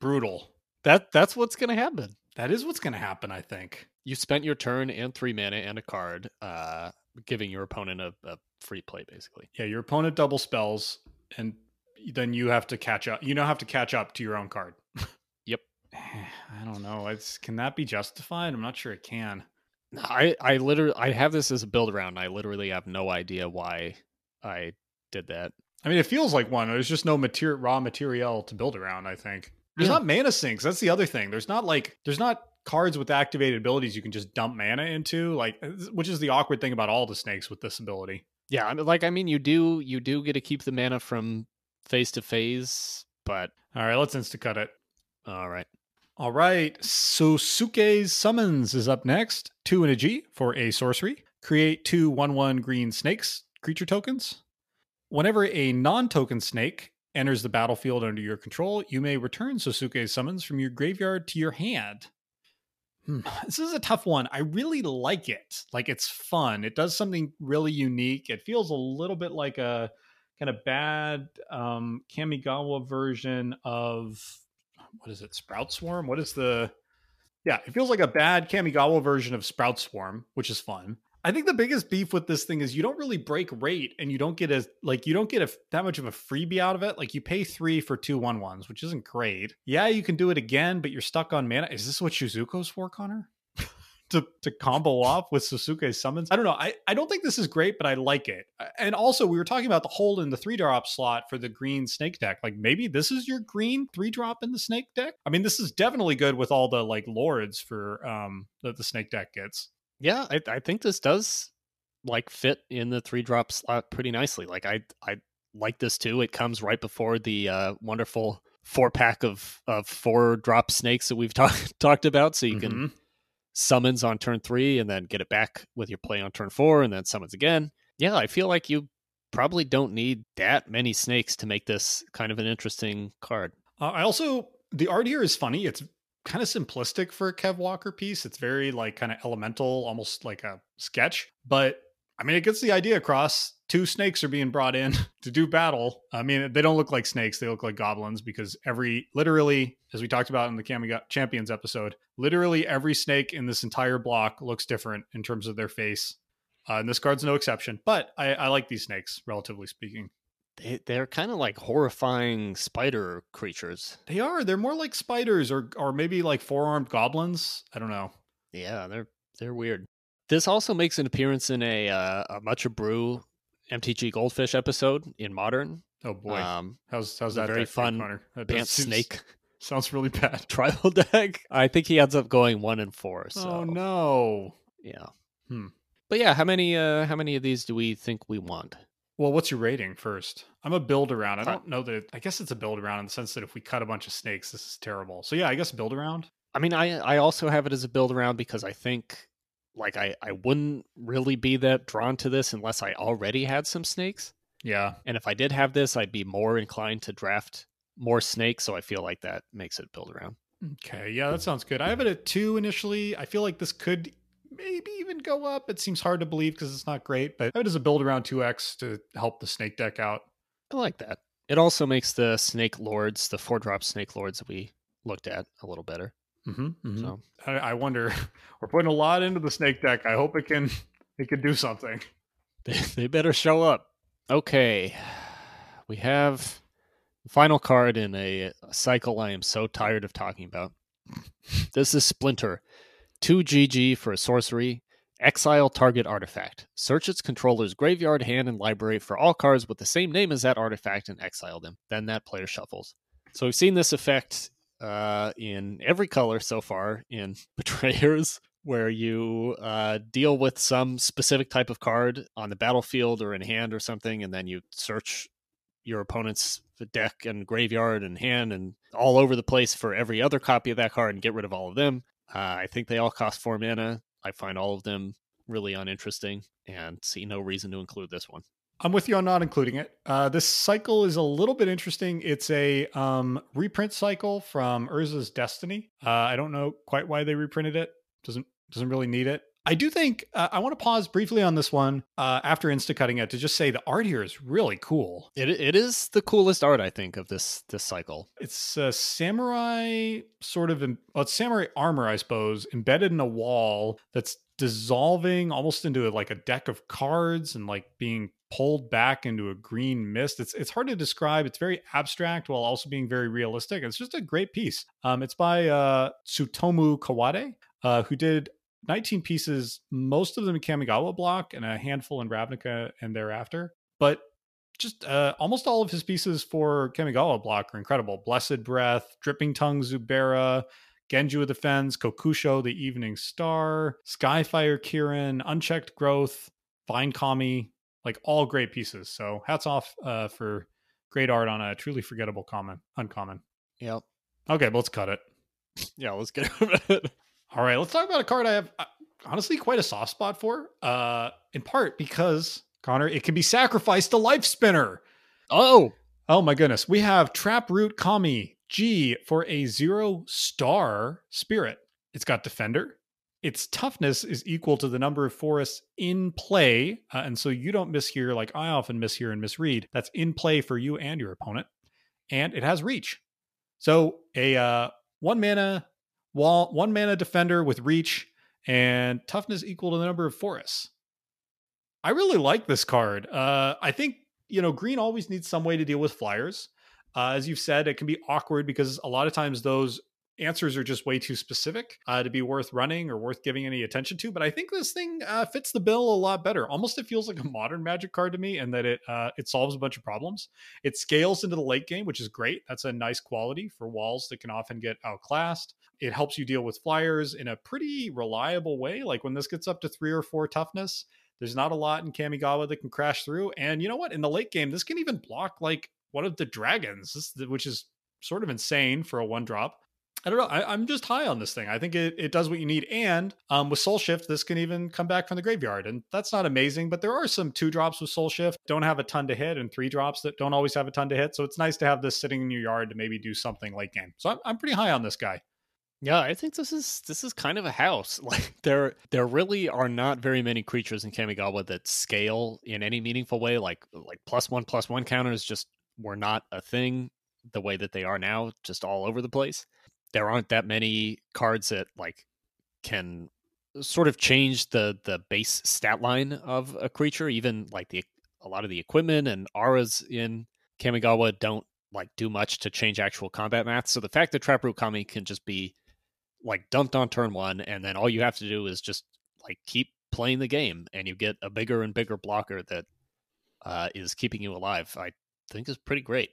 brutal. that that's what's gonna happen. That is what's going to happen, I think. You spent your turn and three mana and a card, uh, giving your opponent a, a free play basically. Yeah, your opponent double spells, and then you have to catch up. You now have to catch up to your own card. Yep. I don't know. It's can that be justified? I'm not sure it can. I I literally I have this as a build around. I literally have no idea why I did that. I mean, it feels like one. There's just no material, raw material to build around. I think there's Yeah. not mana sinks. That's the other thing. There's not like there's not cards with activated abilities you can just dump mana into. Like, uh, which is the awkward thing about all the snakes with this ability. Yeah, I mean, like I mean, you do you do get to keep the mana from phase to face, but All right, let's insta cut it. all right. All right, Sosuke's Summons is up next. Two and a G for a sorcery. Create two 1 1 green snakes, creature tokens. Whenever a non token snake enters the battlefield under your control, you may return Sosuke's Summons from your graveyard to your hand. Hmm, This is a tough one. I really like it. Like, it's fun. It does something really unique. It feels a little bit like a kind of bad um, Kamigawa version of what is it? Sprout Swarm? What is the Yeah, it feels like a bad Kamigawa version of Sprout Swarm, which is fun. I think the biggest beef with this thing is you don't really break rate and you don't get a like you don't get a that much of a freebie out of it. Like you pay 3 for two one ones, which isn't great. Yeah, you can do it again, but you're stuck on mana. Is this what Shizuko's for, Connor? To to combo off with Sosuke's summons. I don't know. I, I don't think this is great, but I like it. And also, we were talking about the hole in the three drop slot for the green snake deck. Like maybe this is your green three drop in the snake deck. I mean, this is definitely good with all the like lords for um that the snake deck gets. Yeah, I I think this does like fit in the three drop slot pretty nicely. Like I I like this too. It comes right before the uh, wonderful four pack of of four drop snakes that we've talked talked about. So you can Mhm. Summons on turn three and then get it back with your play on turn four and then summons again. Yeah, I feel like you probably don't need that many snakes to make this kind of an interesting card. Uh, I also the art here is funny. It's kind of simplistic for a Kev Walker piece. It's very like kind of elemental, almost like a sketch. But I mean, it gets the idea across. Two snakes are being brought in to do battle. I mean, they don't look like snakes; they look like goblins because every, literally, as we talked about in the Kami Champions episode, literally every snake in this entire block looks different in terms of their face. Uh, and this card's no exception. But I, I like these snakes, relatively speaking. They, they're kind of like horrifying spider creatures. They are. They're more like spiders or or maybe like four armed goblins. I don't know. Yeah, they're they're weird. This also makes an appearance in a uh, a Much Abrew MTG Goldfish episode in Modern. Oh boy. Um, how's how's that very deck fun Connor? That Bant seems- Snake sounds really bad. tribal deck. I think he ends up going one and four. So Oh no. yeah. Hmm. But yeah, how many uh how many of these do we think we want? Well, what's your rating first? I'm a build around. I don't know that. It, I guess it's a build around in the sense that if we cut a bunch of snakes, this is terrible. So yeah, I guess build around. I mean, I I also have it as a build around because I think like I I wouldn't really be that drawn to this unless I already had some snakes. Yeah. And if I did have this, I'd be more inclined to draft more snakes. So I feel like that makes it build around. Okay. Yeah, that sounds good. I have it at two initially. I feel like this could maybe even go up. It seems hard to believe because it's not great, but it as a build around two X to help the snake deck out. I like that. It also makes the snake lords, the four drop snake lords that we looked at, a little better. Mm-hmm, So I, I wonder. We're putting a lot into the snake deck. I hope it can it can do something. they, they better show up. Okay, we have the final card in a, a cycle I am so tired of talking about. this is Splinter, two GG for a sorcery. Exile target artifact. Search its controller's graveyard, hand, and library for all cards with the same name as that artifact and exile them. Then that player shuffles. So we've seen this effect uh, in every color so far in Betrayers, where you uh, deal with some specific type of card on the battlefield or in hand or something, and then you search your opponent's deck and graveyard and hand and all over the place for every other copy of that card and get rid of all of them. Uh, I think they all cost four mana. I find all of them really uninteresting and see no reason to include this one. I'm with you on not including it. Uh, this cycle is a little bit interesting. It's a um, reprint cycle from Urza's Destiny. Uh, I don't know quite why they reprinted it. Doesn't doesn't really need it. I do think uh, I want to pause briefly on this one uh, after insta cutting it to just say the art here is really cool. It it is the coolest art I think of this this cycle. It's a samurai sort of well, it's samurai armor, I suppose, embedded in a wall that's dissolving almost into like a deck of cards and like being pulled back into a green mist. It's it's hard to describe. It's very abstract while also being very realistic. It's just a great piece. Um, it's by uh, Tsutomu Kawade, uh, who did 19 pieces, most of them in Kamigawa block and a handful in Ravnica and thereafter. But just uh, almost all of his pieces for Kamigawa block are incredible. Blessed Breath, Dripping Tongue Zubera, Genju of the Fens, Kokusho, The Evening Star, Skyfire Kirin, Unchecked Growth, Vine Kami, like all great pieces. So hats off uh, for great art on a truly forgettable common uncommon. Yep. Okay, but let's cut it. Yeah, let's get it. All right, let's talk about a card I have uh, honestly quite a soft spot for. Uh, in part because Connor, it can be sacrificed to Lifespinner. Oh, oh my goodness, we have Traproot Kami G for a zero star spirit. It's got Defender. Its toughness is equal to the number of forests in play. Uh, and so you don't miss here like I often miss here and misread. That's in play for you and your opponent. And it has reach. So a uh, one mana wall, one mana defender with reach and toughness equal to the number of forests. I really like this card. Uh, I think, you know, green always needs some way to deal with flyers. Uh, as you've said, it can be awkward because a lot of times those answers are just way too specific uh, to be worth running or worth giving any attention to. But I think this thing uh, fits the bill a lot better. Almost, it feels like a modern Magic card to me, and that it uh, it solves a bunch of problems. It scales into the late game, which is great. That's a nice quality for walls that can often get outclassed. It helps you deal with flyers in a pretty reliable way. Like when this gets up to three or four toughness, there's not a lot in Kamigawa that can crash through. And you know what? In the late game, this can even block like one of the dragons, which is sort of insane for a one drop. I don't know. I, am just high on this thing. I think it, it does what you need. And um, with Soulshift, this can even come back from the graveyard. And that's not amazing, but there are some two drops with Soulshift, don't have a ton to hit, and three drops that don't always have a ton to hit. So it's nice to have this sitting in your yard to maybe do something late game. So I'm, I'm pretty high on this guy. Yeah, I think this is this is kind of a house. Like there there really are not very many creatures in Kamigawa that scale in any meaningful way. Like like plus one plus one counters just were not a thing the way that they are now, just all over the place there aren't that many cards that like can sort of change the the base stat line of a creature even like the a lot of the equipment and auras in kamigawa don't like do much to change actual combat math. So the fact that Traproot Kami can just be like dumped on turn one and then all you have to do is just like keep playing the game and you get a bigger and bigger blocker that uh, is keeping you alive i think is pretty great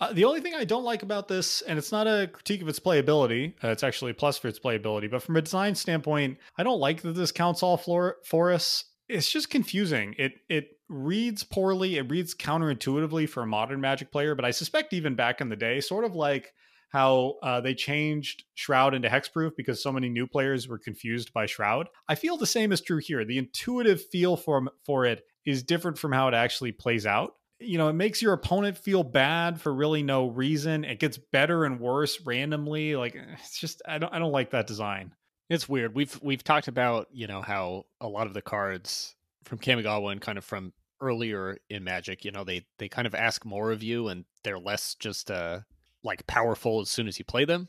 uh, the only thing I don't like about this, and it's not a critique of its playability, uh, it's actually a plus for its playability, but from a design standpoint, I don't like that this counts all floor- forests. It's just confusing. It it reads poorly. It reads counterintuitively for a modern Magic player, but I suspect even back in the day, sort of like how uh, they changed Shroud into Hexproof because so many new players were confused by Shroud. I feel the same is true here. The intuitive feel for for it is different from how it actually plays out you know, it makes your opponent feel bad for really no reason. It gets better and worse randomly. Like eh, it's just I don't I don't like that design. It's weird. We've we've talked about, you know, how a lot of the cards from Kamigawa and kind of from earlier in Magic, you know, they they kind of ask more of you and they're less just uh like powerful as soon as you play them.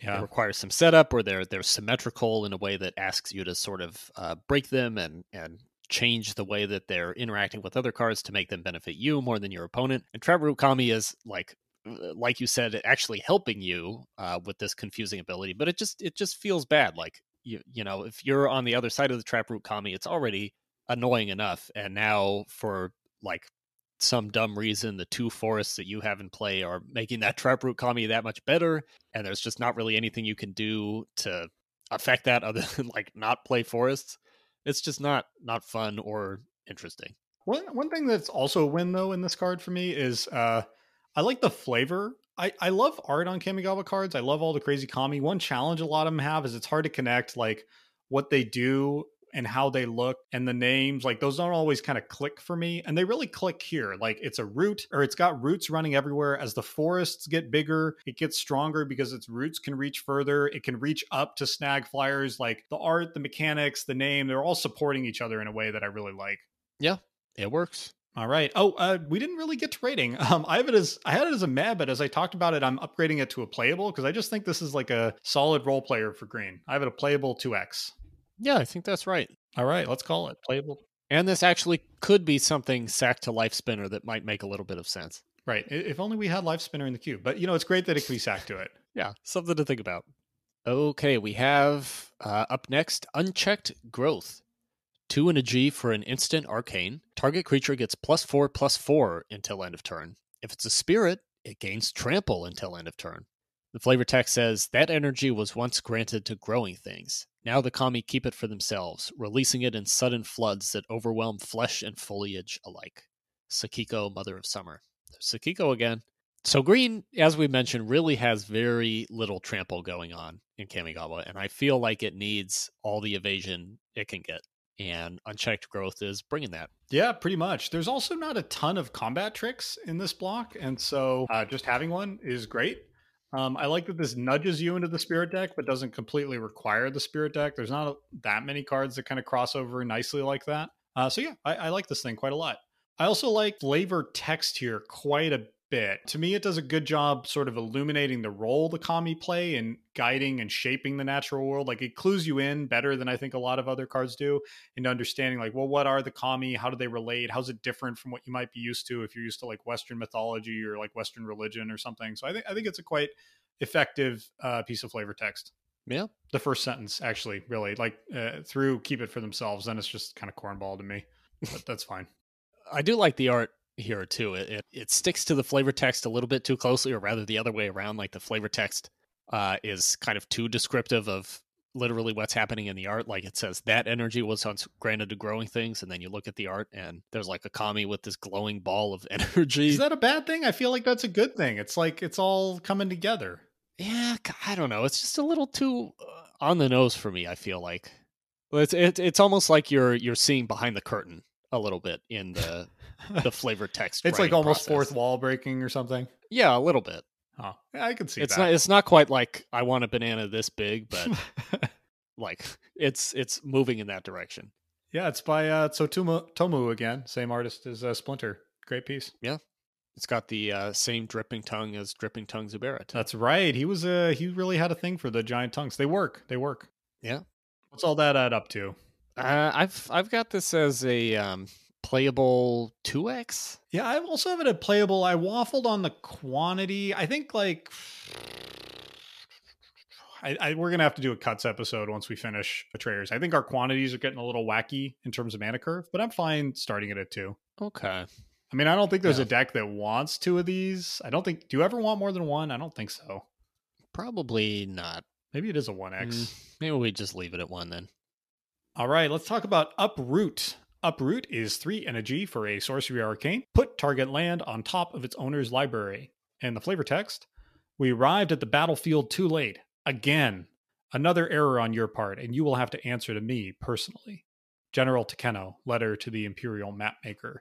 Yeah. They require some setup or they're they're symmetrical in a way that asks you to sort of uh, break them and and change the way that they're interacting with other cards to make them benefit you more than your opponent. And Traproot Kami is like uh, like you said actually helping you uh, with this confusing ability, but it just it just feels bad like you you know, if you're on the other side of the traproot Kami, it's already annoying enough and now for like some dumb reason the two forests that you have in play are making that traproot Kami that much better and there's just not really anything you can do to affect that other than like not play forests it's just not not fun or interesting. One one thing that's also a win though in this card for me is uh I like the flavor. I, I love art on Kamigawa cards. I love all the crazy kami. One challenge a lot of them have is it's hard to connect like what they do and how they look and the names, like those don't always kind of click for me. And they really click here. Like it's a root or it's got roots running everywhere. As the forests get bigger, it gets stronger because its roots can reach further. It can reach up to snag flyers. Like the art, the mechanics, the name, they're all supporting each other in a way that I really like. Yeah, it works. All right. Oh, uh, we didn't really get to rating. Um, I have it as I had it as a meh, but as I talked about it, I'm upgrading it to a playable because I just think this is like a solid role player for green. I have it a playable two X. Yeah, I think that's right. All right, let's call it playable. And this actually could be something sack to lifespinner that might make a little bit of sense. Right. If only we had lifespinner in the queue. But you know, it's great that it can be sacked to it. Yeah, something to think about. Okay, we have uh, up next unchecked growth. Two and a G for an instant arcane. Target creature gets plus four plus four until end of turn. If it's a spirit, it gains trample until end of turn. The flavor text says that energy was once granted to growing things. Now the kami keep it for themselves, releasing it in sudden floods that overwhelm flesh and foliage alike. Sakiko, Mother of Summer. Sakiko again. So green, as we mentioned, really has very little trample going on in Kamigawa, and I feel like it needs all the evasion it can get and unchecked growth is bringing that. Yeah, pretty much. There's also not a ton of combat tricks in this block, and so uh, just having one is great. Um, I like that this nudges you into the spirit deck, but doesn't completely require the spirit deck. There's not that many cards that kind of cross over nicely like that. Uh, so yeah, I, I like this thing quite a lot. I also like flavor text here quite a bit. To me, it does a good job sort of illuminating the role the kami play and guiding and shaping the natural world. Like it clues you in better than I think a lot of other cards do into understanding like, well, what are the kami? How do they relate? How's it different from what you might be used to if you're used to like Western mythology or like Western religion or something? So I think I think it's a quite effective uh, piece of flavor text. Yeah. The first sentence actually really like uh, through keep it for themselves. Then it's just kind of cornball to me, but that's fine. I do like the art here too. It, it, it sticks to the flavor text a little bit too closely, or rather the other way around. Like the flavor text uh, is kind of too descriptive of literally what's happening in the art. Like it says that energy was once granted to growing things, and then you look at the art and there's like a kami with this glowing ball of energy. Is that a bad thing? I feel like that's a good thing. It's like it's all coming together. Yeah, I don't know. It's just a little too uh, on the nose for me. I feel like well, it's it, it's almost like you're you're seeing behind the curtain a little bit in the the flavor text. it's like almost process. fourth wall breaking or something. Yeah, a little bit. Oh, yeah, I can see it's that. not. It's not quite like I want a banana this big, but like it's it's moving in that direction. yeah, it's by uh, Tsutomu Tomu again, same artist as uh, Splinter. Great piece. Yeah, it's got the uh, same dripping tongue as dripping tongue Zubera. That's right. He was uh he really had a thing for the giant tongues. They work. They work. Yeah. What's all that add up to? Uh, I've I've got this as a um, playable two X. Yeah, I also have it at playable. I waffled on the quantity. I think like I, I, we're gonna have to do a cuts episode once we finish the traders. I think our quantities are getting a little wacky in terms of mana curve, but I'm fine starting it at two. Okay. I mean, I don't think there's Yeah. a deck that wants two of these. I don't think. Do you ever want more than one? I don't think so. Probably not. Maybe it is a one X. Mm, maybe we just leave it at one then. All right, let's talk about Uproot. Uproot is three energy for a sorcery arcane. Put target land on top of its owner's library. And the flavor text We arrived at the battlefield too late. Again. Another error on your part, and you will have to answer to me personally. General Takeno, letter to the Imperial Mapmaker.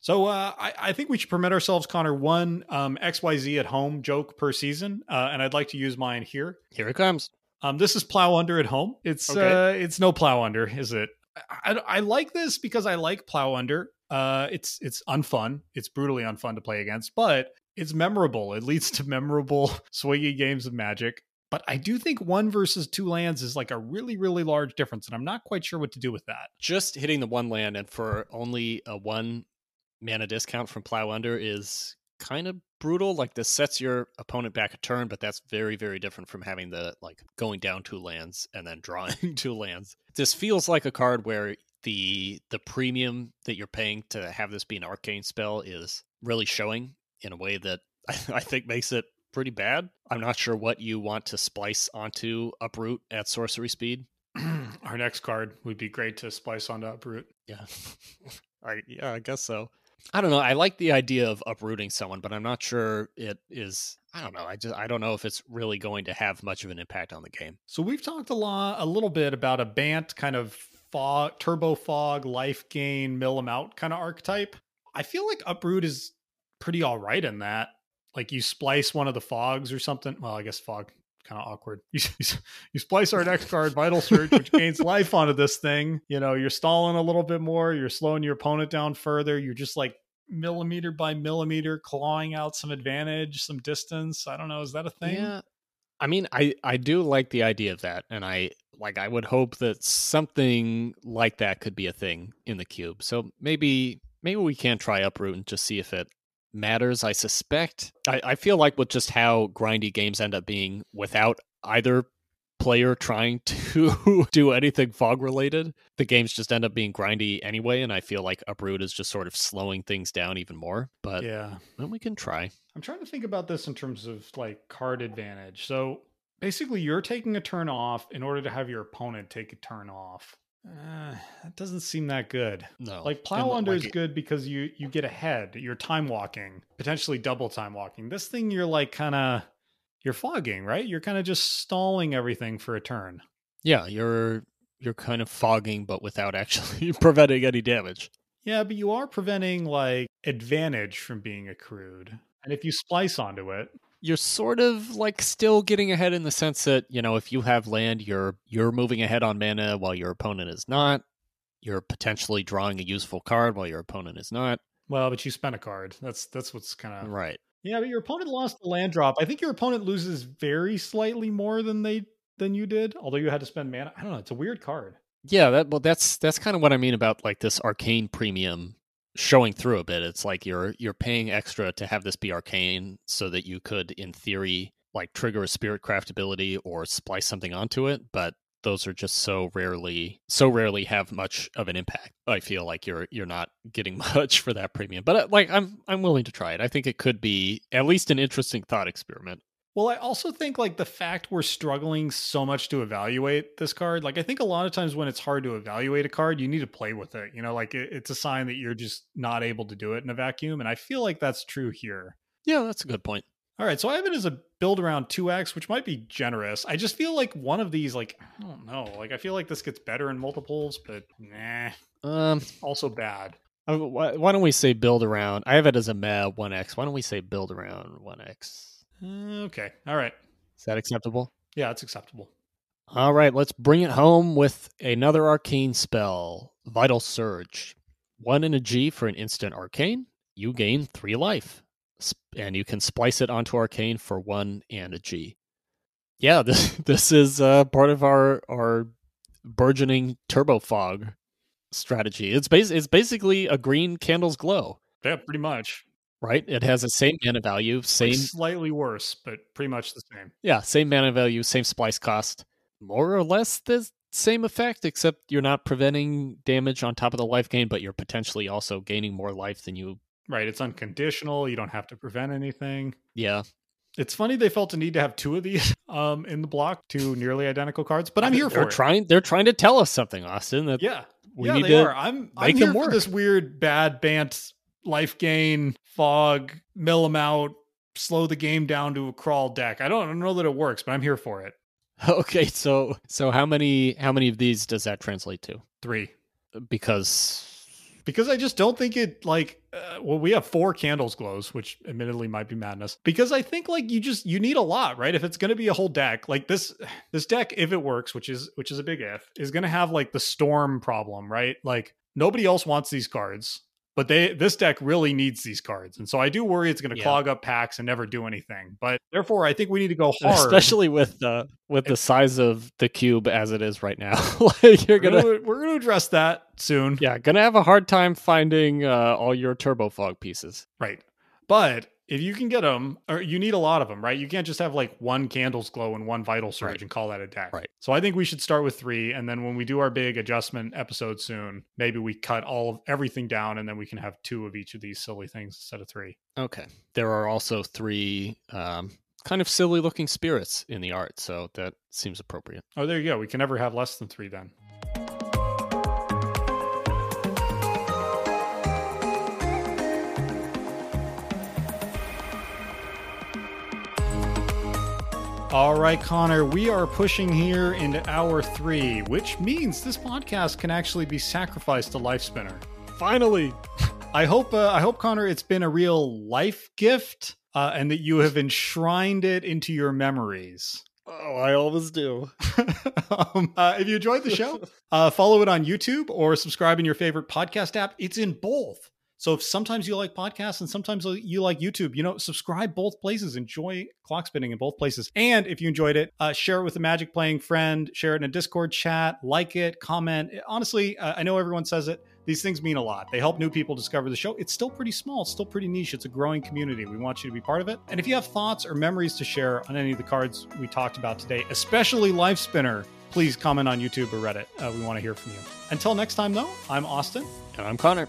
So uh, I, I think we should permit ourselves, Connor, one um, XYZ at home joke per season, uh, and I'd like to use mine here. Here it comes. Um, this is plow under at home. It's Okay. uh, it's no plow under, is it? I, I, like this because I like plow under. Uh, it's it's unfun. It's brutally unfun to play against, but it's memorable. It leads to memorable swinging games of Magic. But I do think one versus two lands is like a really really large difference, and I'm not quite sure what to do with that. Just hitting the one land and for only a one mana discount from Plow Under is kind of brutal. Like this sets your opponent back a turn, but that's very, very different from having the like going down two lands and then drawing two lands. This feels like a card where the the premium that you're paying to have this be an arcane spell is really showing in a way that I, think makes it pretty bad. I'm not sure what you want to splice onto uproot at sorcery speed. Our next card would be great to splice onto Uproot. Yeah. I yeah, I guess so. I don't know. I like the idea of uprooting someone, but I'm not sure it is I don't know. I just I don't know if it's really going to have much of an impact on the game. So we've talked a lot, a little bit about a Bant kind of fog, turbo fog, life gain, mill 'em out kind of archetype. I feel like Uproot is pretty all right in that. Like you splice one of the fogs or something. Well, I guess fog kind of awkward. You, you splice our next card, Vital Surge, which gains life onto this thing. You know, you're stalling a little bit more. You're slowing your opponent down further. You're just like millimeter by millimeter clawing out some advantage, some distance. I don't know. Is that a thing? Yeah. I mean, I I do like the idea of that, and I like I would hope that something like that could be a thing in the cube. So maybe maybe we can try uproot and just see if it matters. I suspect. I, I feel like with just how grindy games end up being without either player trying to do anything fog related, the games just end up being grindy anyway. And I feel like Uproot is just sort of slowing things down even more. But yeah, then we can try. I'm trying to think about this in terms of like card advantage. So basically, you're taking a turn off in order to have your opponent take a turn off. Uh, that doesn't seem that good. No, like plow under like is good because you you get ahead. You're time walking, potentially double time walking. This thing, you're like kind of you're fogging, right? You're kind of just stalling everything for a turn. Yeah, you're you're kind of fogging, but without actually preventing any damage. Yeah, but you are preventing like advantage from being accrued. And if you splice onto it, you're sort of like still getting ahead in the sense that you know if you have land you're you're moving ahead on mana while your opponent is not. You're potentially drawing a useful card while your opponent is not. Well but you spent a card. That's that's what's kind of right. Yeah but your opponent lost the land drop. I think your opponent loses very slightly more than they than you did although you had to spend mana. I don't know. It's a weird card. Yeah that well that's that's kind of what i mean about like this arcane premium showing through a bit. It's like you're you're paying extra to have this be arcane so that you could, in theory, like trigger a spirit craft ability or splice something onto it, but those are just so rarely so rarely have much of an impact. I feel like you're you're not getting much for that premium. But uh, like I'm I'm willing to try it. I think it could be at least an interesting thought experiment. Well, I also think like the fact we're struggling so much to evaluate this card, like I think a lot of times when it's hard to evaluate a card, you need to play with it. You know, like it, it's a sign that you're just not able to do it in a vacuum. And I feel like that's true here. Yeah, that's a good point. All right, so I have it as a build around 2x, which might be generous. I just feel like one of these, like, I don't know. Like, I feel like this gets better in multiples, but nah. Um, also bad. Why don't we say build around? I have it as a meh 1x. Why don't we say build around 1x? Okay. All right. Is that acceptable? Yeah, it's acceptable. All right, let's bring it home with another arcane spell Vital Surge. One in a G for an instant arcane. You gain three life. And you can splice it onto arcane for one and a G. Yeah, this, this is uh, part of our, our burgeoning turbo fog strategy. It's, bas- it's basically a green Candles' Glow. Yeah, pretty much right? It has the same mana value, same like slightly worse, but pretty much the same. Yeah, same mana value, same splice cost, more or less the same effect, except you're not preventing damage on top of the life gain, but you're potentially also gaining more life than you. Right, it's unconditional. You don't have to prevent anything. Yeah. It's funny they felt a need to have two of these um, in the block, two nearly identical cards, but I'm here they're for trying, it. They're trying to tell us something, Austin. That yeah, we yeah, need they to are. I'm I'm here for this weird bad bant life gain, fog, mill them out, slow the game down to a crawl deck. I don't, I don't know that it works, but I'm here for it. Okay, so so how many how many of these does that translate to? Three. Because because I just don't think it like uh, well we have four candles glows which admittedly might be madness because I think like you just you need a lot right if it's going to be a whole deck like this this deck if it works which is which is a big if is going to have like the storm problem right like nobody else wants these cards but they this deck really needs these cards and so i do worry it's going to yeah. clog up packs and never do anything but therefore i think we need to go hard. Especially with the with the size of the cube as it is right now. Like you're gonna, we're gonna we're gonna address that soon. Yeah gonna have a hard time finding uh, all your turbo fog pieces. Right but if you can get them, or you need a lot of them, right? You can't just have like one Candles' Glow and one vital surge right. and call that a deck. Right. So I think we should start with three, and then when we do our big adjustment episode soon, maybe we cut all of everything down, and then we can have two of each of these silly things instead of three. Okay. There are also three um, kind of silly looking spirits in the art, so that seems appropriate. Oh, there you go. We can never have less than three then. All right, Connor, we are pushing here into hour three, which means this podcast can actually be sacrificed to Lifespinner. Finally. I hope, uh, I hope, Connor, it's been a real life gift uh, and that you have enshrined it into your memories. Oh, I always do. um, uh, if you enjoyed the show, uh, follow it on YouTube or subscribe in your favorite podcast app. It's in both. So if sometimes you like podcasts and sometimes you like YouTube, you know, subscribe both places. Enjoy clock spinning in both places. And if you enjoyed it, uh, share it with a magic playing friend, share it in a Discord chat, like it, comment. Honestly, uh, I know everyone says it. These things mean a lot. They help new people discover the show. It's still pretty small, it's still pretty niche. It's a growing community. We want you to be part of it. And if you have thoughts or memories to share on any of the cards we talked about today, especially Lifespinner, please comment on YouTube or Reddit. Uh, we want to hear from you. Until next time, though, I'm Austin. And I'm Connor.